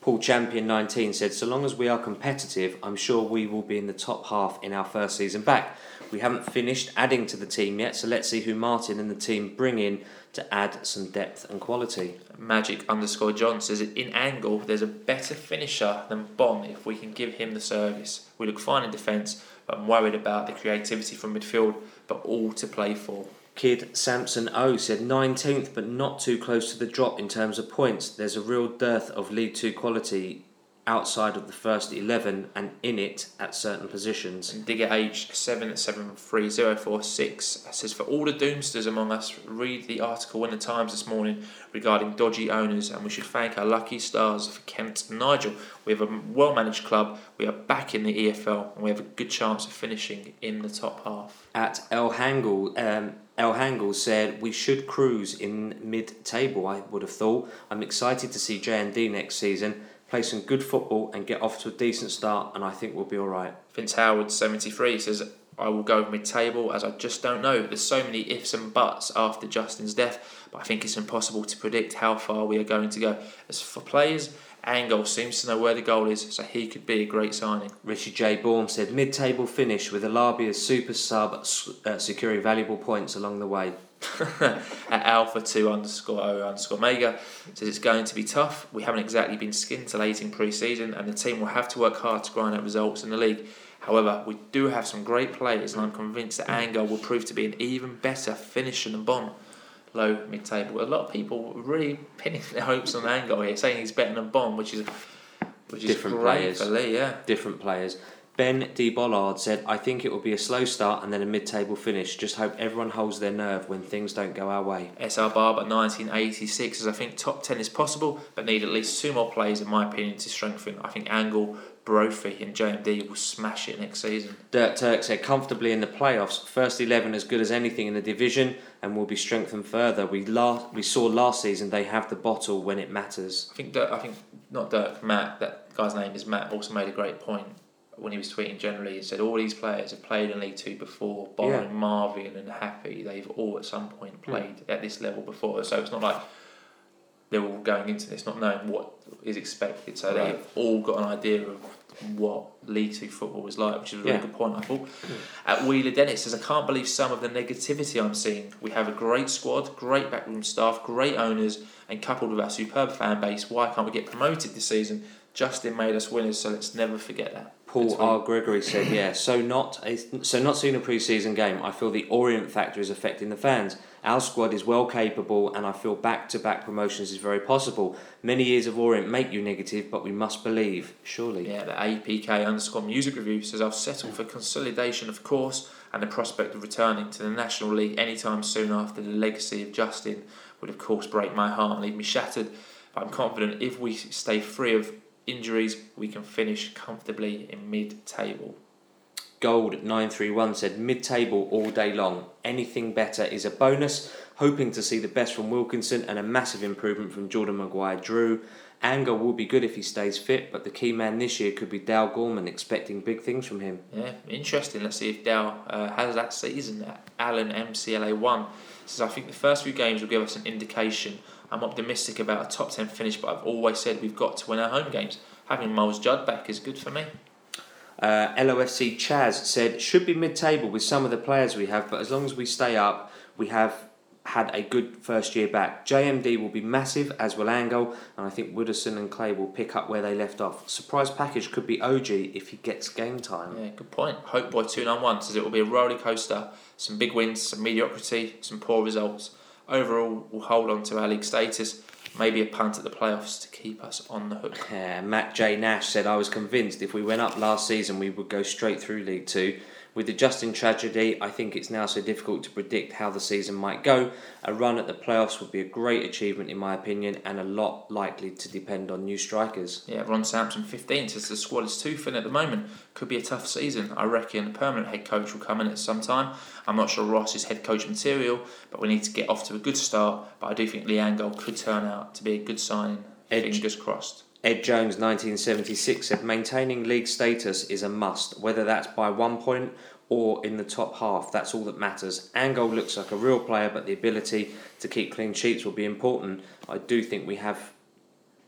Paul Champion 19 said, So long as we are competitive, I'm sure we will be in the top half in our first season back. We haven't finished adding to the team yet, so let's see who Martin and the team bring in to add some depth and quality. Magic underscore John says in Angol there's a better finisher than Bonne if we can give him the service. We look fine in defence, but I'm worried about the creativity from midfield, but all to play for. Kid Samson O said 19th, but not too close to the drop in terms of points. There's a real dearth of League Two quality outside of the first 11 and in it at certain positions. And Digger H seven seven three zero four six says for all the doomsters among us, read the article in the Times this morning regarding dodgy owners, and we should thank our lucky stars for Kent and Nigel. We have a well managed club. We are back in the EFL, and we have a good chance of finishing in the top half. At El Hangle, um, El Hangle said we should cruise in mid-table. I would have thought. I'm excited to see J and D next season. Play some good football, and get off to a decent start, and I think we'll be all right. Vince Howard, 73, says, I will go mid table as I just don't know. There's so many ifs and buts after Justin's death, but I think it's impossible to predict how far we are going to go. As for players, Angol seems to know where the goal is, so he could be a great signing. Richard J. Bourne said mid table finish with Alabi as super sub, uh, securing valuable points along the way. At Alpha 2 underscore O underscore omega says it's going to be tough. We haven't exactly been scintillating pre season, and the team will have to work hard to grind out results in the league. However, we do have some great players, and I'm convinced that Angol will prove to be an even better finisher than Bonne. Low mid table. A lot of people really pinning their hopes on Angol here, saying he's better than Bonne, which is which is Different great players. Lee. Yeah, Different players. Ben D. Bollard said, I think it will be a slow start and then a mid table finish. Just hope everyone holds their nerve when things don't go our way. SR Barber 1986 says I think top 10 is possible, but need at least two more players, in my opinion, to strengthen. I think Angol, Brophy, and JMD will smash it next season. Dirt Turk said, comfortably in the playoffs. First 11 as good as anything in the division and will be strengthened further. We, la- we saw last season they have the bottle when it matters. I think Dirk, I think not Dirk, Matt. That guy's name is Matt. Also made a great point when he was tweeting generally. He said all these players have played in League Two before, barring Yeah. Marvin and Happe. They've all at some point hmm. played at this level before. So it's not like they're all going into this not knowing what is expected. So Right. they've all got an idea of what League Two football was like, which is a really Yeah. good point. I thought. Hmm. At Wheeler Dennis says I can't believe some of the negativity I'm seeing. We have a great squad, great backroom staff, great owners, and coupled with our superb fan base, why can't we get promoted this season? Justin made us winners, so let's never forget that. Paul R. Gregory said, "Yeah, so not a, so not seeing a pre-season game. I feel the Orient factor is affecting the fans. Our squad is well capable, and I feel back-to-back promotions is very possible. Many years of Orient make you negative, but we must believe. Surely, Yeah, the APK underscore music review says I'll settle for consolidation, of course, and the prospect of returning to the National League anytime soon after the legacy of Justin would, of course, break my heart and leave me shattered. But I'm confident if we stay free of injuries, we can finish comfortably in mid table. Gold nine three one said mid-table all day long. Anything better is a bonus. Hoping to see the best from Wilkinson and a massive improvement from Jordan Maguire. Drew Angol will be good if he stays fit, but the key man this year could be Dale Gorman. Expecting big things from him. Yeah, interesting. Let's see if Dale uh, has that season at Allen MCLA 1. Says, I think the first few games will give us an indication. I'm optimistic about a top 10 finish, but I've always said we've got to win our home games. Having Myles Judd back is good for me. Uh, LOFC Chaz said should be mid-table with some of the players we have, but as long as we stay up, we have had a good first year back. JMD will be massive, as will Angol, and I think Widdowson and Clay will pick up where they left off. Surprise package could be OG if he gets game time. Yeah, good point. Hope Boy 291 says it will be a roller coaster. Some big wins, some mediocrity, some poor results. Overall, we'll hold on to our league status. Maybe a punt at the playoffs to keep us on the hook. Uh, Matt J. Nash said, I was convinced if we went up last season, we would go straight through League Two. With the Justin tragedy, I think it's now so difficult to predict how the season might go. A run at the playoffs would be a great achievement, in my opinion, and a lot likely to depend on new strikers. Yeah, Ron Sampson 15 says the squad is too thin at the moment. Could be a tough season. I reckon a permanent head coach will come in at some time. I'm not sure Ross is head coach material, but we need to get off to a good start. But I do think Lee Angol could turn out to be a good signing. Edge. Fingers crossed. Ed Jones, 1976, said maintaining league status is a must, whether that's by one point or in the top half. That's all that matters. Angol looks like a real player, but the ability to keep clean sheets will be important. I do think we have,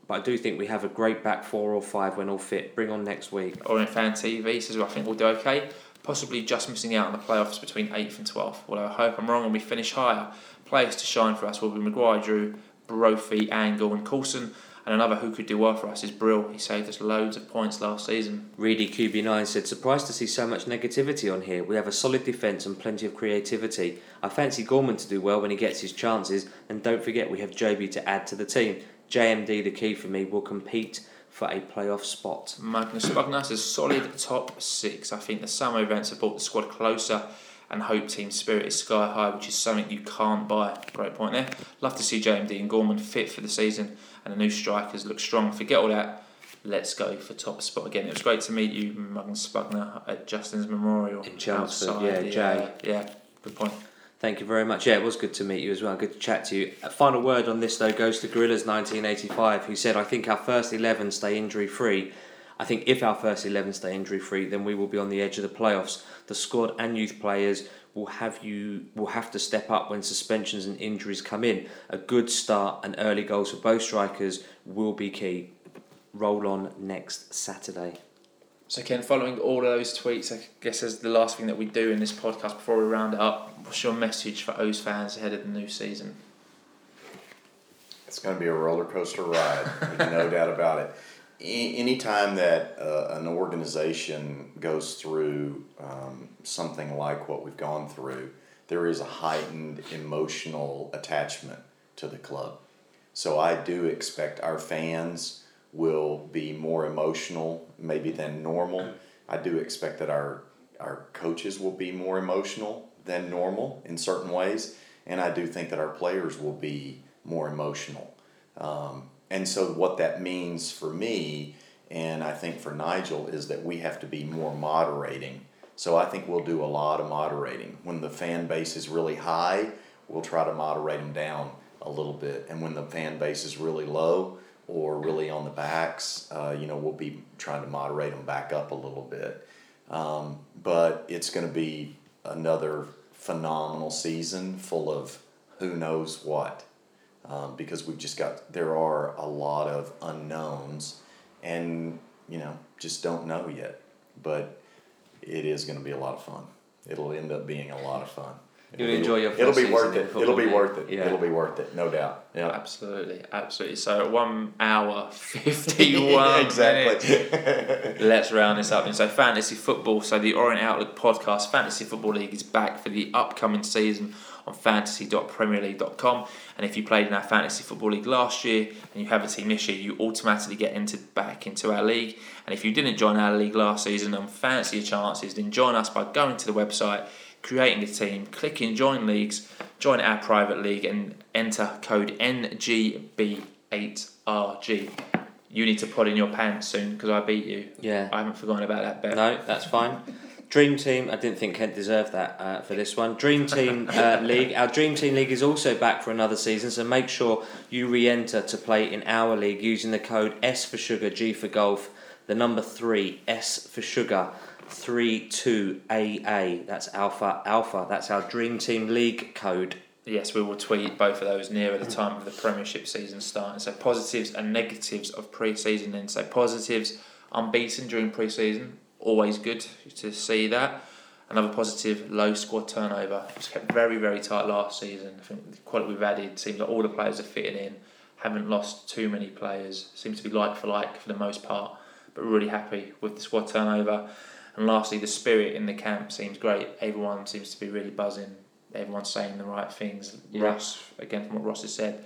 but I do think we have a great back four or five when all fit. Bring on next week. Or in Fan TV says I think we'll do okay. Possibly just missing out on the playoffs between 8th and 12th. Although I hope I'm wrong and we finish higher. Players to shine for us will be Maguire, Drew, Brophy, Angol, and Coulson. And another who could do well for us is Brill. He saved us loads of points last season. Reedy QB9 said, surprised to see so much negativity on here. We have a solid defence and plenty of creativity. I fancy Gorman to do well when he gets his chances, and don't forget we have JB to add to the team. JMD, the key for me, will compete for a playoff spot. Magnus Spugner is solid top six. I think the summer events have brought the squad closer and hope team spirit is sky high, which is something you can't buy. Great point there. Love to see JMD and Gorman fit for the season and the new strikers look strong. Forget all that. Let's go for top spot again. It was great to meet you, Magnus Spugner, at Justin's Memorial. In Chelmsford, yeah, the, Jay. uh, yeah, good point. Thank you very much. Yeah, it was good to meet you as well. Good to chat to you. A final word on this though goes to Gorillas 1985, who said, "I think our first eleven stay injury free. I think if our first eleven stay injury free, then we will be on the edge of the playoffs. The squad and youth players will have you will have to step up when suspensions and injuries come in. A good start and early goals for both strikers will be key. Roll on next Saturday." So, Ken, following all of those tweets, I guess is the last thing that we do in this podcast before we round it up. What's your message for O's fans ahead of the new season? It's going to be a roller coaster ride, no <laughs> doubt about it. Anytime that uh, an organization goes through um, something like what we've gone through, there is a heightened emotional attachment to the club. So I do expect our fans will be more emotional maybe than normal. I do expect that our our coaches will be more emotional than normal in certain ways, and I do think that our players will be more emotional. Um, and so what that means for me, and I think for Nigel, is that we have to be more moderating. So I think we'll do a lot of moderating. When the fan base is really high, we'll try to moderate them down a little bit, and when the fan base is really low, or really on the backs, uh, you know, we'll be trying to moderate them back up a little bit. Um, but it's going to be another phenomenal season full of who knows what. Um, because we've just got, there are a lot of unknowns and, you know, just don't know yet. But it is going to be a lot of fun. It'll end up being a lot of fun. You'll It'll be- enjoy your It'll be worth it. It'll be worth it. yeah. It'll be worth it, no doubt. Yeah. Absolutely, absolutely. So, one hour, 51 <laughs> minutes. exactly. Let's round this up. And so, fantasy football. So, the Orient Outlook podcast, Fantasy Football League, is back for the upcoming season on fantasy.premierleague.com. And if you played in our fantasy football league last year and you have a team this year, you automatically get entered back into our league. And if you didn't join our league last season and fancy your chances, then join us by going to the website, creating a team, clicking join leagues, join our private league, and enter code NGB8RG. You need to put in your pants soon because I beat you. Yeah. I haven't forgotten about that bet. No, that's fine. Dream Team, I didn't think Kent deserved that uh, for this one. Dream Team uh, <laughs> League, our Dream Team League is also back for another season, so make sure you re enter to play in our league using the code S for Sugar, G for Golf, the number three, S for Sugar, 32AA. That's Alpha Alpha. That's our Dream Team League code. Yes, we will tweet both of those nearer the time of the Premiership season starting. So positives and negatives of pre-season. Then so positives, unbeaten during pre-season, always good to see that. Another positive, low squad turnover. It was kept very very tight last season. I think the quality we've added seems like all the players are fitting in. Haven't lost too many players. Seems to be like for like for the most part. But really happy with the squad turnover. And lastly, the spirit in the camp seems great. Everyone seems to be really buzzing. Everyone's saying the right things. Yeah. Ross, again from what Ross has said,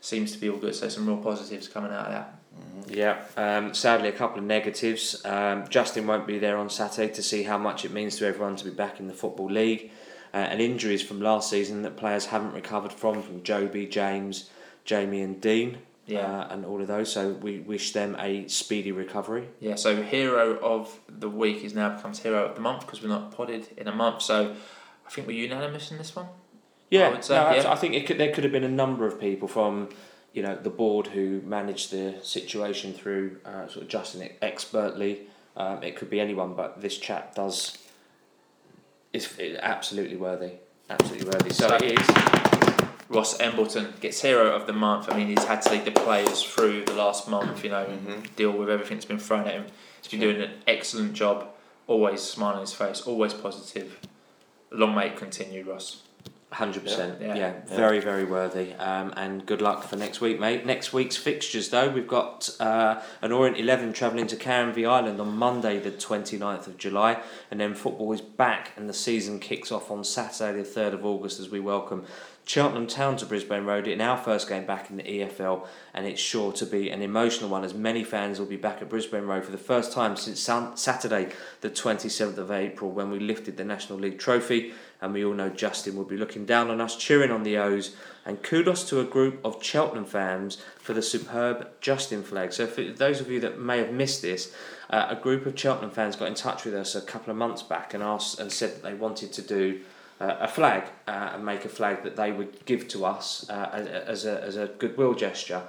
seems to be all good. So some real positives coming out of that. Yeah, um, sadly, a couple of negatives. Um, Justin won't be there on Saturday to see how much it means to everyone to be back in the Football League. Uh, and injuries from last season that players haven't recovered from, from Jobi, James, Jamie, and Dean, Yeah. uh, and all of those. So we wish them a speedy recovery. Yeah, so hero of the week is now becomes hero of the month because we're not potted in a month. So I think we're unanimous in this one. Yeah, I no, yeah. I think it could, there could have been a number of people from, you know, the board who managed the situation through uh, sort of Justin ex- expertly. Um, it could be anyone, but this chap does is absolutely worthy, absolutely worthy. So So- it is. Ross Embleton gets hero of the month. I mean, he's had to lead the players through the last month, you know, and deal with everything that's been thrown at him. He's been doing an excellent job. Always smile on his face, always positive. Long may it continue, Ross. Hundred percent, Yeah. yeah, very very worthy. Um, and good luck for next week, mate. Next week's fixtures, though, we've got uh, an Orient Eleven travelling to Canvey Island on Monday, the 29th of July, and then football is back, and the season kicks off on Saturday, the third of August, as we welcome Cheltenham Town to Brisbane Road in our first game back in the EFL, and it's sure to be an emotional one as many fans will be back at Brisbane Road for the first time since Saturday, the 27th of April, when we lifted the National League trophy. And we all know Justin will be looking down on us, cheering on the O's. And kudos to a group of Cheltenham fans for the superb Justin flag. So, for those of you that may have missed this, uh, a group of Cheltenham fans got in touch with us a couple of months back and asked and said that they wanted to do uh, a flag uh, and make a flag that they would give to us uh, as, a, as a goodwill gesture.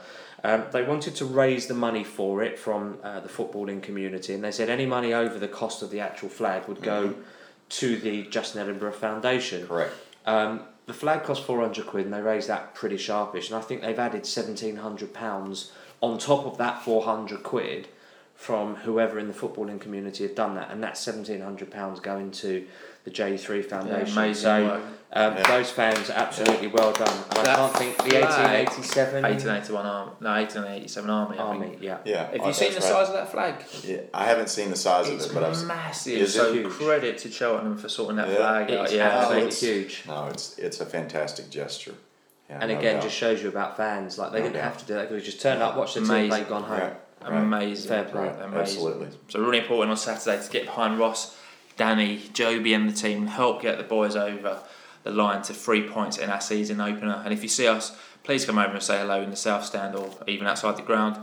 Um, they wanted to raise the money for it from uh, the footballing community, and they said any money over the cost of the actual flag would go Mm-hmm. To the Justin Edinburgh Foundation. Correct. Um, the flag cost four hundred quid, and they raised that pretty sharpish. And I think they've added seventeen hundred pounds on top of that four hundred quid from whoever in the footballing community had done that, and seventeen hundred pounds going to the J three Foundation. amazing so work. um, Yeah. those fans are absolutely well done. And I can't think the eighteen eighty seven 1881 army. No, 1887 army. I army. Yeah. Yeah. Have uh, you seen the right. size of that flag? Yeah, I haven't seen the size It's of it, but I've. massive. Is it so huge? credit to Cheltenham for sorting that Yeah. flag out. It's Yeah, absolutely it's- huge. No, it's it's a fantastic gesture. Yeah, And no again, doubt. just shows you about fans. Like they No didn't doubt. have to do that. They could just turn up, watch the team Amazing. play, gone home. Right, right. amazing. Fair play. Right, Amazing. absolutely. So really important on Saturday to get behind Ross, Danny, Jobi, and the team help get the boys over the line to three points in our season opener. And if you see us, please come over and say hello in the south stand or even outside the ground.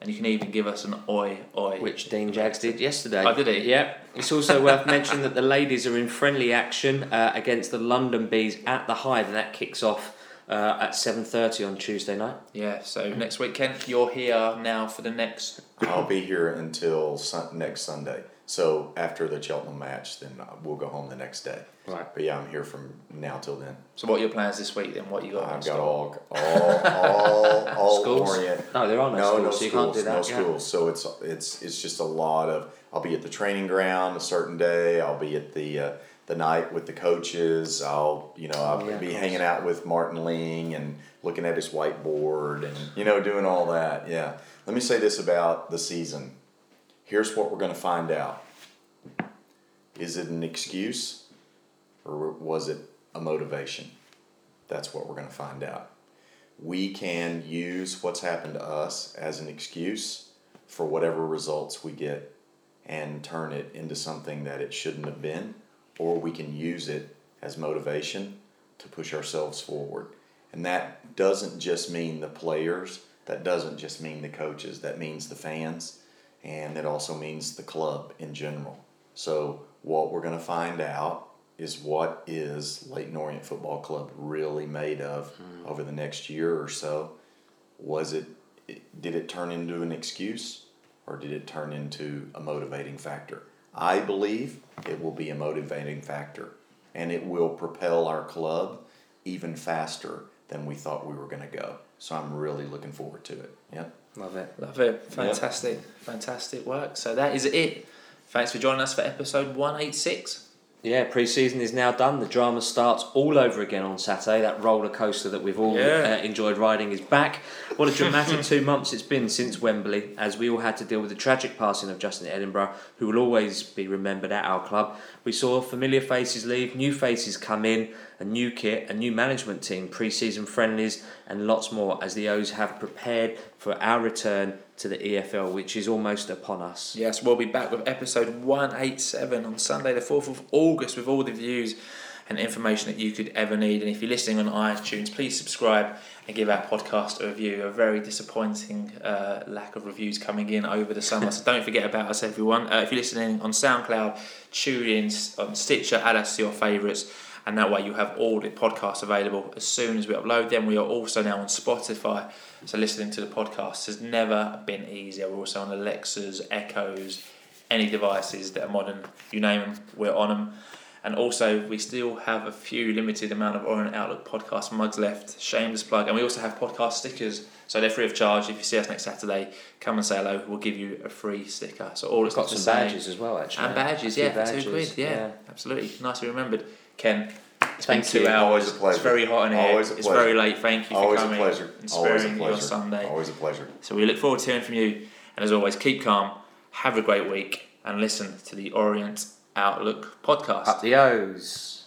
And you can even give us an oi oi. Which Dean Jags did yesterday. Oh, did he? Yep. It's also worth mentioning that the ladies are in friendly action uh, against the London Bees at the Hive, and that kicks off uh, at seven thirty on Tuesday night. Yeah. So next weekend you're here now for the next. I'll be here until sun- next Sunday. So after the Cheltenham match, then we'll go home the next day. Right. But yeah, I'm here from now till then. So what are your plans this week then? What you got? I've on got all all all all <laughs> Schools? orient. No, there are no, No, schools, no so you schools, can't do that. no yeah. schools. So it's it's it's just a lot of. I'll be at the training ground a certain day. I'll be at the uh, the night with the coaches. I'll you know I'll yeah, be hanging out with Martin Ling and looking at his whiteboard and you know doing all that. Yeah. Let me say this about the season. Here's what we're going to find out. Is it an excuse, or was it a motivation? That's what we're going to find out we can use what's happened to us as an excuse for whatever results we get and turn it into something that it shouldn't have been, or we can use it as motivation to push ourselves forward. And that doesn't just mean the players, that doesn't just mean the coaches, that means the fans, and it also means the club in general. So, what we're going to find out is what is Leyton Orient Football Club really made of hmm. over the next year or so. Was it, did it turn into an excuse or did it turn into a motivating factor? I believe it will be a motivating factor and it will propel our club even faster than we thought we were going to go. So I'm really looking forward to it. Yep. Love it. Love it. Fantastic. Fantastic work. So that is it. Thanks for joining us for episode 186. Yeah, pre-season is now done. The drama starts all over again on Saturday. That roller coaster that we've all Yeah. uh, enjoyed riding is back. What a dramatic <laughs> two months it's been since Wembley, as we all had to deal with the tragic passing of Justin Edinburgh, who will always be remembered at our club. We saw familiar faces leave, new faces come in, a new kit, a new management team, pre-season friendlies, and lots more as the O's have prepared for our return to the EFL, which is almost upon us. Yes, we'll be back with episode 187 on Sunday, the 4th of August, with all the views and information that you could ever need. And if you're listening on iTunes, please subscribe and give our podcast a review. A very disappointing uh, lack of reviews coming in over the summer. <laughs> so don't forget about us, everyone. Uh, if you're listening on SoundCloud, tune in on Stitcher, add us to your favourites. And that way you have all the podcasts available as soon as we upload them. We are also now on Spotify. So listening to the podcast has never been easier. We're also on Alexas, Echoes, any devices that are modern. You name them, we're on them. And also, we still have a few limited amount of Orient Outlook podcast mugs left. Shameless plug. And we also have podcast stickers. So they're free of charge. If you see us next Saturday, come and say hello. We'll give you a free sticker. So all it's Got some badges as well, actually. And badges, yeah, for two badges, quid. Yeah, absolutely. Nicely remembered. Ken, Thank. Always a pleasure. It's very hot in here. Always a pleasure. It's very late. Thank you always for coming. Always a pleasure. Always a pleasure. Sunday. Always a pleasure. So we look forward to hearing from you. And as always, keep calm, have a great week, and listen to the Orient Outlook podcast. Up the O's.